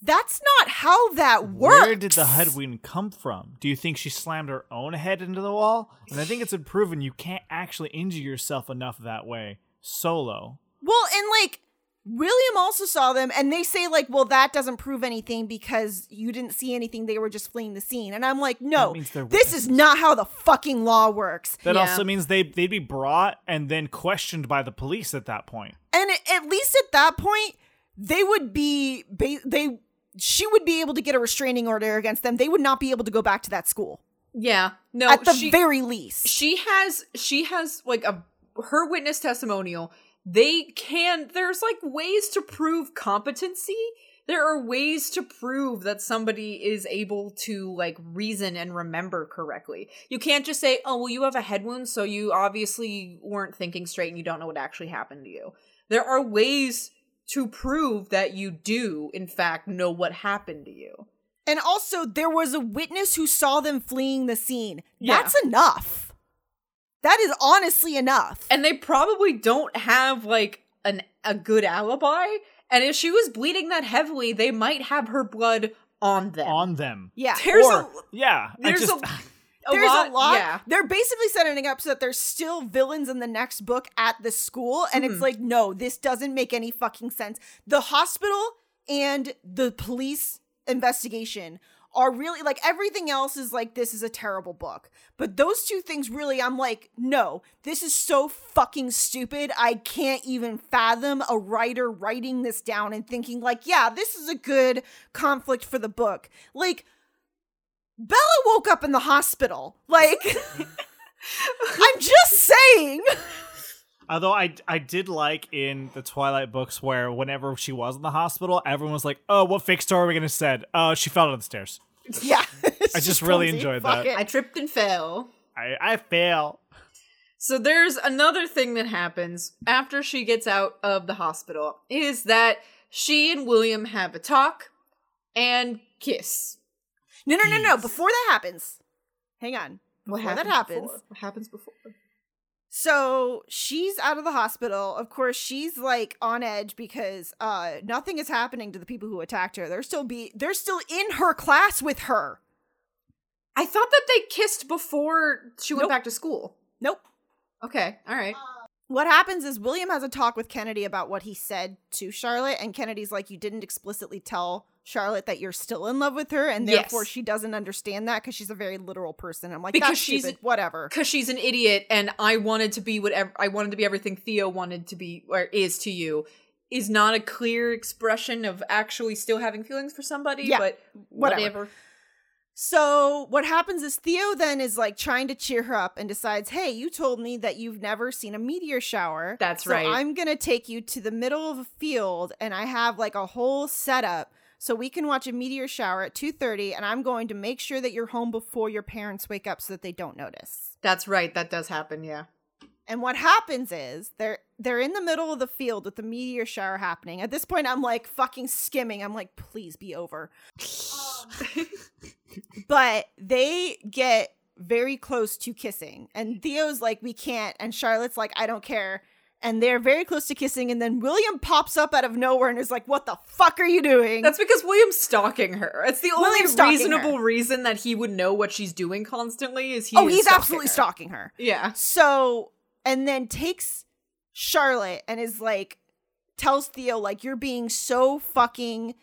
That's not how that works. Where did the head wound come from? Do you think she slammed her own head into the wall? And I think it's been proven you can't actually injure yourself enough that way solo. Well, and like William also saw them, and they say like, "Well, that doesn't prove anything because you didn't see anything. They were just fleeing the scene." And I'm like, "No, this is not how the fucking law works." That Yeah. also means they they'd be brought and then questioned by the police at that point. And at least at that point, they would be ba- they she would be able to get a restraining order against them. They would not be able to go back to that school Yeah. No, at the she, very least. she has she has like a her witness testimonial. They can there's like ways to prove competency. There are ways to prove that somebody is able to like reason and remember correctly. You can't just say, "Oh, well you have a head wound, so you obviously weren't thinking straight and you don't know what actually happened to you." There are ways to prove that you do in fact know what happened to you. and also, there was a witness who saw them fleeing the scene. Yeah. That's enough. That is honestly enough. and they probably don't have like an a good alibi. And if she was bleeding that heavily, they might have her blood on them. On them. yeah. there's or, a yeah. There's just, a, a there's lot, a lot. Yeah, They're basically setting up so that there's still villains in the next book at the school, and Hmm. it's like, no, this doesn't make any fucking sense. The hospital and the police investigation are really like everything else is like this is a terrible book. But those two things really I'm like, no, this is so fucking stupid. I can't even fathom a writer writing this down and thinking like, yeah, this is a good conflict for the book. Like Bella woke up in the hospital. Like, I'm just saying. Although I I did like in the Twilight books where whenever she was in the hospital, everyone was like, "Oh, what fake story are we gonna say? Oh, she fell down the stairs. Yeah. I just really clumsy. enjoyed Fuck that. it. I tripped and fell. I I fail." So there's another thing that happens after she gets out of the hospital is that she and William have a talk and kiss. No, no, no, no. Before that happens, hang on. Before that happens, before? What happens before? So she's out of the hospital. Of course, she's like on edge because uh nothing is happening to the people who attacked her. They're still be they're still in her class with her. I thought that they kissed before she went Nope. back to school. Nope. Okay, all right. What happens is William has a talk with Kennedy about what he said to Charlotte, and Kennedy's like, "You didn't explicitly tell Charlotte that you're still in love with her, and Yes. therefore she doesn't understand that because she's a very literal person." I'm like, Because "That's she's- stupid. Whatever." because she's an idiot and i wanted to be whatever i wanted to be everything theo wanted to be or is to you is not a clear expression of actually still having feelings for somebody Yeah, but whatever. whatever, So what happens is Theo then is like trying to cheer her up and decides, "Hey, you told me that you've never seen a meteor shower. That's so right. I'm gonna take you to the middle of a field, and I have like a whole setup." So we can watch a meteor shower at 2:30 and I'm going to make sure that you're home before your parents wake up so that they don't notice. that's right that does happen yeah And what happens is they're they're in the middle of the field with the meteor shower happening. At this point, I'm like fucking skimming. I'm like, please be over. but they get very close to kissing, and Theo's like, we can't, and Charlotte's like, I don't care. And they're very close to kissing, and then William pops up out of nowhere and is like, "What the fuck are you doing?" that's because william's stalking her it's the only William's reasonable her. reason that he would know what she's doing constantly is he oh, is he's stalking absolutely her. stalking her. yeah So, and then takes Charlotte and is like, tells Theo like you're being so fucking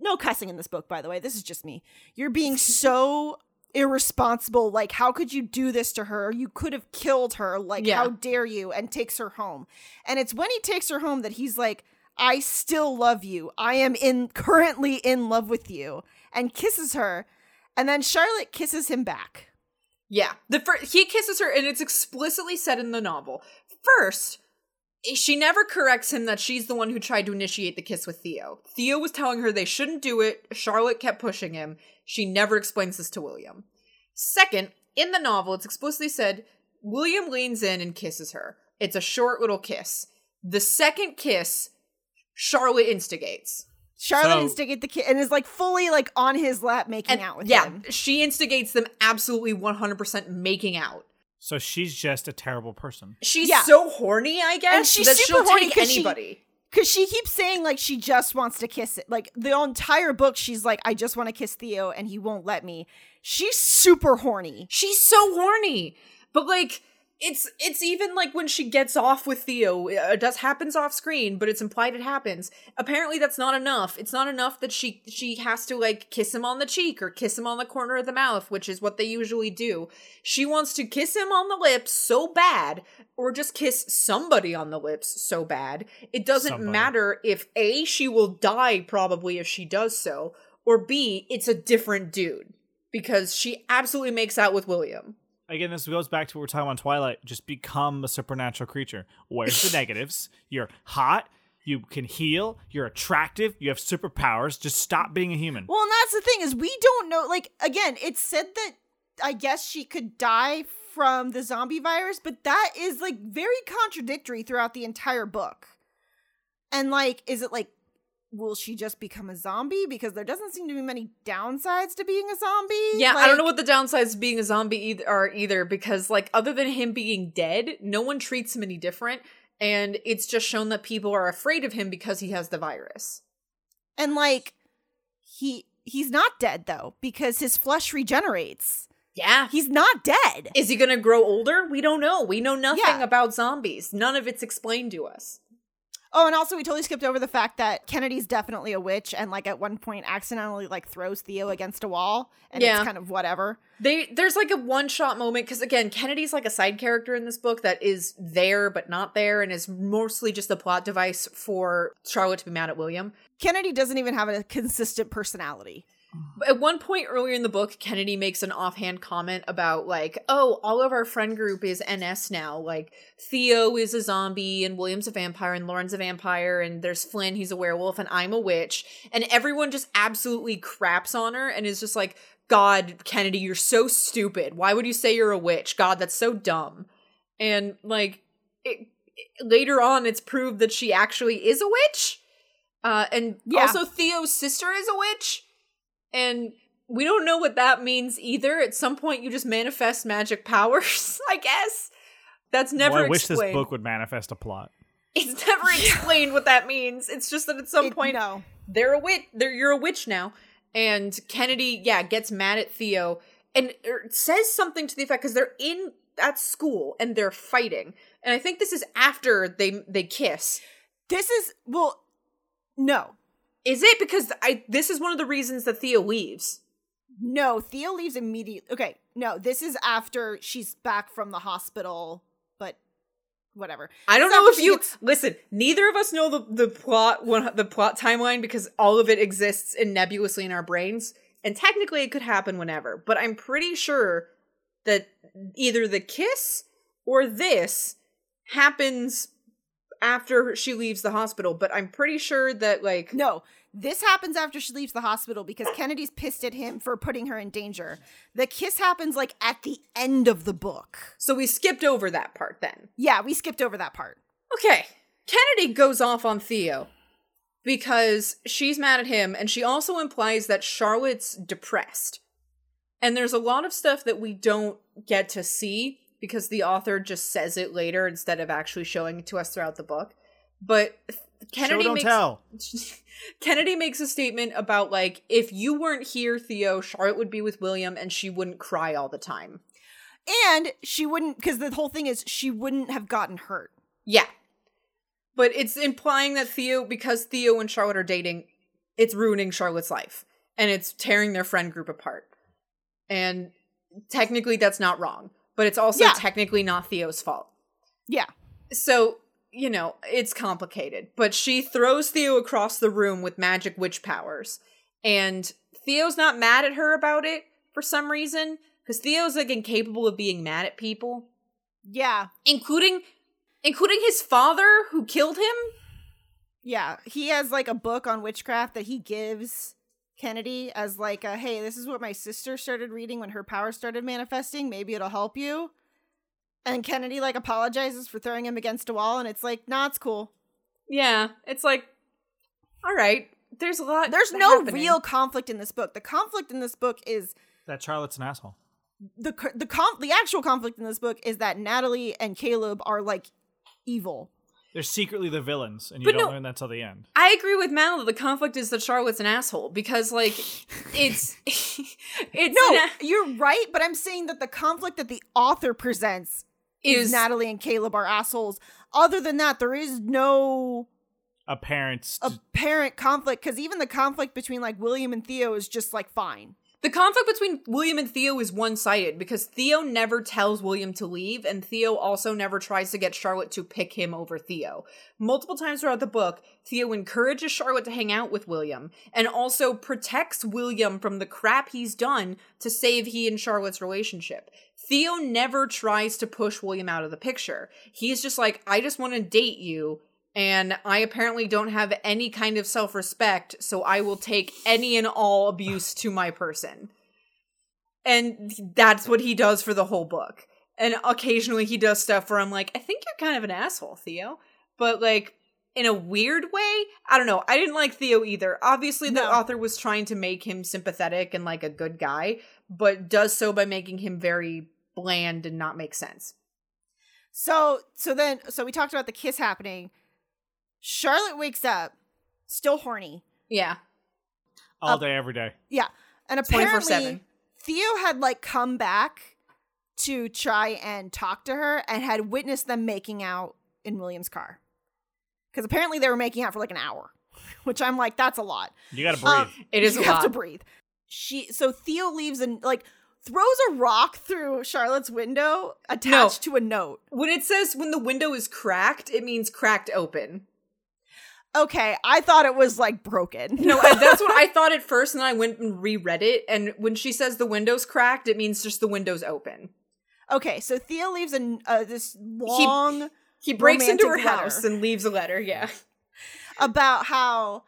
no cussing in this book by the way. This is just me. You're being so irresponsible. Like how could you do this to her? You could have killed her. Like Yeah. how dare you? And takes her home. And it's when he takes her home that he's like I still love you. I am in currently in love with you and kisses her. And then Charlotte kisses him back. Yeah. The fir- he kisses her and it's explicitly said in the novel. First, she never corrects him that she's the one who tried to initiate the kiss with Theo. Theo was telling her they shouldn't do it. Charlotte kept pushing him. She never explains this to William. Second, in the novel, it's explicitly said William leans in and kisses her. It's a short little kiss. The second kiss, Charlotte instigates. Charlotte So- instigate the kid and is like fully like on his lap making And out with yeah, him. Yeah, she instigates them absolutely 100% making out. So she's just a terrible person. She's Yeah. so horny, I guess, And she's that super she'll horny take 'cause she- anybody. Cause she keeps saying like she just wants to kiss it. Like the entire book, she's like, I just want to kiss Theo and he won't let me. She's super horny. She's so horny. But like it's it's even like when she gets off with Theo, it does happens off screen, but it's implied it happens. Apparently that's not enough. It's not enough that she she has to like kiss him on the cheek or kiss him on the corner of the mouth, which is what they usually do. She wants to kiss him on the lips so bad or just kiss somebody on the lips so bad. It doesn't Somebody. matter if A she will die probably if she does so or B it's a different dude because she absolutely makes out with William. Again, this goes back to what we we're talking about Twilight. Just become a supernatural creature. Where's the negatives? You're hot. You can heal. You're attractive. You have superpowers. Just stop being a human. Well, and that's the thing is we don't know. Like again, it's said that I guess she could die from the zombie virus, but that is like very contradictory throughout the entire book. And like, is it like, will she just become a zombie? Because there doesn't seem to be many downsides to being a zombie. Yeah, I don't know what the downsides of being a zombie either are either because like other than him being dead, no one treats him any different and it's just shown that people are afraid of him because he has the virus. And like, he he's not dead though because his flesh regenerates. Yeah. He's not dead. Is he going to grow older? We don't know. We know nothing Yeah. about zombies. None of it's explained to us. Oh, and also we totally skipped over the fact that Kennedy's definitely a witch, and like at one point accidentally like throws Theo against a wall, and Yeah. it's kind of whatever. They there's like a one shot moment because again Kennedy's like a side character in this book that is there but not there and is mostly just a plot device for Charlotte to be mad at William. Kennedy doesn't even have a consistent personality. At one point earlier in the book, Kennedy makes an offhand comment about like, "Oh, all of our friend group is NS now. Like Theo is a zombie and William's a vampire and Lauren's a vampire and there's Flynn, he's a werewolf and I'm a witch." And everyone just absolutely craps on her and is just like, "God, Kennedy, you're so stupid. Why would you say you're a witch? God, that's so dumb." And like it, later on it's proved that she actually is a witch. Uh and Yeah. also Theo's sister is a witch. And we don't know what that means either. At some point, you just manifest magic powers, I guess. That's never Well, I wish this book would manifest a plot. It's never explained what that means. It's just that at some It- point, no. they're a witch. They're you're a witch now. And Kennedy, yeah, gets mad at Theo and er, says something to the effect because they're in at school and they're fighting. And I think this is after they they kiss. This is well, no, Is it because I? This is one of the reasons that Theo leaves. no. Theo leaves immediately. Okay, no. This is after she's back from the hospital, but whatever. I don't know if you gets- listen. Neither of us know the the plot one the plot timeline because all of it exists in nebulously in our brains, and technically it could happen whenever. But I'm pretty sure that either the kiss or this happens after she leaves the hospital. But I'm pretty sure that like No, this happens after she leaves the hospital because Kennedy's pissed at him for putting her in danger. The kiss happens like at the end of the book. so we skipped over that part then. Yeah, we skipped over that part. Okay. Kennedy goes off on Theo because she's mad at him, and she also implies that Charlotte's depressed. And there's a lot of stuff that we don't get to see because the author just says it later instead of actually showing it to us throughout the book. But Kennedy Show don't makes tell. Kennedy makes a statement about like if you weren't here, Theo, Charlotte would be with William and she wouldn't cry all the time. And she wouldn't because the whole thing is she wouldn't have gotten hurt. Yeah. but it's implying that Theo, because Theo and Charlotte are dating, it's ruining Charlotte's life and it's tearing their friend group apart. And technically, that's not wrong, but it's also Yeah. technically not Theo's fault. Yeah. So, you know, it's complicated, but she throws Theo across the room with magic witch powers. And Theo's not mad at her about it for some reason, because Theo's like incapable of being mad at people, Yeah. including including his father who killed him. Yeah. He has like a book on witchcraft that he gives Kennedy as like a hey, this is what my sister started reading when her power started manifesting. Maybe it'll help you. And Kennedy like apologizes for throwing him against a wall, and it's like, nah, it's cool. Yeah, it's like all right, there's a lot There's no happening. real conflict in this book. The conflict in this book is That Charlotte's an asshole. the the com- the actual conflict in this book is that Natalie and Caleb are like evil. They're secretly the villains, and you But don't no- learn that till the end. I agree with Mal that the conflict is that Charlotte's an asshole because like it's it's No, an- you're right, but I'm saying that the conflict that the author presents is, Is- Natalie and Caleb are assholes. Other than that, there is no Apparent. st- apparent conflict because even the conflict between like William and Theo is just like fine. The conflict between William and Theo is one sided because Theo never tells William to leave, and Theo also never tries to get Charlotte to pick him over Theo. Multiple times throughout the book, Theo encourages Charlotte to hang out with William and also protects William from the crap he's done to save he and Charlotte's relationship. Theo never tries to push William out of the picture. He's just like, I just want to date you, and I apparently don't have any kind of self respect, so I will take any and all abuse to my person. And that's what he does for the whole book. And occasionally he does stuff where I'm like, I think you're kind of an asshole, Theo. But like, in a weird way, I don't know. I didn't like Theo either. Obviously, the No. author was trying to make him sympathetic and like a good guy, but does so by making him very bland and not make sense. So so then so we talked about the kiss happening. Charlotte wakes up, still horny. Yeah. all up- day, every day. Yeah. And 24/7. apparently Theo had like come back to try and talk to her and had witnessed them making out in William's car. Cuz apparently they were making out for like an hour, which I'm like that's a lot. You gotta breathe. Um, It is you a have to breathe. She so Theo leaves and like throws a rock through Charlotte's window attached to a note. When it says when the window is cracked, it means cracked open. Okay, I thought it was like broken. No, that's what I thought at first, and then I went and reread it. And when she says the window's cracked, it means just the window's open. Okay, so Theo leaves an uh, this long He breaks into her letter. house and leaves a letter. Yeah. about how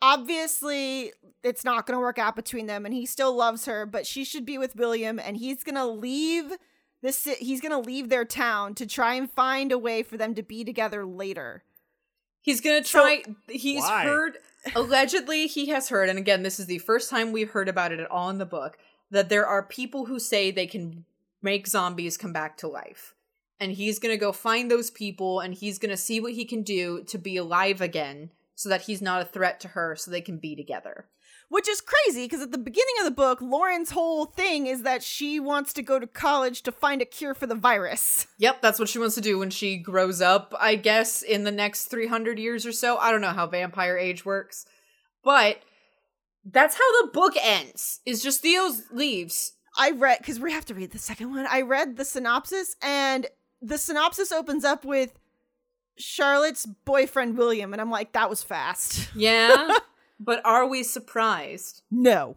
obviously it's not going to work out between them and he still loves her, but she should be with William and he's going to leave this he's going to leave their town to try and find a way for them to be together later. He's gonna So- try. he's Why? heard. Allegedly, he has heard, and again, this is the first time we've heard about it at all in the book. That there are people who say they can make zombies come back to life, and he's gonna go find those people, and he's gonna see what he can do to be alive again, so that he's not a threat to her, so they can be together. Which is crazy because at the beginning of the book, Lauren's whole thing is that she wants to go to college to find a cure for the virus. Yep, that's what she wants to do when she grows up, I guess, in the next 300 years or so. I don't know how vampire age works. But that's how the book ends. Is just Theo leaves. I read because we have to read the second one. I read the synopsis, and the synopsis opens up with Charlotte's boyfriend William, and I'm like, that was fast. Yeah. but are we surprised? No.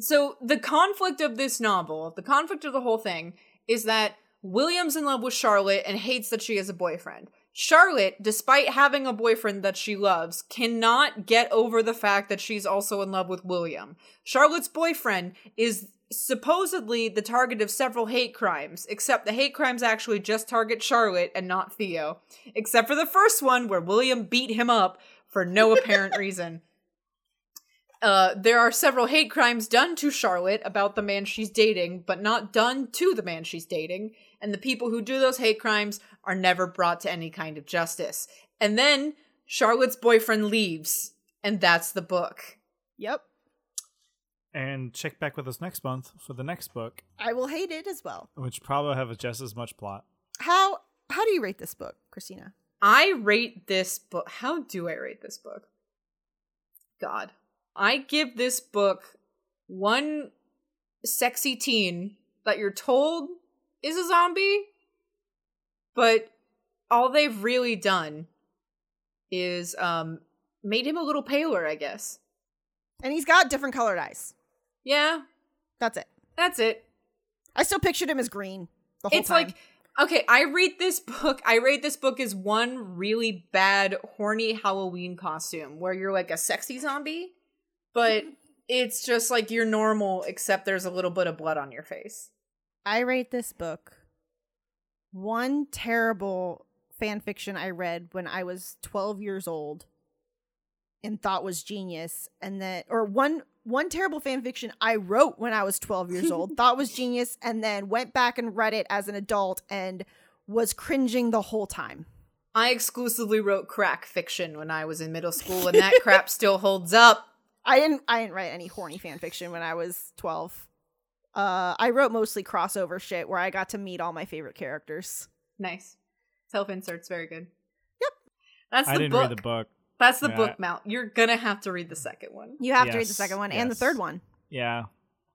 So the conflict of this novel, the conflict of the whole thing, is that William's in love with Charlotte and hates that she has a boyfriend. Charlotte, despite having a boyfriend that she loves, cannot get over the fact that she's also in love with William. Charlotte's boyfriend is supposedly the target of several hate crimes, except the hate crimes actually just target Charlotte and not Theo. Except for the first one where William beat him up for no apparent reason. Uh, there are several hate crimes done to Charlotte about the man she's dating, but not done to the man she's dating. And the people who do those hate crimes are never brought to any kind of justice. And then Charlotte's boyfriend leaves, and that's the book. Yep. And check back with us next month for the next book, I will hate it as well. which probably have just as much plot. How how do you rate this book, Christina? I rate this book. How do I rate this book? God. I give this book one sexy teen that you're told is a zombie, but all they've really done is um made him a little paler, I guess. And he's got different colored eyes. Yeah, That's it. that's it. I still pictured him as green the whole it's time. like okay i read this book i rate this book as one really bad horny halloween costume where you're like a sexy zombie but it's just like you're normal except there's a little bit of blood on your face I rate this book one terrible fan fiction I read when I was 12 years old and thought was genius and that or one one terrible fan fiction I wrote when I was 12 years old thought was genius and then went back and read it as an adult and was cringing the whole time. i exclusively wrote crack fiction when i was in middle school and that crap still holds up I didn't I didn't write any horny fan fiction when I was 12. Uh I wrote mostly crossover shit where I got to meet all my favorite characters. nice self inserts very good Yep. that's the I didn't book read the book. that's the Yeah. book mount you're gonna have to read the second one You have to read the second one and the third one. Yeah.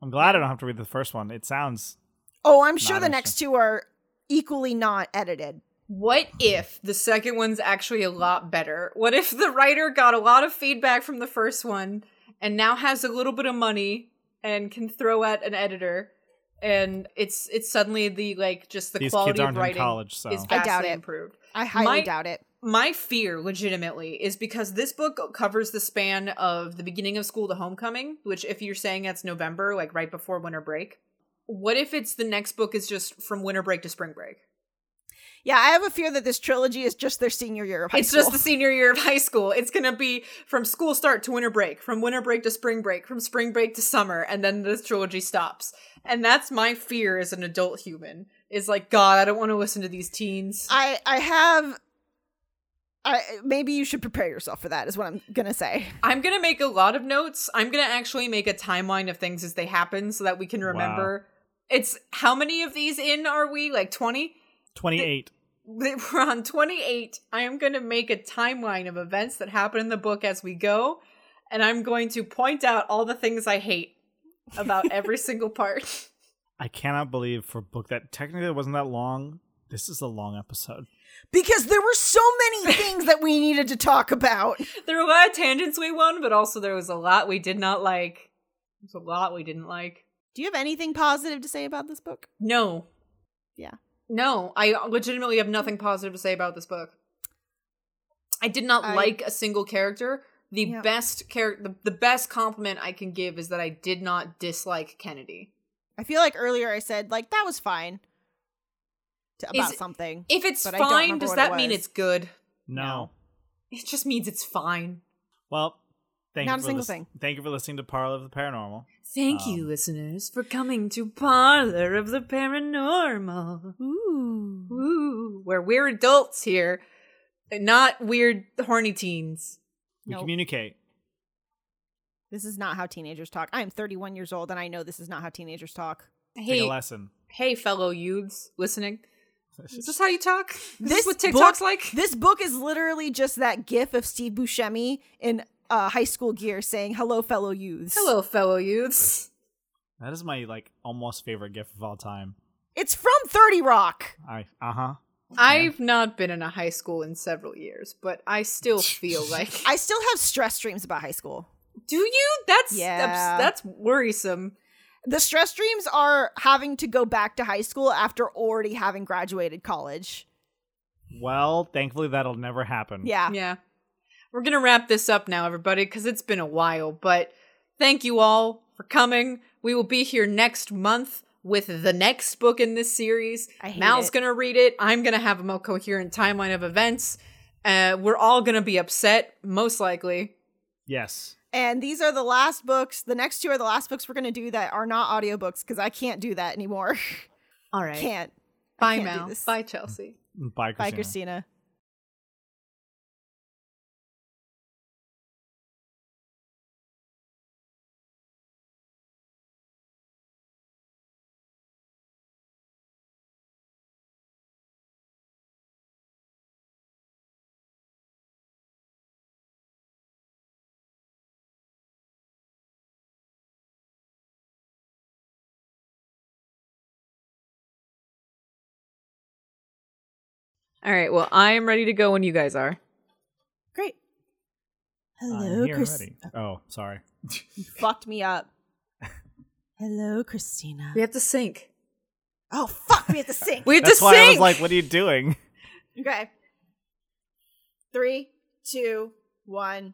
I'm glad I don't have to read the first one. It sounds Oh, I'm sure the next two are equally not edited. What if the second one's actually a lot better? What if the writer got a lot of feedback from the first one and now has a little bit of money and can throw at an editor and it's it's suddenly the like just the these quality kids of aren't in writing college, so is I vastly doubt it. improved. I highly My- doubt it. My fear legitimately is because this book covers the span of the beginning of school to homecoming, which if you're saying that's November, like right before winter break. What if it's the next book is just from winter break to spring break? Yeah, I have a fear that this trilogy is just their senior year of high it's school. It's just the senior year of high school. It's gonna be from school start to winter break, from winter break to spring break, from spring break to summer, and then this trilogy stops. And that's my fear as an adult human. Is like, God, I don't want to listen to these teens. I I have I maybe you should prepare yourself for that is what I'm going to say. I'm gonna make a lot of notes. I'm gonna actually make a timeline of things as they happen so that we can remember. It's how many of these in are we? Like 20? 28. We're on 28. I am going to make a timeline of events that happen in the book as we go, and I'm going to point out all the things I hate about every single part. I cannot believe for a book that technically wasn't that long, this is a long episode. Because there were so many things that we needed to talk about. There were a lot of tangents we won, but also there was a lot we did not like. There's a lot we didn't like. Do you have anything positive to say about this book? No. Yeah. No, I legitimately have nothing positive to say about this book. I did not I- like a single character. The Yeah. best character, the, the best compliment I can give is that I did not dislike Kennedy. I feel like earlier I said like that was fine to, about it- something. If it's But I don't fine, does that it mean it's good? No. It just means it's fine. Well, thank Not you a for single lis- thing. Thank you for listening to Parlor of the Paranormal. Thank Um, you, listeners, for coming to Parlor of the Paranormal. Ooh. Ooh, where we're adults here, not weird horny teens. We Nope. communicate. This is not how teenagers talk. I am 31 years old and I know this is not how teenagers talk. Take Hey, a lesson. hey, fellow youths listening. Is this how you talk? Is this, This what TikTok's book- like? This book is literally just that gif of Steve Buscemi in uh, high school gear saying "Hello, fellow youths." Hello, fellow youths. That is my like almost favorite gift of all time. It's from 30 Rock. I uh huh. I've not been in a high school in several years, but I still feel like. I still have stress dreams about high school. Do you? That's Yeah. that's, that's worrisome. The stress dreams are having to go back to high school after already having graduated college. Well, thankfully that'll never happen. Yeah. Yeah. We're going to wrap this up now, everybody, because it's been a while. But thank you all for coming. We will be here next month with the next book in this series. I hate Mal's it. going to read it. I'm going to have a more coherent timeline of events. Uh, we're all going to be upset, most likely. Yes. And these are the last books. The next two are the last books we're going to do that are not audiobooks because I can't do that anymore. All right. can't. Bye, can't Mal. Bye, Chelsea. Bye, Bye, Christina. All right. Well, I am ready to go when you guys are. Great. I'm Hello, here Chris. already. Oh, sorry. You fucked me up. Hello, Christina. We have to sync. Oh fuck, we have to sync. We have to sink. That's to why I was sync. like, "What are you doing?" okay. Three, two, one.